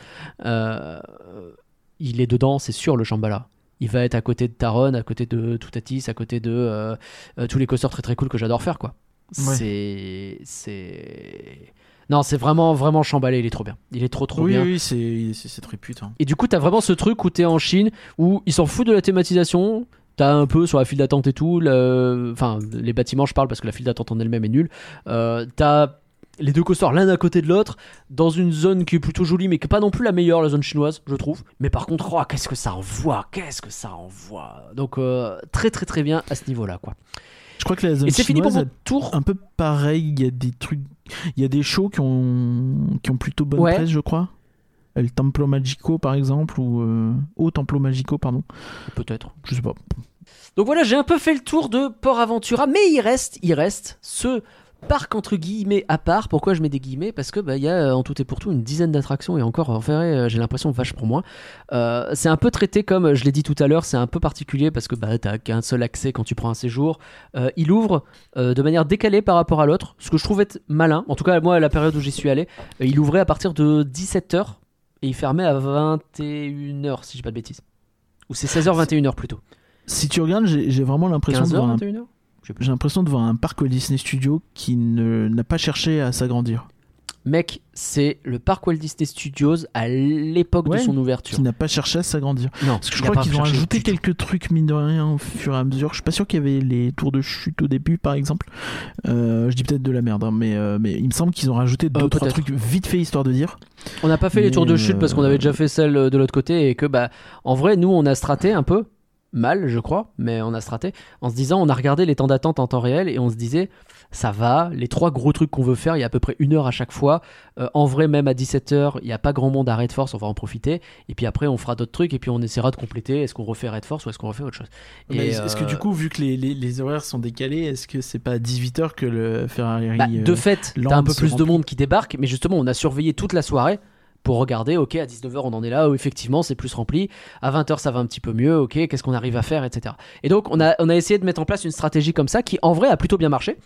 euh, il est dedans, c'est sûr le Shambhala. Il va être à côté de Taron, à côté de Toutatis, à côté de euh, tous les coasters très très cool que j'adore faire quoi. Ouais. C'est. C'est. Non, c'est vraiment, vraiment chamballé, il est trop bien. Il est trop trop oui, bien. oui, c'est c'est cette répute. hein. Et du coup, t'as vraiment ce truc où t'es en Chine, où ils s'en foutent de la thématisation. T'as un peu sur la file d'attente et tout. le- Enfin, les bâtiments, je parle parce que la file d'attente en elle-même est nulle. Euh, t'as les deux coasters l'un à côté de l'autre, dans une zone qui est plutôt jolie, mais qui est pas non plus la meilleure, la zone chinoise, je trouve. Mais par contre, oh, qu'est-ce que ça envoie Qu'est-ce que ça envoie Donc, euh, très très très bien à ce niveau-là, quoi. Je crois que la zone Et c'est fini pour chinoise mon tour. un peu pareil. Il y a des trucs, il y a des shows qui ont qui ont plutôt bonne Ouais. presse, je crois. Le Templo Magico, par exemple, ou euh, au Templo Magico, pardon. Peut-être. Je sais pas. Donc voilà, j'ai un peu fait le tour de Port Aventura, mais il reste, il reste ce parc entre guillemets à part. Pourquoi je mets des guillemets? Parce que bah, il y a euh, en tout et pour tout une dizaine d'attractions et encore en vrai, euh, j'ai l'impression vache pour moi. Euh, c'est un peu traité comme je l'ai dit tout à l'heure, c'est un peu particulier parce que bah t'as qu'un seul accès quand tu prends un séjour. Euh, il ouvre euh, de manière décalée par rapport à l'autre, ce que je trouve être malin. En tout cas moi à la période où j'y suis allé, il ouvrait à partir de 17h et il fermait à 21h si j'ai pas de bêtises. Ou c'est 16h 21h plutôt. Si tu regardes, j'ai vraiment l'impression de 15h voir un 21h J'ai l'impression de voir un parc Walt Disney Studio qui n'a pas cherché à s'agrandir, Mec, c'est le parc Walt Disney Studios à l'époque Ouais, de son ouverture. qui n'a pas cherché à s'agrandir. Non, Parce que je crois qu'ils ont ajouté quelques trucs mine de rien au fur et à mesure. Je suis pas sûr qu'il y avait les tours de chute au début, par exemple. Euh, je dis peut-être de la merde, hein, mais, euh, mais il me semble qu'ils ont rajouté deux trois trucs vite fait histoire de dire. On n'a pas fait les tours de chute parce qu'on euh, avait déjà fait celle de l'autre côté et que bah en vrai nous on a straté un peu mal je crois mais on a straté en se disant on a regardé les temps d'attente en temps réel et on se disait ça va les trois gros trucs qu'on veut faire il y a à peu près une heure à chaque fois. Euh, en vrai même à 17h il n'y a pas grand monde à Red Force on va en profiter. Et puis après on fera d'autres trucs et puis on essaiera de compléter. Est-ce qu'on refait Red Force ou est-ce qu'on refait autre chose? Est-ce que euh, du coup, vu que les, les, les horaires sont décalés, est-ce que c'est pas à 18h que le Ferrari. Bah, euh, de fait, t'as un peu plus de monde qui débarque, mais justement, on a surveillé toute la soirée pour regarder, ok, à 19h, on en est là, où effectivement, c'est plus rempli. À 20h, ça va un petit peu mieux, ok, qu'est-ce qu'on arrive à faire, etc. Et donc, on a, on a essayé de mettre en place une stratégie comme ça qui, en vrai, a plutôt bien marché.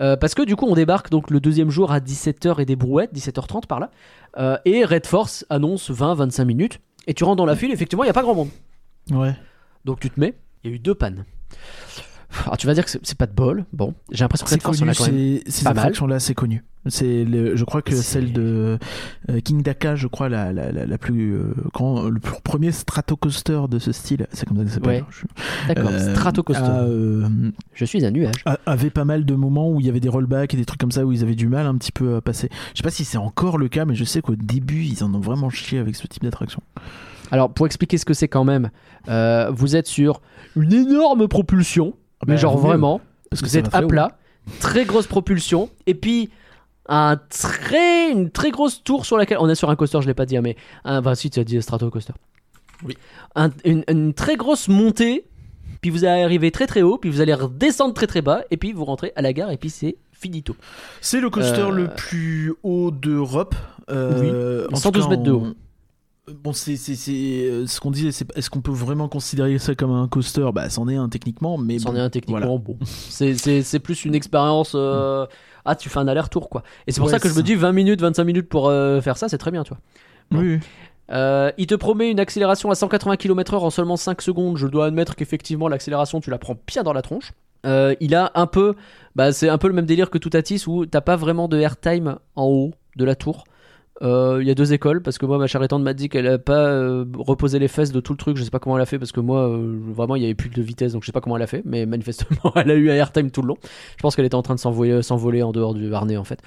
Euh, parce que du coup, on débarque donc le deuxième jour à 17h et des brouettes, 17h30 par là. Euh, et Red Force annonce 20-25 minutes. Et tu rentres dans la file, effectivement, il n'y a pas grand monde. Ouais. Donc tu te mets, il y a eu deux pannes. alors tu vas dire que c'est pas de bol. Bon, j'ai l'impression que Red Force, on a quand même. ces pas mal. attractions-là, c'est connu. C'est, le- je crois que celle de euh, King Daka, je crois, la, la, la, la plus euh, grand, le plus- premier stratocoaster de ce style, c'est comme ça que ça s'appelle. Ouais. D'accord, Euh, Stratocoaster. a, euh, Je suis un nuage. a- avait pas mal de moments où il y avait des rollbacks et des trucs comme ça où ils avaient du mal un petit peu à passer. Je sais pas si c'est encore le cas, mais je sais qu'au début, ils en ont vraiment chié avec ce type d'attraction. Alors, pour expliquer ce que c'est quand même, euh, vous êtes sur une énorme propulsion, mais Bah, genre vaut mieux, vraiment, Parce que vous êtes à plat, très grosse propulsion, et puis un très, une très grosse tour sur laquelle on est sur un coaster, je l'ai pas dit, hein, mais un, enfin si tu as dit Stratocoaster. Oui. Un- une, une très grosse montée, puis vous allez arriver très très haut, puis vous allez redescendre très très bas, et puis vous rentrez à la gare, et puis c'est finito. C'est le coaster Euh, le plus haut d'Europe. Euh, en tout 112 cas, mètres de haut. Bon, c'est euh, ce qu'on disait. Est-ce qu'on peut vraiment considérer ça comme un coaster? Bah, c'en est un techniquement, mais C'en bon, est un techniquement voilà. bon. C'est- plus une expérience. euh, Ah, tu fais un aller-retour quoi. Et c'est pour Ouais, ça que je me dis 20 minutes, 25 minutes pour euh, faire ça, c'est très bien, tu vois. Oui. Euh, il te promet une accélération à 180 km/h en seulement 5 secondes. Je dois admettre qu'effectivement, l'accélération, tu la prends bien dans la tronche. Euh, il a un peu. Bah, c'est un peu le même délire que Toutatis où t'as pas vraiment de airtime en haut de la tour. Euh, Il y a deux écoles parce que moi ma charretante m'a dit qu'elle a pas euh, reposé les fesses de tout le truc. Je sais pas comment elle a fait parce que moi euh, vraiment il y avait plus de vitesse donc je sais pas comment elle a fait. Mais manifestement elle a eu un airtime tout le long. Je pense qu'elle était en train de s'envoler en dehors du harnais en fait.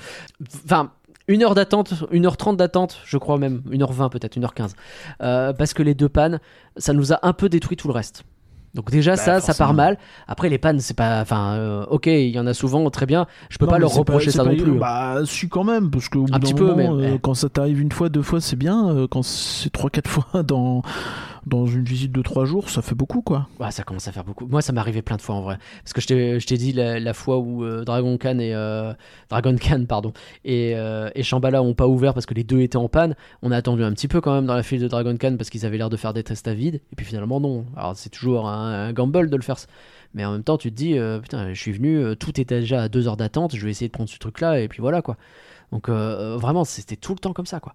Enfin une heure d'attente, une heure trente d'attente, je crois même, une heure vingt peut-être, une heure quinze. Parce que les deux pannes, ça nous a un peu détruit tout le reste. Donc déjà Bah, ça, ça part mal. Après les pannes, c'est pas, enfin, euh, ok, il y en a souvent, très bien. Je peux Non, pas leur reprocher ça pas- non plus. Bah, suis quand même, parce que au bout Un d'un petit peu, moment, mais- euh, quand ça t'arrive une fois, deux fois, c'est bien. euh, quand c'est trois, quatre fois dans dans une visite de trois jours, ça fait beaucoup, quoi. Ouais, ça commence à faire beaucoup. Moi, ça m'est arrivé plein de fois en vrai. Parce que je t'ai, dit la, fois où euh, Dragon Khan et euh, Dragon Khan, pardon, et, euh, et Shambhala ont pas ouvert parce que les deux étaient en panne. On a attendu un petit peu quand même dans la file de Dragon Khan parce qu'ils avaient l'air de faire des tests à vide. Et puis finalement non. Alors c'est toujours un, un gamble de le faire. Mais en même temps, tu te dis, putain, je suis venu, tout était déjà à deux heures d'attente. Je vais essayer de prendre ce truc-là et puis voilà quoi. Donc vraiment, c'était tout le temps comme ça quoi.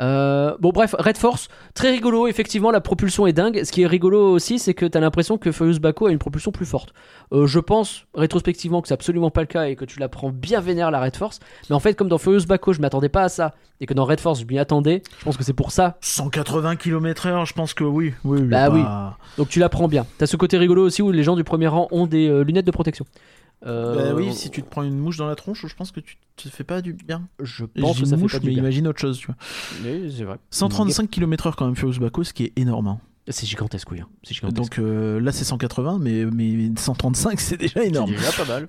Euh, bon bref, Red Force, très rigolo, effectivement la propulsion est dingue. Ce qui est rigolo aussi, c'est que t'as l'impression que Furious Baco a une propulsion plus forte. Euh, je pense rétrospectivement que c'est absolument pas le cas et que tu la prends bien vénère la Red Force. Mais en fait, comme dans Furious Baco, je m'attendais pas à ça et que dans Red Force, je m'y attendais. Je pense que c'est pour ça. 180 km/h, je pense que oui. Oui, oui. Bah pas- Donc tu la prends bien. T'as ce côté rigolo aussi où les gens du premier rang ont des euh, lunettes de protection. Euh, Bah oui, si tu te prends une mouche dans la tronche, je pense que tu te fais pas du bien. Je pense que ça fait mouche, pas du mais bien. imagine autre chose, tu vois. Oui, c'est vrai. 135 km/h quand même Furious Baco, ce qui est énorme. hein. C'est gigantesque, oui. hein. C'est gigantesque. Donc euh, là c'est 180, mais, mais 135 c'est déjà C'est énorme. déjà pas mal.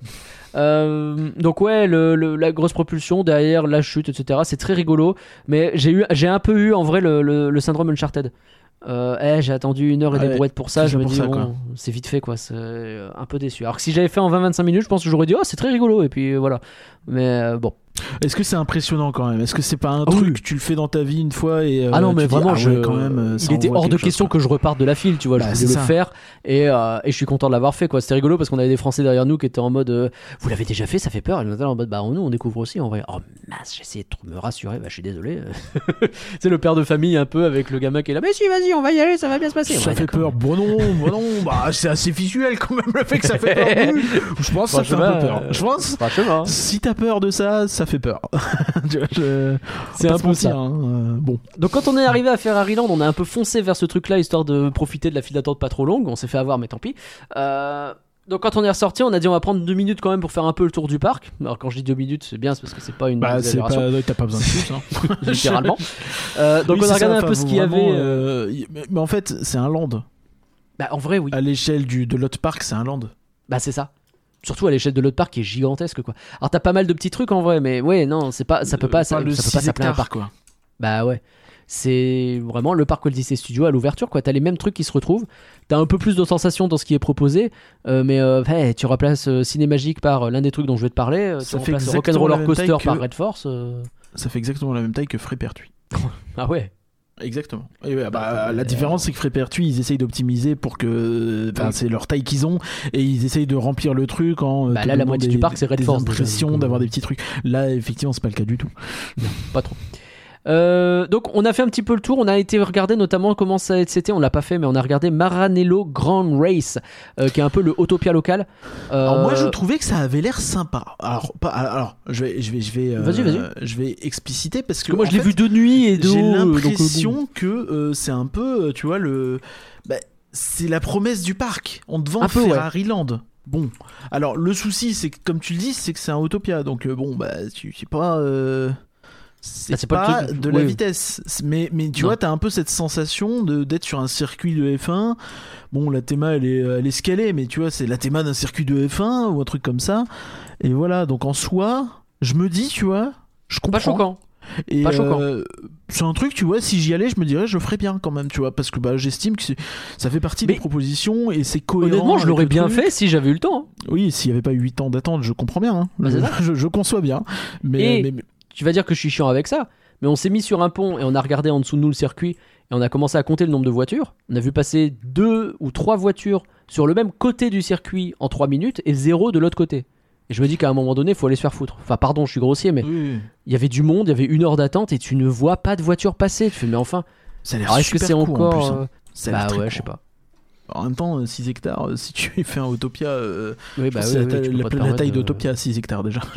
Euh, donc ouais, le, le- la grosse propulsion derrière, la chute, etc. C'est très rigolo. Mais j'ai eu, j'ai un peu eu en vrai le, le- le syndrome Uncharted. Euh, eh, j'ai attendu une heure et Ouais, des brouettes pour ça. Je me dis bon, c'est vite fait quoi. C'est euh, un peu déçu. Alors que si j'avais fait en 20-25 minutes, je pense que j'aurais dit oh c'est très rigolo et puis euh, voilà. Mais euh, bon. Est-ce que c'est impressionnant quand même? Est-ce que c'est pas un oui. truc tu le fais dans ta vie une fois et euh, ah non mais tu dis, vraiment, ah je, ouais, quand même, euh, il était hors de chose, question que je reparte de la file. Tu vois, Bah, je c'est voulais le ça. faire et, euh, et je suis content de l'avoir fait quoi. C'était rigolo parce qu'on avait des Français derrière nous qui étaient en mode euh, vous l'avez déjà fait, ça fait peur. Et nous en mode bah nous on découvre aussi en vrai. Oh mince, essayé de me rassurer. Bah je suis désolé. c'est le père de famille un peu avec le gamin qui est là. Mais si vas-y, on va y aller, ça va bien se passer. Ça Ouais, fait peur. Bon non, bon non, bah c'est assez visuel quand même le fait que ça fait peur. Je pense que ça fait un peu peur. euh, Je pense. Franchement, Si t'as peur de ça, ça fait peur. C'est un peu ça. hein, euh, bon, Donc quand on est arrivé à Ferrari Land, on a un peu foncé vers ce truc-là histoire de profiter de la file d'attente pas trop longue. On s'est fait avoir, mais tant pis. Euh, donc quand on est ressorti, on a dit on va prendre deux minutes quand même pour faire un peu le tour du parc. Alors quand je dis deux minutes, c'est bien, c'est parce que c'est pas une bah c'est exagération, pas, t'as pas besoin de plus. hein. littéralement. Euh, donc Oui, on a regardé ça, un peu ce qu'il y avait. euh, mais en fait, c'est un land. Bah en vrai oui. À l'échelle du de l'autre parc, c'est un land. Bah c'est ça. Surtout à l'échelle de l'autre parc qui est gigantesque quoi. Alors t'as pas mal de petits trucs en vrai, mais ouais non, c'est pas, ça peut pas, ça, peut pas 6 s'appeler un parc. quoi. Bah ouais. C'est vraiment le parc Walt Disney Studio à l'ouverture, quoi. T'as les mêmes trucs qui se retrouvent. T'as un peu plus de sensations dans ce qui est proposé, euh, mais euh, hey, tu remplaces euh, Cinémagique par euh, l'un des trucs dont je vais te parler. euh, tu Ça fait remplaces exactement Rock'n'Roller la même Coaster taille que- par Red Force. Ça fait exactement la même taille que Frépertuis. Ah ouais. Exactement. Et ouais, bah, la différence, c'est que Frépertuis, ils essayent d'optimiser pour que. Enfin, Oui. c'est leur taille qu'ils ont et ils essayent de remplir le truc en. euh, Bah, là, la moitié des- du parc, c'est Red des Force, euh, d'avoir des petits trucs. Là, effectivement, c'est pas le cas du tout. Pas trop. Euh, donc on a fait un petit peu le tour, on a été regarder notamment comment ça c'était, on l'a pas fait mais on a regardé Maranello Grand Race euh, qui est un peu le Autopia local. Euh, Alors moi je trouvais que ça avait l'air sympa. Alors pas alors je vais je vais je vais euh, Vas-y, vas-y. je vais expliciter parce que, parce que moi je l'ai vu de nuit et de J'ai l'impression que c'est un peu, tu vois, le. bah, c'est la promesse du parc. On te vend Un peu, ouais. Ferrari Land. Bon, alors le souci, c'est que comme tu le dis, c'est que c'est un Autopia, donc bon, bah, tu c'est pas. euh, c'est pas pas, le truc- de la oui. vitesse, mais, mais tu Non. vois, t'as un peu cette sensation de d'être sur un circuit de F1. Bon, la théma, elle est, elle est scalée, mais tu vois, c'est la théma d'un circuit de F1 ou un truc comme ça. Et voilà, donc en soi, je me dis, tu vois, je comprends. Pas choquant. Et Pas choquant. euh, c'est un truc, tu vois, si j'y allais, je me dirais, je le ferais bien quand même, tu vois, parce que bah, j'estime que ça fait partie Mais- des propositions et c'est cohérent. Honnêtement, je l'aurais bien fait si j'avais eu le temps. hein. Oui, s'il n'y avait pas eu 8 ans d'attente, je comprends bien. hein. Bah, je, je conçois bien. Mais, Et- mais- mais- Tu vas dire que je suis chiant avec ça, mais on s'est mis sur un pont et on a regardé en dessous de nous le circuit et on a commencé à compter le nombre de voitures. On a vu passer deux ou trois voitures sur le même côté du circuit en trois minutes et zéro de l'autre côté. Et je me dis qu'à un moment donné, il faut aller se faire foutre. Enfin, pardon, je suis grossier, mais oui, il y avait du monde, il y avait une heure d'attente et tu ne vois pas de voiture passer. Tu fais, mais enfin, ça a l'air que c'est court, encore. en plus. hein. euh, Ça a l'air Bah ouais, je sais pas. En même temps, 6 hectares, euh, si tu fais un Autopia, euh, Oui, bah c'est oui, la, oui, la- taille de- d'Autopia, 6 hectares déjà.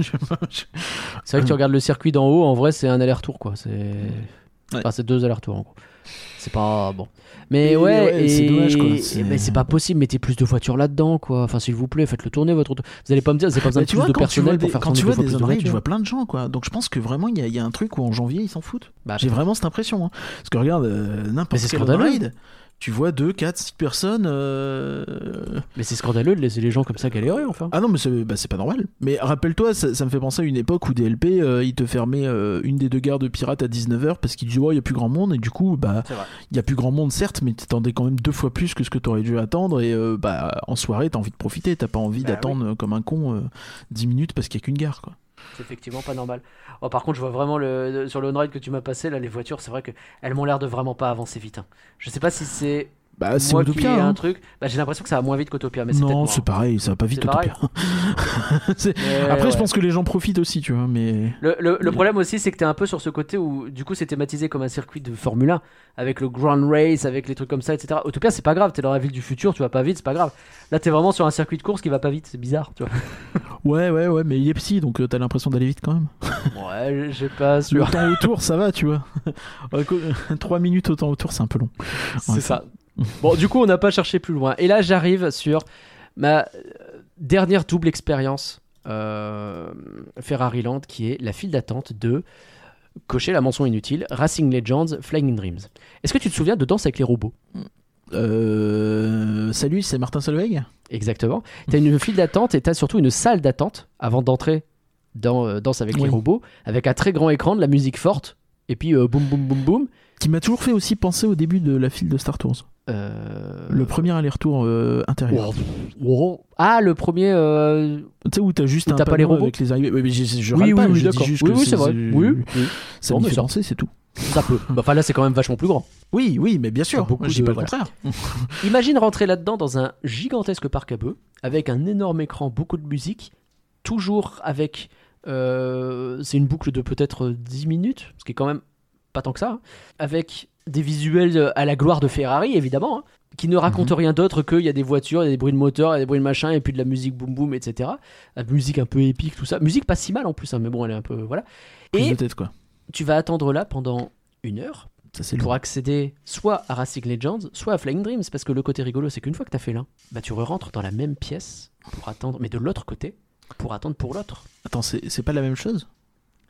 C'est vrai que tu regardes le circuit d'en haut, en vrai, c'est un aller-retour, quoi. C'est. Ouais. Enfin, c'est deux allers-retours, en gros. C'est pas bon. Mais Et ouais, ouais, et... c'est dommage, quoi. C'est- mais c'est pas possible. Mettez plus de voitures là-dedans, quoi. Enfin, s'il vous plaît, faites-le tourner votre auto. Vous allez pas me dire, avez pas besoin de plus vois, de personnel des, pour faire quand tu vois des plus de on-ride, je vois plein de gens, quoi. Donc je pense que vraiment, il y, a- il y a un truc où en janvier, ils s'en foutent. Bah, J'ai vraiment cette impression. hein. Parce que regarde, euh, n'importe c'est quel ride, tu vois 2, 4, 6 personnes. euh, Mais c'est scandaleux de laisser les gens comme ça galérer, enfin. Ah non, mais c'est bah, pas normal. Mais rappelle-toi, ça, ça me fait penser à une époque où DLP, euh, il te fermait euh, une des deux gares de pirates à 19h parce qu'il disait, oh, il y a plus grand monde. Et du coup, bah, il y a plus grand monde, certes, mais t'attendais quand même deux fois plus que ce que t'aurais dû attendre. Et bah, en soirée, t'as envie de profiter. T'as pas envie Bah d'attendre comme un con euh, 10 minutes parce qu'il y a qu'une gare, quoi. C'est effectivement pas normal. Oh, par contre, je vois vraiment le, sur le on-ride que tu m'as passé, là, les voitures, c'est vrai que elles m'ont l'air de vraiment pas avancer vite. hein. Je sais pas si c'est Bah, c'est Utopia. un hein. truc. Bah, j'ai l'impression que ça va moins vite qu'Autopia, mais Non, c'est pareil, ça va pas vite Utopia. Après, je pense que les gens profitent aussi, tu vois, mais. Le, le- le problème aussi, c'est que t'es un peu sur ce côté où, du coup, c'est thématisé comme un circuit de Formule 1, avec le Grand Race, avec les trucs comme ça, etc. Autopia, c'est pas grave, t'es dans la ville du futur, tu vas pas vite, c'est pas grave. Là, t'es vraiment sur un circuit de course qui va pas vite, c'est bizarre, tu vois. Ouais, ouais, ouais, mais il est psy, donc euh, t'as l'impression d'aller vite quand même. Ouais, j'ai pas Le sûr. temps autour, ça va, tu vois. 3 minutes au temps autour, c'est un peu long. C'est ça. Bon, du coup, on n'a pas cherché plus loin. Et là, j'arrive sur ma euh, dernière double expérience euh, Ferrari Land, qui est la file d'attente de cocher la mention inutile Racing Legends Flying Dreams. Est-ce que tu te souviens de Danse avec les robots? Euh, salut, c'est Martin Solveig? Exactement. Tu as une file d'attente et tu as surtout une salle d'attente avant d'entrer dans euh, Danse avec les robots, avec un très grand écran, de la musique forte, et puis boum boum boum boum. Qui m'a toujours fait aussi penser au début de la file de Star Tours. Euh, Le premier aller-retour euh, intérieur. Oh. Ah, le premier. euh, Tu sais où t'as juste Où un t'as pas les robots avec les arrivées. Ouais, mais je, je oui, pas, oui, oui, je dis d'accord. juste Oui, c'est vrai. Oui, oui. Ça mais fait penser, c'est tout. Ça peut. Bah, Enfin, là, c'est quand même vachement plus grand. Oui, oui, mais bien sûr. beaucoup je dis de- pas le contraire. Imagine rentrer là-dedans dans un gigantesque parc à bœufs, avec un énorme écran, beaucoup de musique, toujours avec. euh, c'est une boucle de peut-être 10 minutes, ce qui est quand même pas tant que ça, hein, avec des visuels à la gloire de Ferrari, évidemment, hein, qui ne racontent rien d'autre qu'il y a des voitures, il y a des bruits de moteur, il y a des bruits de machin, et puis de la musique boum boum, etc. La musique un peu épique, tout ça. Musique pas si mal en plus, hein, mais bon, elle est un peu. Voilà. Et tête, quoi. tu vas attendre là pendant une heure Ça, pour accéder soit à Racing Legends, soit à Flying Dreams, parce que le côté rigolo, c'est qu'une fois que t'as fait l'un, bah tu re-rentres dans la même pièce pour attendre, mais de l'autre côté, pour attendre pour l'autre. Attends, c'est c'est pas la même chose?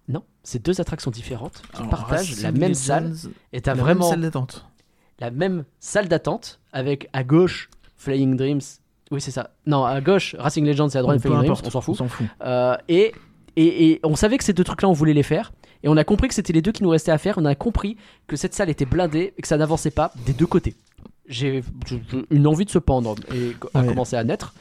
Non, c'est deux attractions différentes qui Alors, partagent la même salle, et t'as la même vraiment salle d'attente. la même salle d'attente, avec à gauche Flying Dreams, oui c'est ça, non à gauche Racing Legends et à droite Peu Flying Dreams, importe, on s'en fout. On s'en fout. Euh, et, et, et on savait que ces deux trucs-là, on voulait les faire. Et on a compris que c'était les deux qui nous restaient à faire. On a compris que cette salle était blindée et que ça n'avançait pas des deux côtés. J'ai j'ai- j'ai une envie de se pendre et a Ouais. commencé à naître.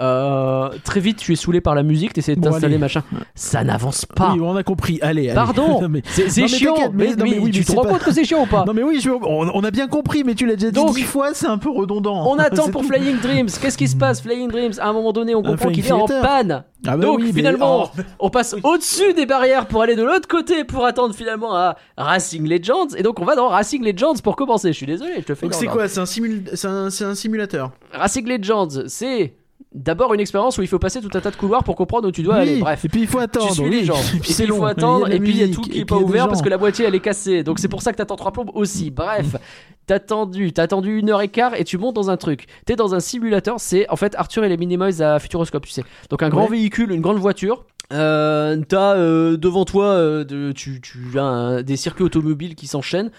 Euh, très vite, tu es saoulé par la musique, t'essaies de Bon, t'installer, allez. machin. Ça n'avance pas. Oui, on a compris. Allez, allez. Pardon, Non, mais- c'est c'est Non, mais chiant. Mais, mais- non, mais mais oui, tu te rends pas- compte que c'est chiant ou pas Non mais oui, je- on, on a bien compris, mais tu l'as déjà dit Donc- dix fois, c'est un peu redondant. On attend pour tout. Flying Dreams. Qu'est-ce qui se passe, Flying Dreams? À un moment donné, on comprend qu'il est en panne. Ah bah Donc oui, mais- finalement, oh. on passe au-dessus des barrières pour aller de l'autre côté pour attendre finalement à Racing Legends. Et donc on va dans Racing Legends pour commencer. Je suis désolé, je te fais Donc c'est quoi? C'est un, simul... c'est un, c'est un simulateur. Racing Legends, c'est d'abord une expérience où il faut passer tout un tas de couloirs pour comprendre où tu dois aller. Bref. Et puis il faut attendre. Tu suis oui. les gens. C'est il long. faut attendre. Et puis il y a tout qui est pas il ouvert parce que la moitié elle est cassée. Donc c'est pour ça que t'attends trois plombes aussi. Bref, t'as attendu, t'as attendu une heure et quart et tu montes dans un truc. T'es dans un simulateur. C'est en fait Arthur et les Minimoys à Futuroscope, tu sais. Donc un grand Ouais. véhicule, une grande voiture. Euh, t'as euh, devant toi euh, de- tu, tu as un- des circuits automobiles qui s'enchaînent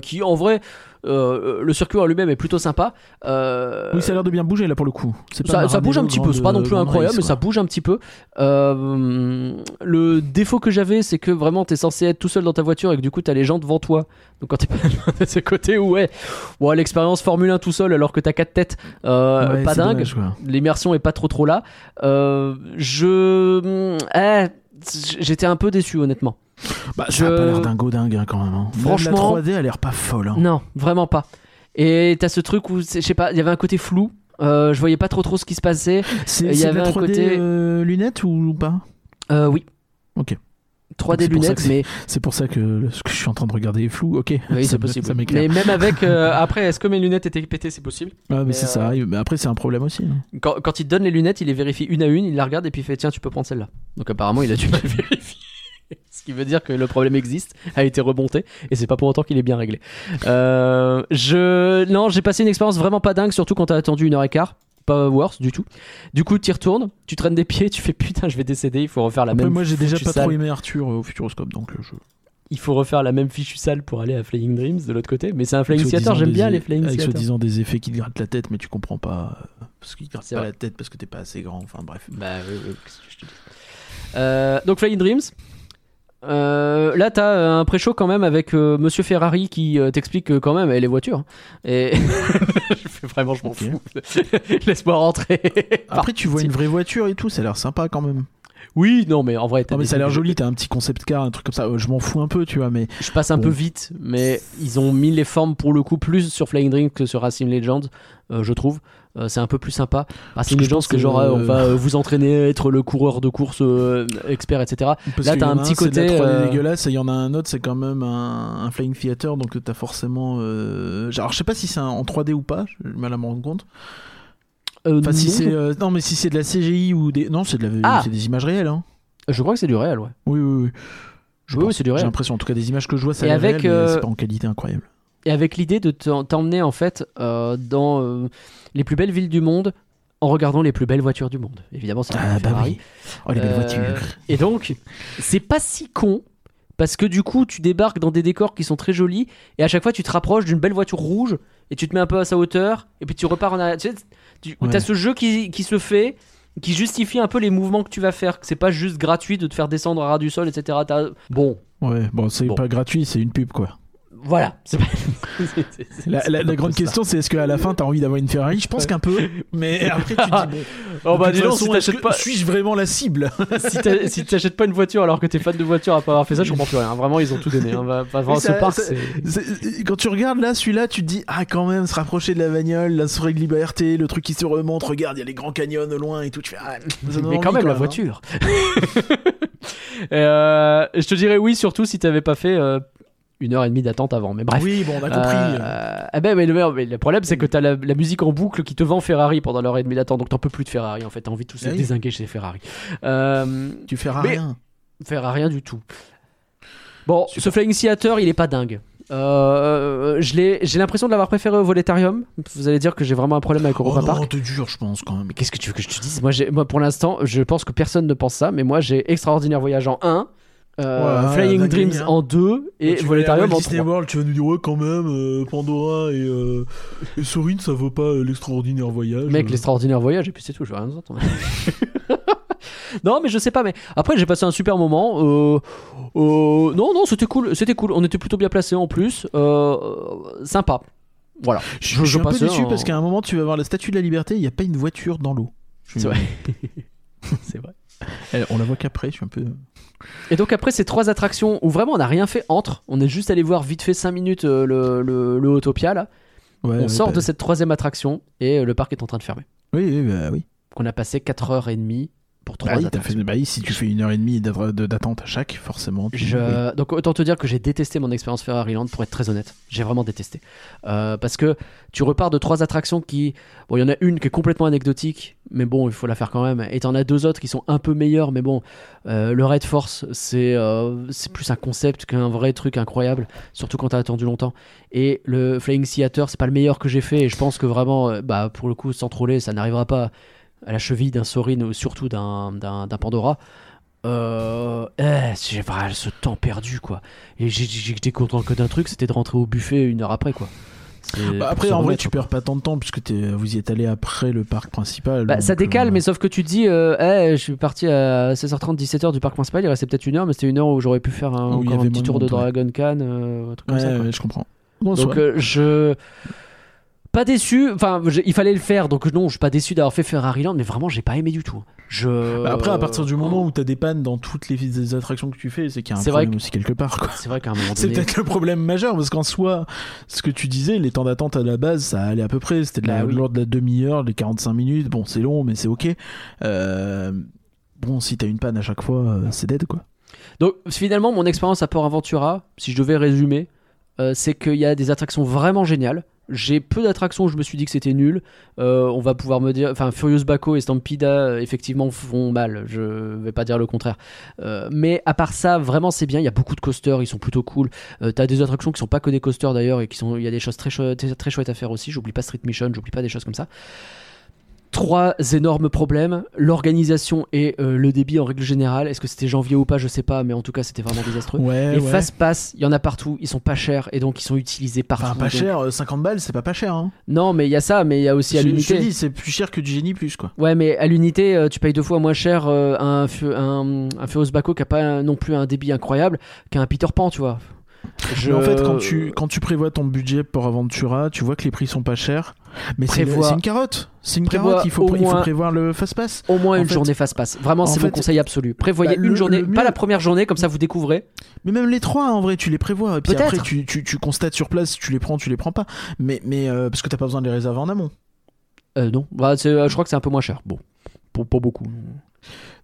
qui en vrai euh, le circuit en lui-même est plutôt sympa Euh, Oui, ça a l'air de bien bouger là pour le coup. Pas ça, ça bouge un petit peu, c'est pas non plus incroyable, race, mais ça bouge un petit peu. Euh, le défaut que j'avais, c'est que vraiment t'es censé être tout seul dans ta voiture et que du coup t'as les gens devant toi. Donc quand t'es pas de ce côté, ouais, bon, l'expérience Formule 1 tout seul alors que t'as quatre têtes, euh, Ouais, pas dingue. L'immersion est pas trop trop là. Euh, je, eh, j'étais un peu déçu honnêtement. Bah, Je- ça a pas l'air dingo dingue hein, quand même. hein. Franchement- la 3D a l'air pas folle. hein. Non, vraiment pas. Et t'as ce truc où, je sais pas, il y avait un côté flou. Euh, je voyais pas trop trop ce qui se passait. C'est Il y avait la un 3D côté- euh, lunettes ou pas? Euh, oui. Ok. 3D C'est pour ça lunettes, mais C'est pour ça que ce que je suis en train de regarder est flou. Ok. Oui, c'est possible. Ça. Mais même avec. euh, après, est-ce que mes lunettes étaient pétées? C'est possible. Ah, mais mais, c'est ça euh. Mais après, c'est un problème aussi. hein. Quand, quand il te donne les lunettes, il les vérifie une à une, il la regarde et puis il fait Tiens, tu peux prendre celle-là. Donc apparemment, il a dû mal vérifier. Ce qui veut dire que le problème existe, a été remonté, et c'est pas pour autant qu'il est bien réglé. Euh, je. Non, j'ai passé une expérience vraiment pas dingue, surtout quand t'as attendu une heure et quart. Pas worse du tout. Du coup, tu y retournes, tu traînes des pieds, tu fais putain, je vais décéder, il faut refaire la Après, même. moi, j'ai déjà pas salle. trop aimé Arthur euh, au Futuroscope, donc euh, je. Il faut refaire la même fichue salle pour aller à Flying Dreams de l'autre côté. Mais c'est un Flying Theater, j'aime bien les Flying Avec soi-disant des effets qui te grattent la tête, mais tu comprends pas. euh, Parce qu'ils te grattent pas vrai. la tête parce que t'es pas assez grand. Enfin, bref. Bah oui, oui, je te dis? Euh, donc Flying Dreams. Euh, là, t'as euh, un pré-show quand même avec euh, Monsieur Ferrari qui euh, t'explique quand même les voitures. Et je fais vraiment, je m'en fous. Laisse-moi rentrer. Après, tu vois une vraie voiture et tout, ça a l'air sympa quand même. Oui, non, mais en vrai, t'as Non, mais des ça a l'air joli, t'as un petit concept car, un truc comme ça. Euh, Je m'en fous un peu, tu vois, mais. Je passe un Bon. peu vite, mais ils ont mis les formes pour le coup plus sur Flying Dreams que sur Racing Legends, euh, je trouve. Euh, c'est un peu plus sympa. Que je pense c'est que, genre, euh, on va vous entraîner, être le coureur de course expert, etc. Parce Là, t'as un petit c'est côté, 3D euh, dégueulasse, et il y en a un autre, c'est quand même un, un Flying Theater, donc t'as forcément. Alors, je sais pas si c'est en 3D ou pas, du mal à me rendre compte. Euh, Enfin, si non, c'est. euh, Non, mais si c'est de la CGI ou des. Non, c'est de la... Ah c'est des images réelles, hein. Je crois que c'est du réel, ouais. Oui, oui, oui. Je Oui, oui, pense. c'est du réel. J'ai l'impression, en tout cas, des images que je vois, ça Et avec, réel, mais euh, c'est pas en qualité incroyable. Et avec l'idée de t'emmener en fait dans les plus belles villes du monde en regardant les plus belles voitures du monde. Évidemment, c'est Ah, bah oui. Oh, les belles voitures. Et donc, c'est pas si con. Parce que du coup, tu débarques dans des décors qui sont très jolis, et à chaque fois, tu te rapproches d'une belle voiture rouge, et tu te mets un peu à sa hauteur, et puis tu repars en arrière. Tu sais, tu Ouais. as ce jeu qui, qui se fait, qui justifie un peu les mouvements que tu vas faire. que C'est pas juste gratuit de te faire descendre à ras du sol, etc. T'as- Bon, Ouais, bon, c'est Bon. pas gratuit, c'est une pub, quoi. Voilà. Pas- La, grande question, c'est est-ce qu'à la fin, t'as envie d'avoir une Ferrari? Je pense qu'un peu, mais après, tu te dis, bon. Oh bah dis donc, si t'achètes pas, Suis-je vraiment la cible? Si t'as- si t'achètes pas une voiture alors que t'es fan de voiture après avoir fait ça, je comprends plus rien. Vraiment, ils ont tout donné. Hein. Ce parc, Quand tu regardes là, celui-là, tu te dis ah quand même, se rapprocher de la bagnole, la soirée de liberté, le truc qui se remonte, regarde, il y a les grands canyons au loin et tout. Tu fais ah, ça Mais quand même, la hein. voiture. Euh, je te dirais oui, surtout si t'avais pas fait euh, une heure et demie d'attente avant. Mais bref. Oui, bon, on a compris. Euh, eh ben, mais, le, mais le problème, c'est que t'as la, la musique en boucle qui te vend Ferrari pendant l'heure et demie d'attente, donc t'en peux plus de Ferrari en fait. T'as envie de tout se Ah oui. désinguer chez Ferrari. Euh, tu fais mais- rien. faire rien du tout. Bon, ce Flying Theater, il est pas dingue. Euh, l'ai- j'ai l'impression de l'avoir préféré au Voletarium. Vous allez dire que j'ai vraiment un problème avec Oh Europa non, Park. t'es dur, je pense quand même. Mais qu'est-ce que tu veux que je te dise? Moi, moi, pour l'instant, je pense que personne ne pense ça, mais moi, j'ai Extraordinaire Voyage en 1, euh, Ouais, Flying Dreams hein. en 2 et Tu Voletarium en Disney 3. World, tu vas nous dire ouais quand même euh, Pandora et, euh, et Sorine ça vaut pas euh, l'extraordinaire voyage. Mec, Euh, l'extraordinaire voyage, et puis c'est tout, je veux rien d'autre. non, mais je sais pas, mais après, j'ai passé un super moment. Euh, euh, non, non, c'était cool, c'était cool. On était plutôt bien placés en plus. Euh, sympa. Voilà. je, je suis un peu déçu en- parce qu'à un moment tu vas voir la Statue de la Liberté, il y a pas une voiture dans l'eau. C'est vrai. c'est vrai. Elle- on la voit qu'après, je suis un peu. Et donc après ces trois attractions où vraiment on n'a rien fait entre, on est juste allé voir vite fait 5 minutes euh, le, le, le Autopia là, Ouais, on ouais, sort bah, de cette troisième attraction et euh, le parc est en train de fermer. Oui, oui, bah oui. qu'on a passé 4h30 pour trois Bah fait- bah si tu fais une heure et demie d'attente à chaque, forcément. tu- oui. Je- Donc autant te dire que j'ai détesté mon expérience Ferrari Land pour être très honnête. J'ai vraiment détesté. Euh, parce que tu repars de trois attractions qui... Bon, il y en a une qui est complètement anecdotique, mais bon, il faut la faire quand même. Et t'en as deux autres qui sont un peu meilleures, mais bon, euh, le Red Force, c'est euh, c'est plus un concept qu'un vrai truc incroyable, surtout quand t'as attendu longtemps. Et le Flying Theater, c'est pas le meilleur que j'ai fait, et je pense que vraiment, bah, pour le coup, sans troller, ça n'arrivera pas à la cheville d'un Sorin ou surtout d'un Pandora. Euh, eh, j'ai vraiment ce temps perdu quoi. Et j'étais content que d'un truc, c'était de rentrer au buffet une heure après quoi. Bah, après, en vrai, tu perds pas tant de temps puisque t'es- vous y êtes allé après le parc principal. Bah, ça décale, euh, mais sauf que tu te dis, euh, eh, je suis parti à 16h30, 17h du parc principal, il restait peut-être une heure, mais c'était une heure où j'aurais pu faire un, petit tour de. Dragon Khan, euh, un truc comme Ouais, ça. ouais, je comprends. Bon, Donc euh, je pas déçu, enfin il fallait le faire, donc non, je suis pas déçu d'avoir fait Ferrari Land, mais vraiment j'ai pas aimé du tout. Je Bah, après, à partir du moment où t'as des pannes dans toutes les, les attractions que tu fais, c'est qu'il y a un C'est problème aussi quelque part. C'est vrai qu'à un moment C'est donné, peut-être le problème majeur parce qu'en soi, ce que tu disais, les temps d'attente à la base, ça allait à peu près. C'était de la- Bah oui. l'ordre de la demi-heure, les 45 minutes. Bon, c'est long, mais c'est ok. Euh, bon, si t'as une panne à chaque fois, euh, c'est dead quoi. Donc finalement, mon expérience à Port Aventura, si je devais résumer, euh, c'est qu'il y a des attractions vraiment géniales. J'ai peu d'attractions où je me suis dit que c'était nul. Euh, on va pouvoir me dire, enfin Furious Baco et Stampida effectivement font mal. Je vais pas dire le contraire. Euh, mais à part ça, vraiment c'est bien. Il y a beaucoup de coasters, ils sont plutôt cool. Euh, T'as des attractions qui sont pas que des coasters d'ailleurs et qui sont, il y a des choses très très chouettes à faire aussi. J'oublie pas Street Mission, j'oublie pas des choses comme ça. Trois énormes problèmes l'organisation et euh, le débit en règle générale. Est-ce que c'était janvier ou pas Je sais pas, mais en tout cas c'était vraiment désastreux. Ouais, Les ouais. fast pass, il y en a partout, ils sont pas chers et donc ils sont utilisés partout. Enfin, pas Donc- cher, euh, 50 balles, c'est pas pas cher. Hein. Non, mais il y a ça, mais il y a aussi à Je, je te l'unité. dis, c'est plus cher que du génie plus quoi. Ouais, mais à l'unité, euh, tu payes deux fois moins cher euh, un, un, un Furious Baco qui a pas un- non plus un débit incroyable qu'un Peter Pan, tu vois. Je- Mais en fait, quand tu, quand tu prévois ton budget pour Aventura, tu vois que les prix sont pas chers. Mais c'est une carotte. C'est une prévois carotte. Il faut, il prévoir le fast pass. Au moins en une fait- journée fast pass. Vraiment, en c'est mon conseil absolu. Prévoyez Bah, une le- journée, le pas la première journée, comme ça vous découvrez. Mais même les trois, en vrai, tu les prévois. Et puis Peut-être. après, tu, tu, tu constates sur place si tu les prends, tu les prends pas. Mais, mais euh, parce que t'as pas besoin de les réserver en amont. Euh, non, Bah, euh, je crois que c'est un peu moins cher. Bon, pour, pas beaucoup.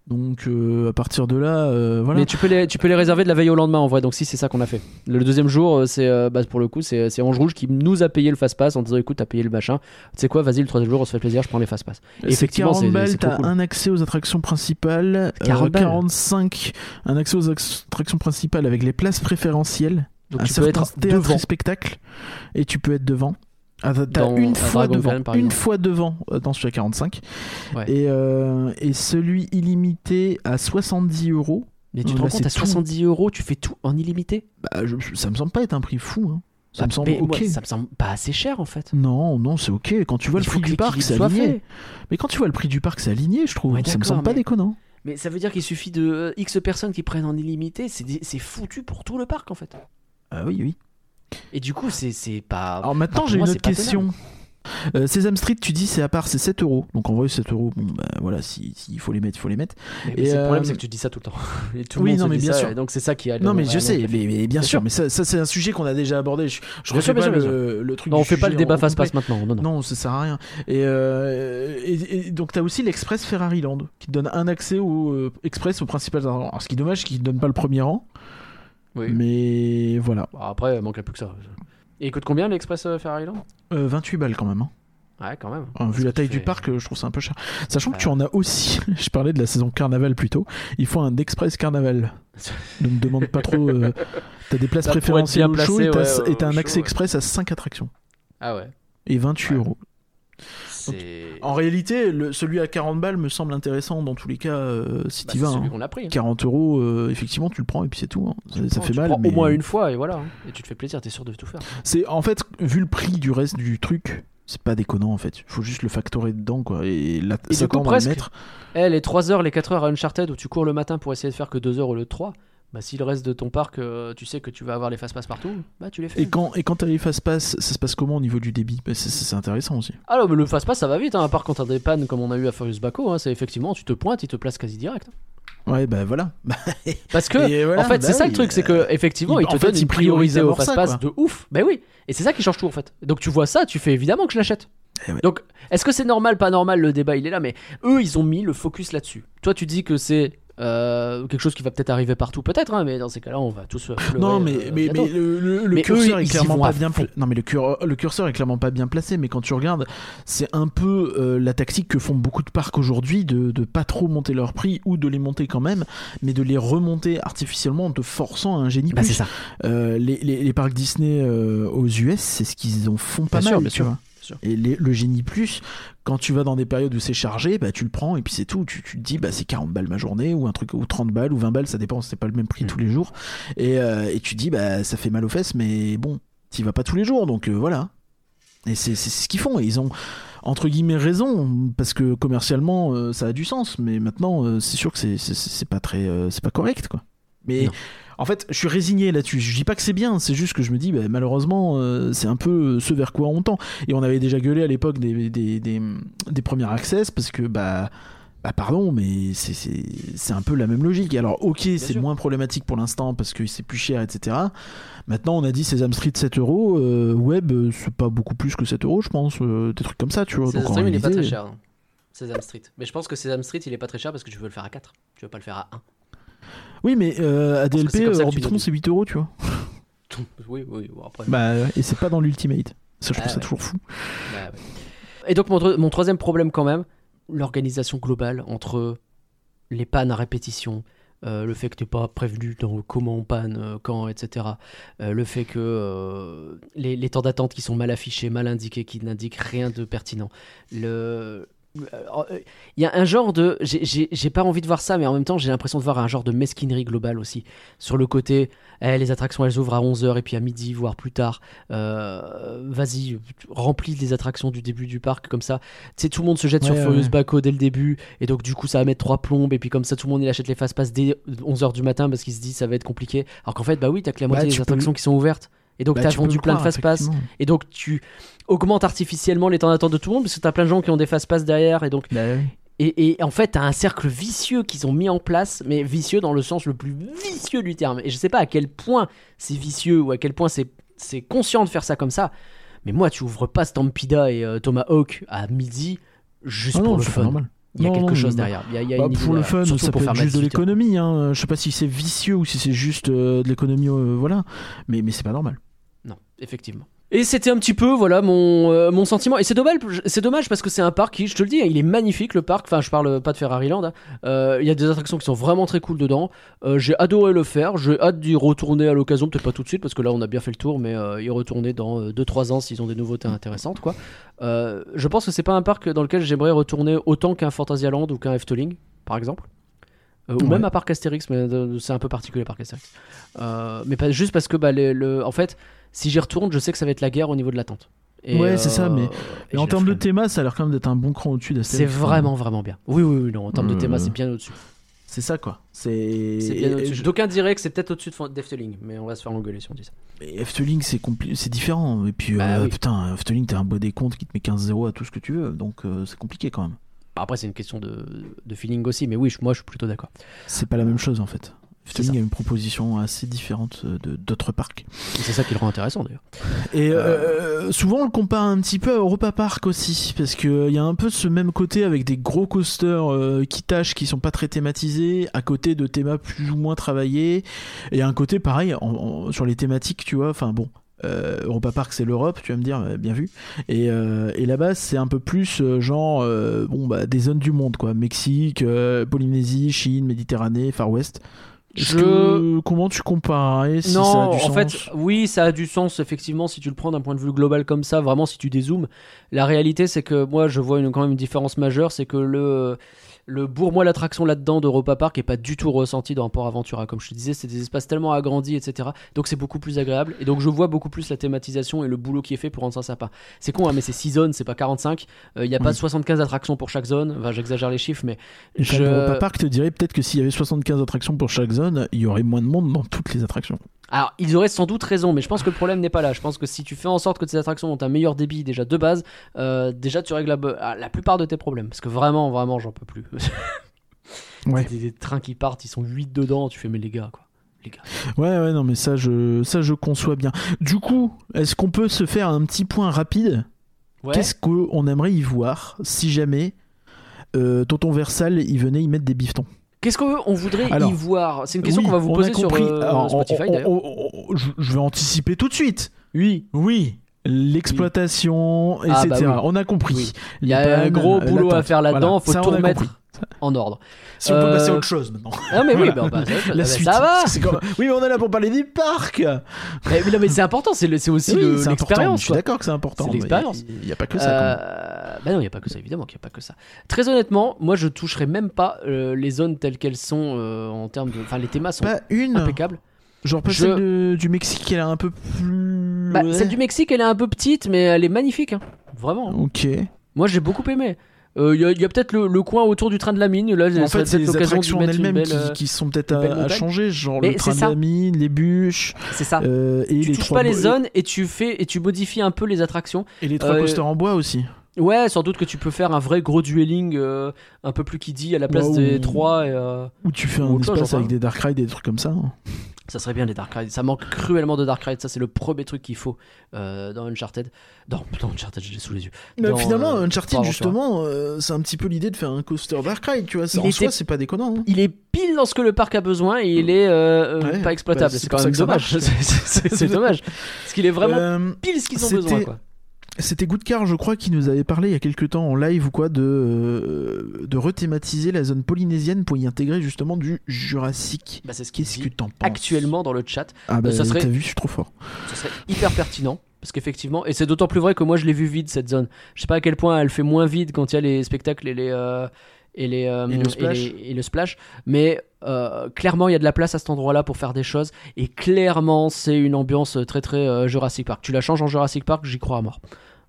Donc euh, à partir de là, euh, voilà. Mais tu peux, les, tu peux les réserver de la veille au lendemain en vrai, donc si c'est ça qu'on a fait. Le deuxième jour, euh, c'est euh, bah, pour le coup, c'est Ange Rouge qui nous a payé le fast pass en disant écoute, t'as payé le machin. Tu sais quoi, vas-y, le troisième jour, on se fait plaisir, je prends les fast pass. C'est effectivement, 40 c'est- balles, t'as cool. un accès aux attractions principales. euh, 40 balles. 45, un accès aux attractions principales avec les places préférentielles. Donc un tu peux être devant. spectacle. Et tu peux être devant. Ah, t'as- une fois devant, une fois devant euh, dans celui à 45 Ouais. et, euh, et celui illimité à 70 euros. Mais tu te Là, rends compte, à tout. 70 euros, tu fais tout en illimité? Bah, je- ça me semble pas être un prix fou. hein. Ça Bah, me semble moi, ok. ça me semble pas assez cher en fait. Non, non, c'est ok. Quand tu vois Il le prix du parc, c'est aligné. fait. Mais quand tu vois le prix du parc, c'est aligné, je trouve. Ouais, ça me semble pas déconnant. Mais ça veut dire qu'il suffit de euh, X personnes qui prennent en illimité, c'est foutu pour tout le parc en fait. Ah oui, oui. Et du coup, c'est pas. Alors maintenant, j'ai une autre question. Euh, Sesame Street, tu dis c'est à part, c'est 7 euros. Donc en vrai, 7 euros, bon, bah voilà, s'il si, faut les mettre, il faut les mettre. Mais, Et, le problème, euh, c'est que tu dis ça tout le temps. Et tout le oui, monde non, mais bien ça, sûr. et donc c'est ça qui a. Non, mais je sais, mais, mais bien sûr, sûr. mais ça, ça, c'est un sujet qu'on a déjà abordé. Je, je refais pas sûr, le, le truc Non, du on fait pas le débat en face complet. passe maintenant. Non, non. Non, ça sert à rien. Et, euh, et, et donc, tu as aussi l'Express Ferrari Land qui te donne un accès au euh, Express au principal. Alors, ce qui est dommage, c'est qu'il ne donne pas le premier rang. Oui. Mais voilà. Bon, après, il manquerait plus que ça. Et il coûte combien l'Express euh, Ferrari Land Euh, 28 balles quand même. hein. Ouais, quand même. Vu la taille du parc, euh, je trouve ça un peu cher. Sachant que tu en as aussi, je parlais de la saison carnaval plus tôt, il faut un express carnaval. Ne me demande pas trop. euh, t'as des places préférentielles au show et t'as ouais, et t'as au un show, accès express à 5 attractions. Ah ouais. Et 28 Ouais. euros. C'est. En réalité, le- celui à 40 balles me semble intéressant dans tous les cas euh, si Bah, tu vas. celui hein. qu'on a pris. hein. 40 euros, euh, effectivement, tu le prends et puis c'est tout. hein. Ça, Tu ça prends- fait tu mal. prends mais Au moins une fois et voilà. Et tu te fais plaisir, t'es sûr de tout faire. C'est en fait, vu le prix du reste du truc, c'est pas déconnant en fait. Il faut juste le factorer dedans quoi et, la, Et du s'attendre coup, à le presque. mettre. Eh, les 3 heures, les 4 heures à Uncharted où tu cours le matin pour essayer de faire que 2 heures au lieu de 3, Bah, si le reste de ton parc, euh, tu sais que tu vas avoir les fast-pass partout, bah tu les fais. Et quand, et quand t'as les fast-pass, ça se passe comment au niveau du débit? Bah, c'est- intéressant aussi. Alors, mais le fast-pass, ça va vite, hein, à part quand t'as des pannes comme on a eu à Furious Baco, hein, c'est effectivement, tu te pointes, il te place quasi direct. Ouais, bah voilà. Bah, Parce que, voilà, en fait, bah c'est ça oui, le truc, c'est que euh, effectivement, il- il te fait, donne il une priorité au ça, fast-pass de ouf. Bah oui, et c'est ça qui change tout en fait. Donc tu vois ça, tu fais évidemment que je l'achète. Eh ouais. Donc, est-ce que c'est normal, pas normal, le débat il est là, mais eux ils ont mis le focus là-dessus. Toi tu dis que c'est euh, quelque chose qui va peut-être arriver partout, peut-être, hein, mais dans ces cas-là, on va tous. pleurer, non, euh, mais, mais, mais le, le- le Mais curseur eux, est clairement pas bien. pla- Non, mais le, cur- le curseur est clairement pas bien placé. Mais quand tu regardes, c'est un peu euh, la tactique que font beaucoup de parcs aujourd'hui de, de pas trop monter leur prix ou de les monter quand même, mais de les remonter artificiellement en te forçant à un génie Bah, plus. c'est ça. Euh, les, les- les parcs Disney aux US, c'est ce qu'ils en font pas Bien mal, sûr, bien tu sûr, vois. Sûr. Et les- le génie plus, quand tu vas dans des périodes où c'est chargé, bah tu le prends et puis c'est tout. Tu, tu te dis bah c'est 40 balles ma journée ou un truc ou 30 balles ou 20 balles, ça dépend, c'est pas le même prix Mm. tous les jours. Et, euh, et tu te dis bah ça fait mal aux fesses, mais bon, t'y vas pas tous les jours, donc euh, voilà. Et c'est c'est ce qu'ils font. Et ils ont entre guillemets raison parce que commercialement euh, ça a du sens, mais maintenant c'est sûr que c'est pas très c'est pas correct quoi. Mais Non. En fait, je suis résigné là-dessus. Je dis pas que c'est bien, c'est juste que je me dis, bah, malheureusement, euh, c'est un peu ce vers quoi on tend. Et on avait déjà gueulé à l'époque des, des, des, des premiers access parce que, bah, bah pardon, mais c'est- un peu la même logique. Alors, ok, c'est moins problématique pour l'instant parce que c'est plus cher, etc. Maintenant, on a dit Sesame Street 7 euros, euh, web, euh, c'est pas beaucoup plus que 7 euros, je pense, euh, des trucs comme ça, tu vois. Sesame Street, il est pas très cher. hein. Sesame Street. Mais je pense que Sesame Street, il est pas très cher parce que tu veux le faire à 4. Tu veux pas le faire à 1. Oui, mais euh, ADLP, ça tu Orbitron, c'est 8 euros, tu vois. oui, oui, bon, après. Bah, et c'est pas dans l'Ultimate. Ça, je Ah trouve ça ouais. toujours fou. Bah ouais. Et donc mon, tro- mon troisième problème quand même, l'organisation globale entre les pannes à répétition, euh, le fait que tu n'es pas prévenu dans comment on panne, euh, quand, etc. euh, le fait que euh, les, les temps d'attente qui sont mal affichés, mal indiqués, qui n'indiquent rien de pertinent. Le... euh, Il y a un genre de... j'ai- pas envie de voir ça, mais en même temps j'ai l'impression de voir un genre de mesquinerie globale aussi. Sur le côté, eh, les attractions elles ouvrent à 11h et puis à midi, voire plus tard. Euh, Vas-y, remplis les attractions du début du parc comme ça. Tu sais, tout le monde se jette Ouais, sur ouais, Furious ouais. Baco dès le début, et donc du coup ça va mettre trois plombes, et puis comme ça tout le monde il achète les fast pass dès 11h du matin parce qu'il se dit ça va être compliqué. Alors qu'en fait, bah oui, t'as que la Bah, moitié tu des peux attractions qui sont ouvertes. Et donc Bah, tu peux vendu le plein de croire, fast pass, effectivement. et donc tu augmentes artificiellement les temps d'attente de tout le monde parce que t'as plein de gens qui ont des fast pass derrière, et donc Bah, et, et en fait, t'as un cercle vicieux qu'ils ont mis en place, mais vicieux dans le sens le plus vicieux du terme. Et je sais pas à quel point c'est vicieux ou à quel point c'est conscient de faire ça comme ça. Mais moi, tu ouvres pas Stampida et euh, Tomahawk à midi juste Ah pour non, le fun. Il y a Non, quelque non, chose derrière. Il y a, il y a Bah, une idée pour le derrière. fun, ça pour peut faire être juste de mettre 18 heures. l'économie. Hein. Je sais pas si c'est vicieux ou si c'est juste euh, de l'économie, euh, voilà. Mais, mais c'est pas normal. Non, effectivement. Et c'était un petit peu, voilà, mon, euh, mon sentiment. Et c'est dommage, c'est dommage parce que c'est un parc qui, je te le dis, il est magnifique le parc. Enfin, je parle pas de Ferrari Land. hein. Euh, Il y a des attractions qui sont vraiment très cool dedans. Euh, j'ai adoré le faire. J'ai hâte d'y retourner à l'occasion, peut-être pas tout de suite parce que là on a bien fait le tour, mais y retourner dans 2-3 ans s'ils ont des nouveautés intéressantes, quoi. Je pense que c'est pas un parc dans lequel j'aimerais retourner autant qu'un Fantasyland ou qu'un Efteling, par exemple. Euh, ou Ouais. même à Parc Astérix, mais c'est un peu particulier Parc Astérix. Euh, mais pas juste parce que, bah, les- le, en fait, si j'y retourne, je sais que ça va être la guerre au niveau de l'attente. Et, Ouais, c'est ça, mais- et Mais en termes de théma, ça a l'air quand même d'être un bon cran au-dessus c'est d'Astérix. vraiment vraiment bien. Oui, oui, oui, non, en termes de Euh, théma, c'est bien au-dessus. C'est ça, quoi. C'est. C'est bien au-dessus. je- D'aucuns diraient que c'est peut-être au-dessus de d'Efteling, mais on va se faire engueuler si on dit ça. Efteling, c'est compli- c'est différent. Et puis, Bah euh, oui. putain, Efteling, t'as un beau décompte qui te met 15-0 à tout ce que tu veux. Donc, euh, c'est compliqué quand même. Après, c'est une question de, de feeling aussi, mais oui, je- moi, je suis plutôt d'accord. C'est pas la même chose en fait. Efteling a une proposition assez différente euh, de d'autres parcs. C'est ça qui le rend intéressant d'ailleurs. Et euh, souvent on le compare un petit peu à Europa Park aussi, parce qu'il y a un peu ce même côté avec des gros coasters euh, qui tâchent, qui sont pas très thématisés, à côté de thémas plus ou moins travaillés, et un côté pareil en- en- sur les thématiques, tu vois, enfin bon. euh, Europa Park c'est l'Europe, tu vas me dire, euh, bien vu. Et, euh, et là-bas c'est un peu plus euh, genre euh, bon bah des zones du monde quoi, Mexique, euh, Polynésie, Chine, Méditerranée, Far West. Je- que- comment tu comparais si non, ça a du en sens fait, oui, ça a du sens effectivement si tu le prends d'un point de vue global comme ça, vraiment si tu dézoomes. La réalité, c'est que moi, je vois une, quand même une différence majeure, c'est que le le bourre-moi l'attraction là-dedans d'Europa Park est pas du tout ressenti dans Port Aventura. Comme je te disais, c'est des espaces tellement agrandis, etc. Donc c'est beaucoup plus agréable. Et donc je vois beaucoup plus la thématisation et le boulot qui est fait pour rendre ça sympa. C'est con, hein, mais c'est 6 zones, c'est pas 45. Il n'y a pas Oui. 75 attractions pour chaque zone. Enfin, j'exagère les chiffres, mais Je... Europa Park te dirait peut-être que s'il y avait 75 attractions pour chaque zone, il y aurait moins de monde dans toutes les attractions. Alors, ils auraient sans doute raison, mais je pense que le problème n'est pas là. Je pense que si tu fais en sorte que tes attractions ont un meilleur débit déjà de base, euh, déjà tu règles la, ah, la plupart de tes problèmes. Parce que vraiment, vraiment, j'en peux plus. Ouais. des, des trains qui partent, ils sont 8 dedans, tu fais, mais les gars, quoi. Les gars. Ouais, ouais, non, mais ça, je, ça, je conçois bien. Du coup, est-ce qu'on peut se faire un petit point rapide? Ouais. Qu'est-ce qu'on aimerait y voir si jamais euh, Tonton Versal il venait y mettre des bifetons Qu'est-ce qu'on on voudrait Alors, y voir C'est une question Oui, qu'on va vous poser sur euh, Alors, Spotify on- on- je, vais anticiper tout de suite. Oui. Oui. L'exploitation, Ah, etc. bah oui. On a compris. Oui. Il y a un gros euh, boulot à faire là-dedans, Voilà. faut Ça, tout remettre compris. En ordre. Si on peut Euh, passer à autre chose maintenant. Ah mais oui, Voilà. bah, autre chose. La Ah, bah, suite. ça va. Comme- Oui, mais on est là pour parler des parcs. Mais, mais non, mais c'est important, c'est aussi Oui, l'expérience. Je suis d'accord que c'est important. C'est l'expérience. Il n'y a pas que ça. Euh, bah non, il n'y a pas que ça, évidemment qu'il n'y a pas que ça. Très honnêtement, moi je toucherai même pas euh, les zones telles qu'elles sont euh, en termes de. Enfin, les thémas sont Pas une. impeccables. Genre pas Je- celle de- du Mexique, elle est un peu plus. Bah, Ouais. Celle du Mexique, elle est un peu petite, mais elle est magnifique. hein. Vraiment. hein. Ok. Moi j'ai beaucoup aimé. Euh, Il y a, peut-être le, le coin autour du train de la mine. Là, En fait, c'est les attractions en elles-mêmes qui, qui sont peut-être à, changer, genre Mais le train de la mine, les bûches C'est ça. euh, et tu les touches pas les zones et tu fais et tu modifies un peu les attractions. et les trois Euh, posters en bois aussi. Ouais, sans doute que tu peux faire un vrai gros dueling euh, un peu plus kiddie à la place des ou- trois. Et, euh, Où tu fais ou un chose, espace avec des dark rides et des trucs comme ça. hein. Ça serait bien les Dark Rides. Ça manque cruellement de Dark Rides. Ça, c'est le premier truc qu'il faut euh, dans Uncharted. Dans, dans Uncharted, je l'ai sous les yeux. Mais Dans, finalement, euh, Uncharted, justement, euh, c'est un petit peu l'idée de faire un coaster dark ride, tu vois. En était- soi, c'est pas déconnant. hein. Il est pile dans ce que le parc a besoin et il est Ouais, pas exploitable. bah, c'est quand même dommage. C'est- dommage. Parce qu'il est vraiment pile ce qu'ils ont besoin. Quoi. C'était Goodcar, je crois, qui nous avait parlé il y a quelques temps en live ou quoi de, euh, de rethématiser la zone polynésienne pour y intégrer justement du Jurassique. Bah, c'est ce Qu'est-ce que t'en penses actuellement dans le chat. Ah bah, ça serait- t'as vu, je suis trop fort. Ce serait hyper pertinent. Parce qu'effectivement, et c'est d'autant plus vrai que moi je l'ai vu vide cette zone. Je sais pas à quel point elle fait moins vide quand il y a les spectacles et les. euh, et, les, euh, Et le les- et le splash. Mais euh, clairement, il y a de la place à cet endroit-là pour faire des choses. Et clairement, c'est une ambiance très très euh, Jurassic Park. Tu la changes en Jurassic Park, j'y crois à mort.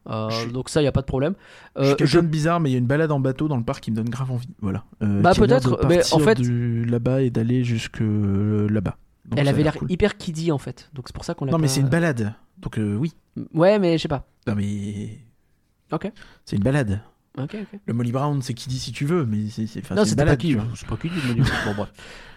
Euh, Je suis- donc ça, il y a pas de problème. je suis Euh, quelqu'un de bizarre, mais il y a une balade en bateau dans le parc qui me donne grave envie. Voilà. Bah, peut-être, mais en fait- là-bas et d'aller jusque là-bas. Elle avait l'air cool. hyper kiddie en fait. Donc c'est pour ça qu'on l'a Non, mais c'est une balade. Donc oui. Ouais, mais je sais pas. Non, mais. Ok. C'est une balade. Le Molly Brown, c'est qui dit si tu veux, mais c'est c'est- Non, c'est pas qui, c'est pas qui dit, bon bref.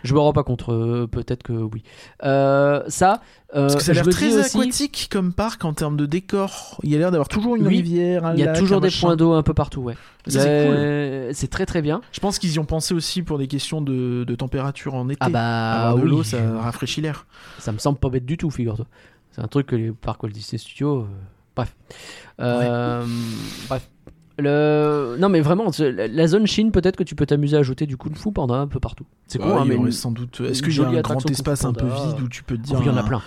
Je me rends pas contre, euh, peut-être que oui. Euh, ça, euh, Parce que ça a l'air très aussi, aquatique comme parc en termes de décor. Il y a l'air d'avoir toujours une Oui, rivière, un il y a lac, toujours des points d'eau un peu partout, ouais. C'est cool. Très très bien. Je pense qu'ils y ont pensé aussi pour des questions de, de température en été. Ah bah oui, l'eau, ça rafraîchit l'air. ça me semble pas bête du tout, figure-toi. C'est un truc que les parcs Walt Disney Studios. Bref. Bref. Le... Non mais vraiment, la- zone Chine, peut-être que tu peux t'amuser à ajouter du kung fu panda un peu partout. C'est con, Ouais, hein, mais sans doute. Est-ce qu'il y a jolie un grand espace un peu vide où tu peux te Oh, dire. il y en a un- plein.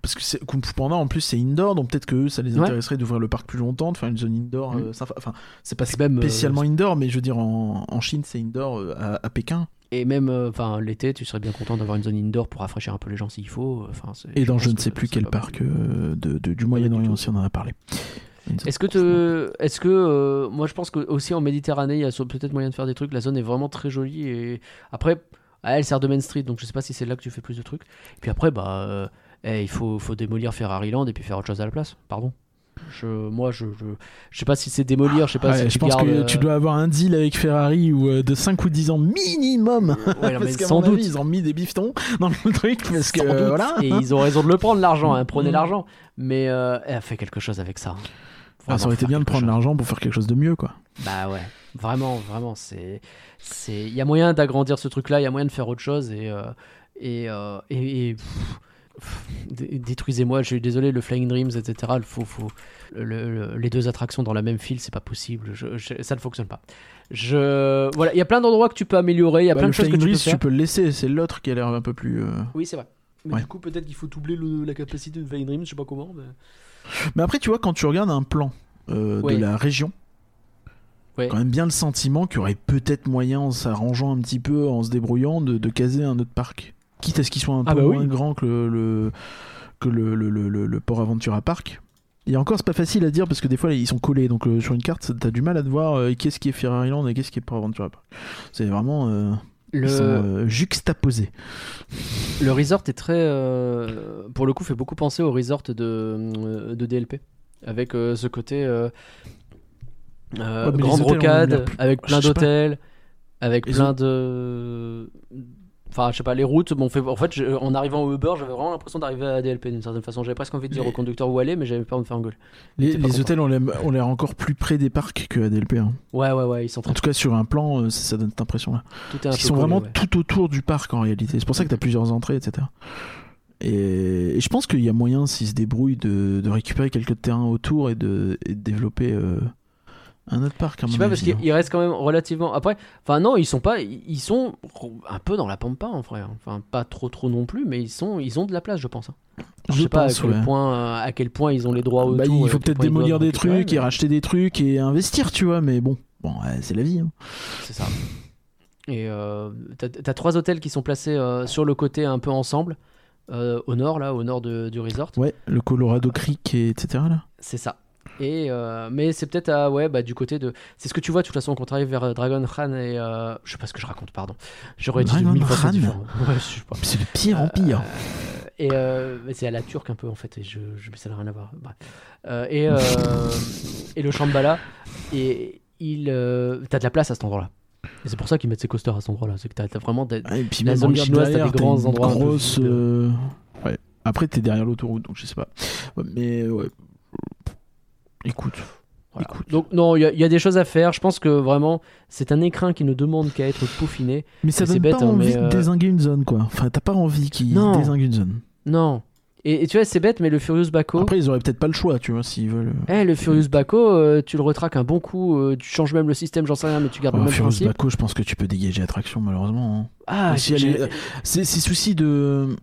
Parce que Kung Fu Panda en plus c'est indoor, donc peut-être que eux, ça les Ouais. intéresserait d'ouvrir le parc plus longtemps, de faire une zone indoor. Mm. euh, sympa. Enfin, c'est pas même, euh, spécialement indoor, mais je veux dire en, en Chine c'est indoor euh, à, à Pékin. Et même, euh, enfin, l'été, tu serais bien content d'avoir une zone indoor pour rafraîchir un peu les gens s'il faut. Enfin, Et dans je ne que sais plus quel parc euh, de, de- du Moyen-Orient aussi on en a parlé. Est-ce que, te... est-ce que euh, moi je pense que aussi en Méditerranée, il y a peut-être moyen de faire des trucs. La zone est vraiment très jolie et après, elle sert de Main Street, donc je sais pas si c'est là que tu fais plus de trucs. Et puis après, bah, euh, eh, il faut, faut démolir Ferrari Land et puis faire autre chose à la place. Pardon. Je, moi, je, je, je sais pas si c'est démolir, je sais pas Ouais, si je pense gardes, que euh, tu dois avoir un deal avec Ferrari ou euh, de 5 ou 10 ans minimum. Ouais, non, mais parce qu'à sans mon doute. avis, ils ont mis des bifetons dans le truc parce que euh, voilà. Et ils ont raison de le prendre l'argent, hein, prenez Mm. l'argent. Mais euh, elle a fait quelque chose avec ça. Ah, ça aurait été bien de prendre l'argent pour faire quelque chose de mieux quoi. Bah ouais, vraiment, vraiment, c'est, c'est, il y a moyen d'agrandir ce truc-là, il y a moyen de faire autre chose et euh, et, euh, et, et, pff, pff, dé- détruisez-moi, je suis désolé, le Flying Dreams, etc. Faut, faut le- le- les deux attractions dans la même file, c'est pas possible, je- je- ça ne fonctionne pas. Je, voilà, il y a plein d'endroits que tu peux améliorer, il y a Bah, plein le de choses que tu peux Breeze, faire. tu peux le laisser, c'est l'autre qui a l'air un peu plus. euh, Oui, c'est vrai. Mais Ouais. du coup, peut-être qu'il faut doubler le- la capacité de Flying Dreams, je sais pas comment. Mais... Mais après, tu vois, quand tu regardes un plan euh, Ouais. de la région, Ouais. quand même bien le sentiment qu'il y aurait peut-être moyen, en s'arrangeant un petit peu, en se débrouillant, de, de caser un autre parc. Quitte à ce qu'il soit un Ah peu bah oui. moins grand que le, le- que le, le, le- le- le Port Aventura Park. Et encore, c'est pas facile à dire parce que des fois, ils sont collés. Donc, euh, sur une carte, t'as du mal à te voir euh, qu'est-ce qui est Ferrari Land et qu'est-ce qui est Port Aventura Park. C'est vraiment. euh, Le, Ils sont euh, juxtaposés. le resort est très. euh, pour le coup, fait beaucoup penser au resort de, de DLP. Avec euh, ce côté. euh, euh, Ouais, grande rocade, plus- avec plein d'hôtels, avec plein de. Enfin, je sais pas, les routes fait. En fait, je- en arrivant au Uber, j'avais vraiment l'impression d'arriver à DLP d'une certaine façon. J'avais presque envie de dire Les- au conducteur où aller, mais j'avais peur de me faire engueuler. Les, les hôtels ont l'air, ont l'air encore plus près des parcs que ADLP. hein. Ouais, ouais, ouais, ils sont. En tout cas, sur un plan, euh, ça, ça donne cette impression-là. Ils sont collé, vraiment ouais. tout autour du parc en réalité. C'est pour ça que tu as plusieurs entrées, etc. Et, et je pense qu'il y a moyen, s'ils se débrouillent, de, de récupérer quelques terrains autour et de, et de développer euh, un autre parc. à Je sais pas parce avis, qu'ils ils restent quand même relativement. Après, enfin non, ils sont pas, ils sont un peu dans la pampa en vrai. Enfin pas trop trop non plus, mais ils sont, ils ont de la place, je pense. hein. hein. Alors, Je sais pas pense, à quel ouais. point, euh, à quel point ils ont les droits autour. Bah, il faut peut-être démolir des trucs et mais racheter des trucs et investir, tu vois. Mais bon, bon ouais, c'est la vie. hein. C'est ça. Et euh, t'as trois hôtels qui sont placés euh, sur le côté un peu ensemble, euh, au nord là, au nord de- du resort. Ouais, le Colorado Creek, et etc. Là. C'est ça. Et euh, mais c'est peut-être à ouais bah du côté de c'est ce que tu vois de toute façon quand tu arrives vers euh, Dragon Khan et euh, je sais pas ce que je raconte pardon j'aurais dit Dragon mille fois Khan c'est différent ouais C'est le pire empire. Euh, et mais c'est à la turque un peu en fait et je, je ça n'a rien à voir Bref. Et et le Shambhala et il t'as de la place à cet endroit là et c'est pour ça qu'ils mettent ces coasters à cet endroit là c'est que t'as vraiment des- Ouais, et puis La zone chinoise, t'as des grands une endroits grosse, ouais. Après, t'es derrière l'autoroute, donc je sais pas. Ouais, mais ouais. Écoute. Voilà. Écoute. donc non il y, a- il y a des choses à faire je pense que vraiment c'est un écrin qui ne demande qu'à être peaufiné Mais ça donne bête, pas hein, envie mais, de euh, désinguer une zone, quoi. Enfin, t'as pas envie qu'ils Non. désinguent une zone. non et, et tu vois c'est bête mais le Furious Baco Après, ils auraient peut-être pas le choix, tu vois, s'ils veulent. Eh, le Furious Baco, euh, tu le retraques un bon coup, euh, tu changes même le système, j'en sais rien, mais tu gardes le Oh, même Furious principe. Baco, je pense que tu peux dégager l'attraction, malheureusement. hein. Ah, Si j'ai- elle est- C'est c'est souci de.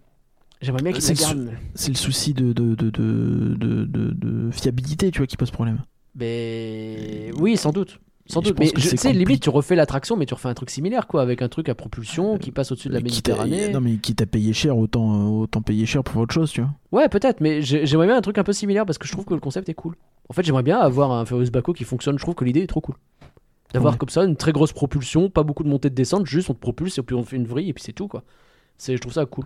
J'aimerais bien qu'il la garde. C'est le souci de, de, de, de, fiabilité, tu vois, qui pose problème. Mais oui, sans doute. Sans doute. Mais tu sais, limite, tu refais l'attraction, mais tu refais un truc similaire, quoi, avec un truc à propulsion qui passe au-dessus de la Euh, Méditerranée. Non, mais quitte à payer cher, autant, euh, autant payer cher pour autre chose, tu vois. Ouais, peut-être, mais j'ai- j'aimerais bien un truc un peu similaire parce que je trouve que le concept est cool. En fait, j'aimerais bien avoir un Furious Baco qui fonctionne. Je trouve que l'idée est trop cool. D'avoir comme ça une très grosse propulsion, pas beaucoup de montée de descente, juste on te propulse et puis on fait une vrille et puis c'est tout, quoi. Je trouve ça cool.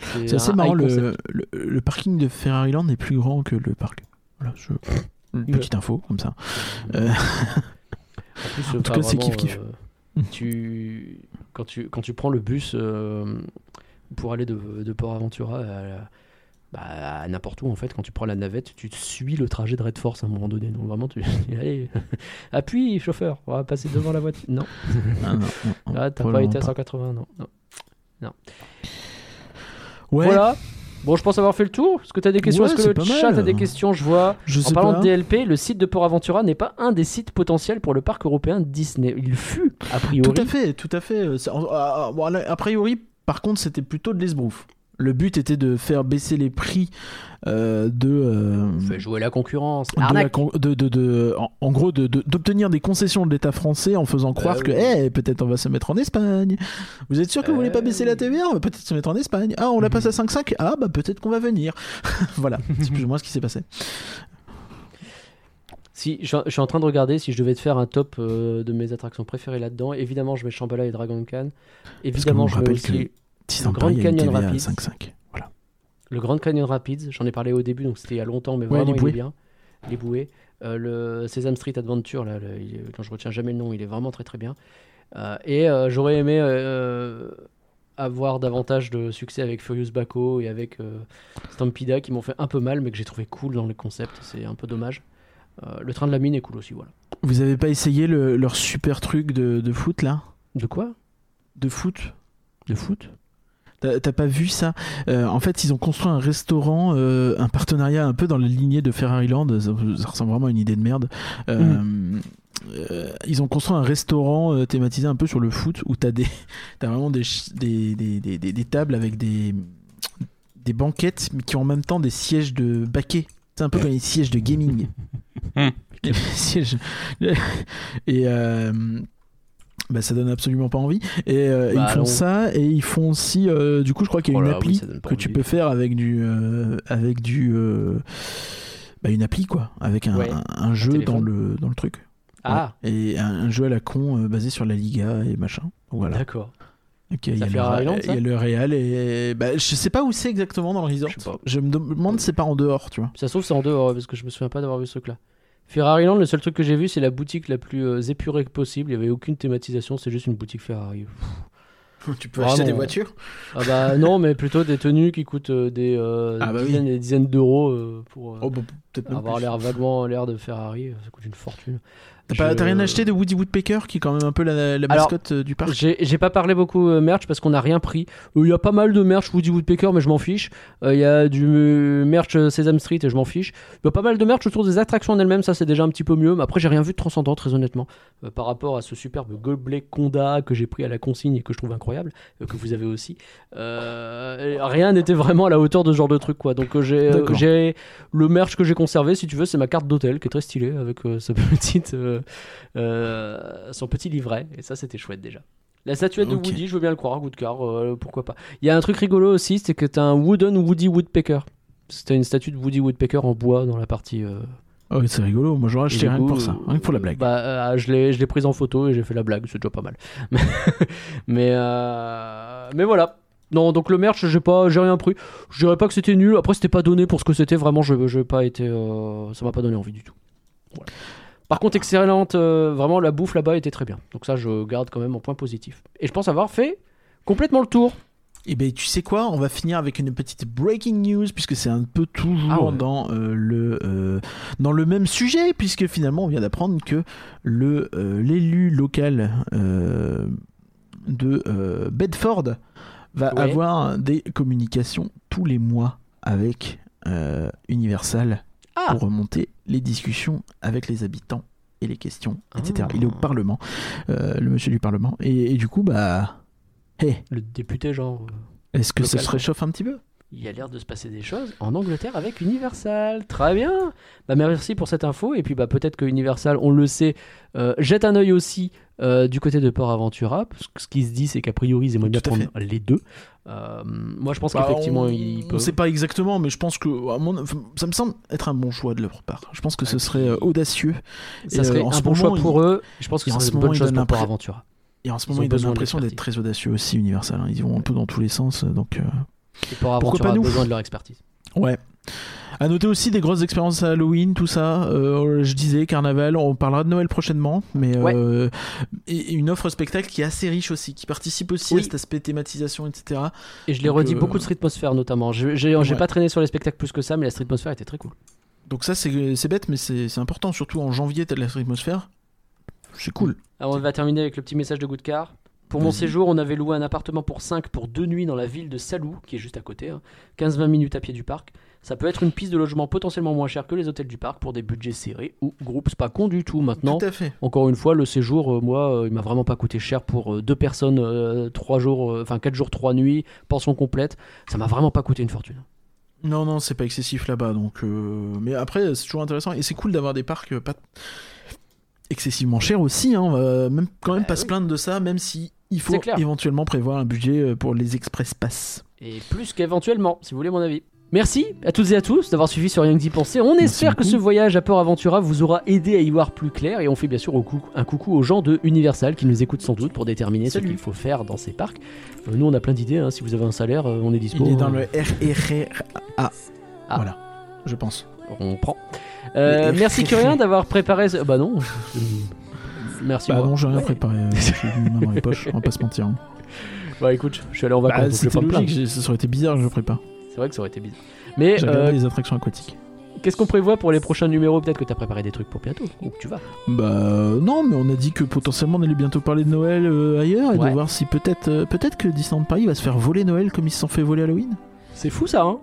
C'est assez marrant, le, le, le parking de Ferrari Land est plus grand que le parc. Voilà, je... une petite info, comme ça. Euh, En, plus, En tout enfin, cas, c'est kiff-kiff. euh, tu... Quand, tu... Quand tu prends le bus euh, pour aller de, de Port Aventura à, bah, à n'importe où, en fait, quand tu prends la navette, tu suis le trajet de Red Force à un moment donné. Donc vraiment, tu allez, appuie, chauffeur, on va passer devant la voiture. Non, ah, non, non, non, ah, t'as pas été à 180, non. non. Ouais, Voilà. Bon, je pense avoir fait le tour. Est-ce que tu as des questions? Ouais, Est-ce que le chat mal. a des questions? Je vois. je En parlant pas. de DLP, le site de Port Aventura n'est pas un des sites potentiels pour le parc européen Disney. Il fut, a priori. Tout à fait, tout à fait. A priori, par contre, c'était plutôt de l'esbrouf. Le but était de faire baisser les prix euh, de. Euh, fait jouer la concurrence. De la con de, en, gros, d'obtenir des concessions de l'État français en faisant croire bah que, oui. peut-être on va se mettre en Espagne. Vous êtes sûr que vous voulez pas bah baisser la TVA? On va peut-être se mettre en Espagne. Ah, on la mhm. passe à 5,5 Ah, bah peut-être qu'on va venir. voilà, c'est plus ou moins ce qui s'est passé. Si, je, suis en train de regarder si je devais te faire un top euh, de mes attractions préférées là-dedans. Évidemment, je mets Shambhala et Dragon Khan. Évidemment, je mets aussi. Que... 10 ans Grand 5, 5. Le Grand Canyon Rapids, j'en ai parlé au début, donc c'était il y a longtemps, mais ouais, vraiment, il bien. Les bouées. Euh, le Sesame Street Adventure, là, le, il, quand je retiens jamais le nom, il est vraiment très très bien. Euh, et euh, j'aurais aimé avoir davantage de succès avec Furious Baco et avec Stampida qui m'ont fait un peu mal, mais que j'ai trouvé cool dans le concept. C'est un peu dommage. le train de la mine est cool aussi, voilà. Vous avez pas essayé leur super truc de foot là? De quoi? De foot? De foot? T'as pas vu ça? Euh, En fait, ils ont construit un restaurant, euh, un partenariat un peu dans la lignée de Ferrari Land. Ça, ça ressemble vraiment à une idée de merde. Euh, euh, ils ont construit un restaurant euh, thématisé un peu sur le foot où t'as des, t'as vraiment des, des, des, des, des- des tables avec des, des banquettes, mais qui ont en même temps des sièges de baquet. C'est un peu comme les sièges de gaming. Les sièges- Et euh, bah, ça donne absolument pas envie. Et euh, Bah, ils font non. ça et ils font aussi. euh, du coup, je crois qu'il y a Oh une là, appli que tu peux faire avec du, euh, avec du, bah, une appli quoi, avec un, Ouais, un- un jeu dans le dans le truc. Ah, Ouais. Et un, jeu à la con basé sur la Liga et machin. Voilà. d'accord. Ok, il y, a le, Island, il y a le Real et bah, je sais pas où c'est exactement dans le resort. Je me demande si c'est pas en dehors, tu vois. Ça se trouve, c'est en dehors, parce que je me souviens pas d'avoir vu ce truc-là. Ferrari Land, le seul truc que j'ai vu, c'est la boutique la plus euh, épurée que possible. Il y avait aucune thématisation, c'est juste une boutique Ferrari. tu peux Vraiment. acheter des voitures? Ah bah non, mais plutôt des tenues qui coûtent euh, des euh, Ah bah dizaines des dizaines d'euros euh, pour Oh, bah, avoir l'air vaguement l'air de Ferrari. Ça coûte une fortune. T'as Je- rien acheté de Woody Woodpecker qui est quand même un peu la, mascotte euh, du parc? J'ai pas parlé beaucoup euh, merch parce qu'on n'a rien pris. Euh, Il y a pas mal de merch Woody Woodpecker, mais je m'en fiche. Euh, Il y a du euh, merch euh, Sesame Street et je m'en fiche. Il y a pas mal de merch autour des attractions en elles-mêmes, ça c'est déjà un petit peu mieux. Mais après, j'ai rien vu de transcendant, très honnêtement, euh, par rapport à ce superbe gobelet Conda que j'ai pris à la consigne et que je trouve incroyable, euh, que vous avez aussi. Euh, rien n'était vraiment à la hauteur de ce genre de truc, quoi. Donc euh, j'ai euh, le merch que j'ai conservé, si tu veux, c'est ma carte d'hôtel qui est très stylée avec euh, sa petite. Euh, euh, son petit livret, et ça c'était chouette déjà. La statuette de. Woody, je veux bien le croire, Woodcar, euh, pourquoi pas. Il y a un truc rigolo aussi, c'est que t'as un wooden Woody Woodpecker. C'était une statue de Woody Woodpecker en bois dans la partie. euh, Oh, c'est rigolo. Moi, j'aurais et acheté rien que pour ça. Rien que pour la blague. Bah, euh, je l'ai, je prise en photo et j'ai fait la blague, c'est déjà pas mal. mais, mais voilà. Non, donc le merch, j'ai pas, j'ai rien pris. Je dirais pas que c'était nul. Après, c'était pas donné pour ce que c'était. Vraiment, je, j'ai pas été, euh, ça m'a pas donné envie du tout. Voilà. Par contre, excellente. euh, vraiment, la bouffe là-bas était très bien. Donc ça, je garde quand même en point positif. Et je pense avoir fait complètement le tour. Et ben, tu sais quoi On va finir avec une petite breaking news puisque c'est un peu toujours Ah ouais. dans euh, le euh, dans le même sujet puisque finalement on vient d'apprendre que le euh, l'élu local de Bedford va Ouais. avoir des communications tous les mois avec Universal Ah. pour remonter les discussions avec les habitants et les questions, etc. Ah. Il est au Parlement, euh, le monsieur du Parlement, et, et du coup, bah, Le député, genre. euh, est-ce que ça se réchauffe un petit peu? Il y a l'air de se passer des choses en Angleterre avec Universal. Très bien. Bah merci pour cette info. Et puis bah peut-être que Universal, on le sait, euh, jette un œil aussi euh, du côté de Port Aventura. Parce que ce qui se dit, c'est qu'a priori, ils aimeraient bien prendre les deux. Euh, moi, je pense Bah, qu'effectivement, on, ils on sait pas exactement, mais je pense que mon- ça me semble être un bon choix de leur part. Je pense que ce serait euh, audacieux. Ça Et, serait en un ce bon moment, choix pour eux. Je pense que c'est ce une bonne ils chose pour Port Aventura. Et en ce Ils moment, ont ils donnent l'impression d'être très audacieux aussi, Universal. Ils vont un peu dans tous les sens, donc. Et Port Pourquoi Aventura pas a nous besoin de leur expertise. Ouais. À noter aussi des grosses expériences à Halloween, tout ça. Euh, je disais carnaval, on parlera de Noël prochainement, mais euh, et, et une offre spectacle qui est assez riche aussi, qui participe aussi Oui. à cet aspect thématisation, etc. Et je l'ai redit euh, beaucoup de Streetmosphère notamment. Je- J'ai Ouais. pas traîné sur les spectacles plus que ça, mais la Streetmosphère était très cool. Donc ça, c'est bête, mais c'est important, surtout en janvier, t'as de l'atmosphère. C'est cool. Alors on va terminer avec le petit message de Goodcar. Pour mon séjour, on avait loué un appartement pour 5 pour deux nuits dans la ville de Salou, qui est juste à côté, hein. 15-20 minutes à pied du parc. Ça peut être une piste de logement potentiellement moins chère que les hôtels du parc pour des budgets serrés ou groupes. C'est pas con du tout maintenant. Tout à fait. Encore une fois, le séjour, euh, moi, euh, il m'a vraiment pas coûté cher pour euh, deux personnes, euh, trois jours, enfin 4 jours, 3 nuits, pension complète. Ça m'a vraiment pas coûté une fortune. Non, non, c'est pas excessif là-bas, donc. Mais après, c'est toujours intéressant et c'est cool d'avoir des parcs pas excessivement chers aussi. Hein. On va même quand même Bah pas se plaindre de ça, même si il faut éventuellement prévoir un budget euh, pour les express pass. Et plus qu'éventuellement, si vous voulez mon avis. Merci à toutes et à tous d'avoir suivi sur Rien que d'y penser. On Merci espère que ce voyage à Port Aventura vous aura aidé à y voir plus clair et on fait bien sûr un coucou aux gens de Universal qui nous écoutent sans doute pour déterminer Salut. ce qu'il faut faire dans ces parcs. Euh, nous on a plein d'idées, hein. si vous avez un salaire, euh, on est dispo. Il est dans euh, le RRA. Ah. Voilà, je pense. On prend. Euh, merci. Curien d'avoir préparé... ce- Bah non. merci Bah moi. non, j'ai rien préparé. euh, J'ai mis ma main dans les poches, on va pas se mentir. hein. Bah écoute, je suis allé en vacances, Bah, donc je vais C'était pas me logique, plaindre. j'ai- ça aurait été bizarre, je le prépare. C'est vrai que ça aurait été bizarre. Mais J'ai euh, les attractions aquatiques. qu'est-ce qu'on prévoit pour les prochains numéros? Peut-être que t'as préparé des trucs pour bientôt, ou que tu vas. Bah euh, non, mais on a dit que potentiellement on allait bientôt parler de Noël euh, ailleurs et Ouais. de voir si peut-être euh, peut-être que Disneyland Paris va se faire voler Noël comme ils se sont fait voler Halloween. C'est fou ça, hein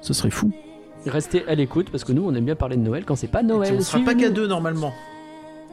Ce serait fou. Restez à l'écoute parce que nous on aime bien parler de Noël quand c'est pas Noël. on sera pas qu'à deux normalement.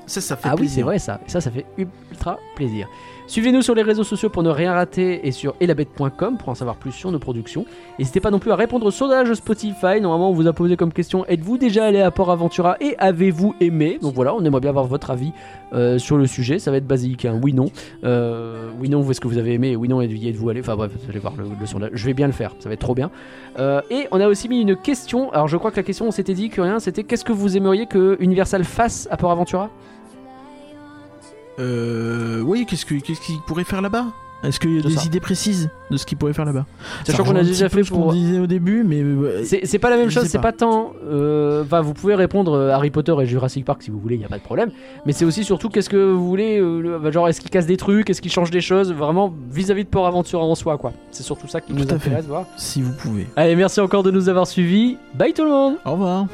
Ça, ça fait Ah oui, c'est vrai ça. Ça, ça fait ultra plaisir. Suivez-nous sur les réseaux sociaux pour ne rien rater et sur elabette.com pour en savoir plus sur nos productions. N'hésitez pas non plus à répondre au sondage Spotify. Normalement, on vous a posé comme question êtes-vous déjà allé à Port Aventura et avez-vous aimé? Donc voilà, on aimerait bien avoir votre avis euh, sur le sujet. Ça va être basique, hein. oui, non. Euh, oui, non, est-ce que vous avez aimé? Oui, non, y êtes-vous allé? Enfin bref, vous allez voir le, le sondage. Je vais bien le faire, ça va être trop bien. Euh, et on a aussi mis une question. Alors je crois que la question, on s'était dit que rien, c'était qu'est-ce que vous aimeriez que Universal fasse à Port Aventura? Euh, oui, qu'est-ce que- qu'est-ce qu'il pourrait faire là-bas? Est-ce qu'il y a des ça. idées précises de ce qu'il pourrait faire là-bas? Sachant qu'on a déjà fait ce qu'on pour. disait au début, mais euh, C'est pas la même Je chose, c'est pas. pas tant. euh, Enfin, vous pouvez répondre euh, Harry Potter et Jurassic Park si vous voulez, y a pas de problème. Mais c'est aussi surtout qu'est-ce que vous voulez, euh, le- bah, genre est-ce qu'il casse des trucs, est-ce qu'il change des choses, vraiment vis-à-vis de Port Aventure en soi, quoi. C'est surtout ça qui nous intéresse, voilà. si vous pouvez. Allez, merci encore de nous avoir suivis. Bye tout le monde Au revoir.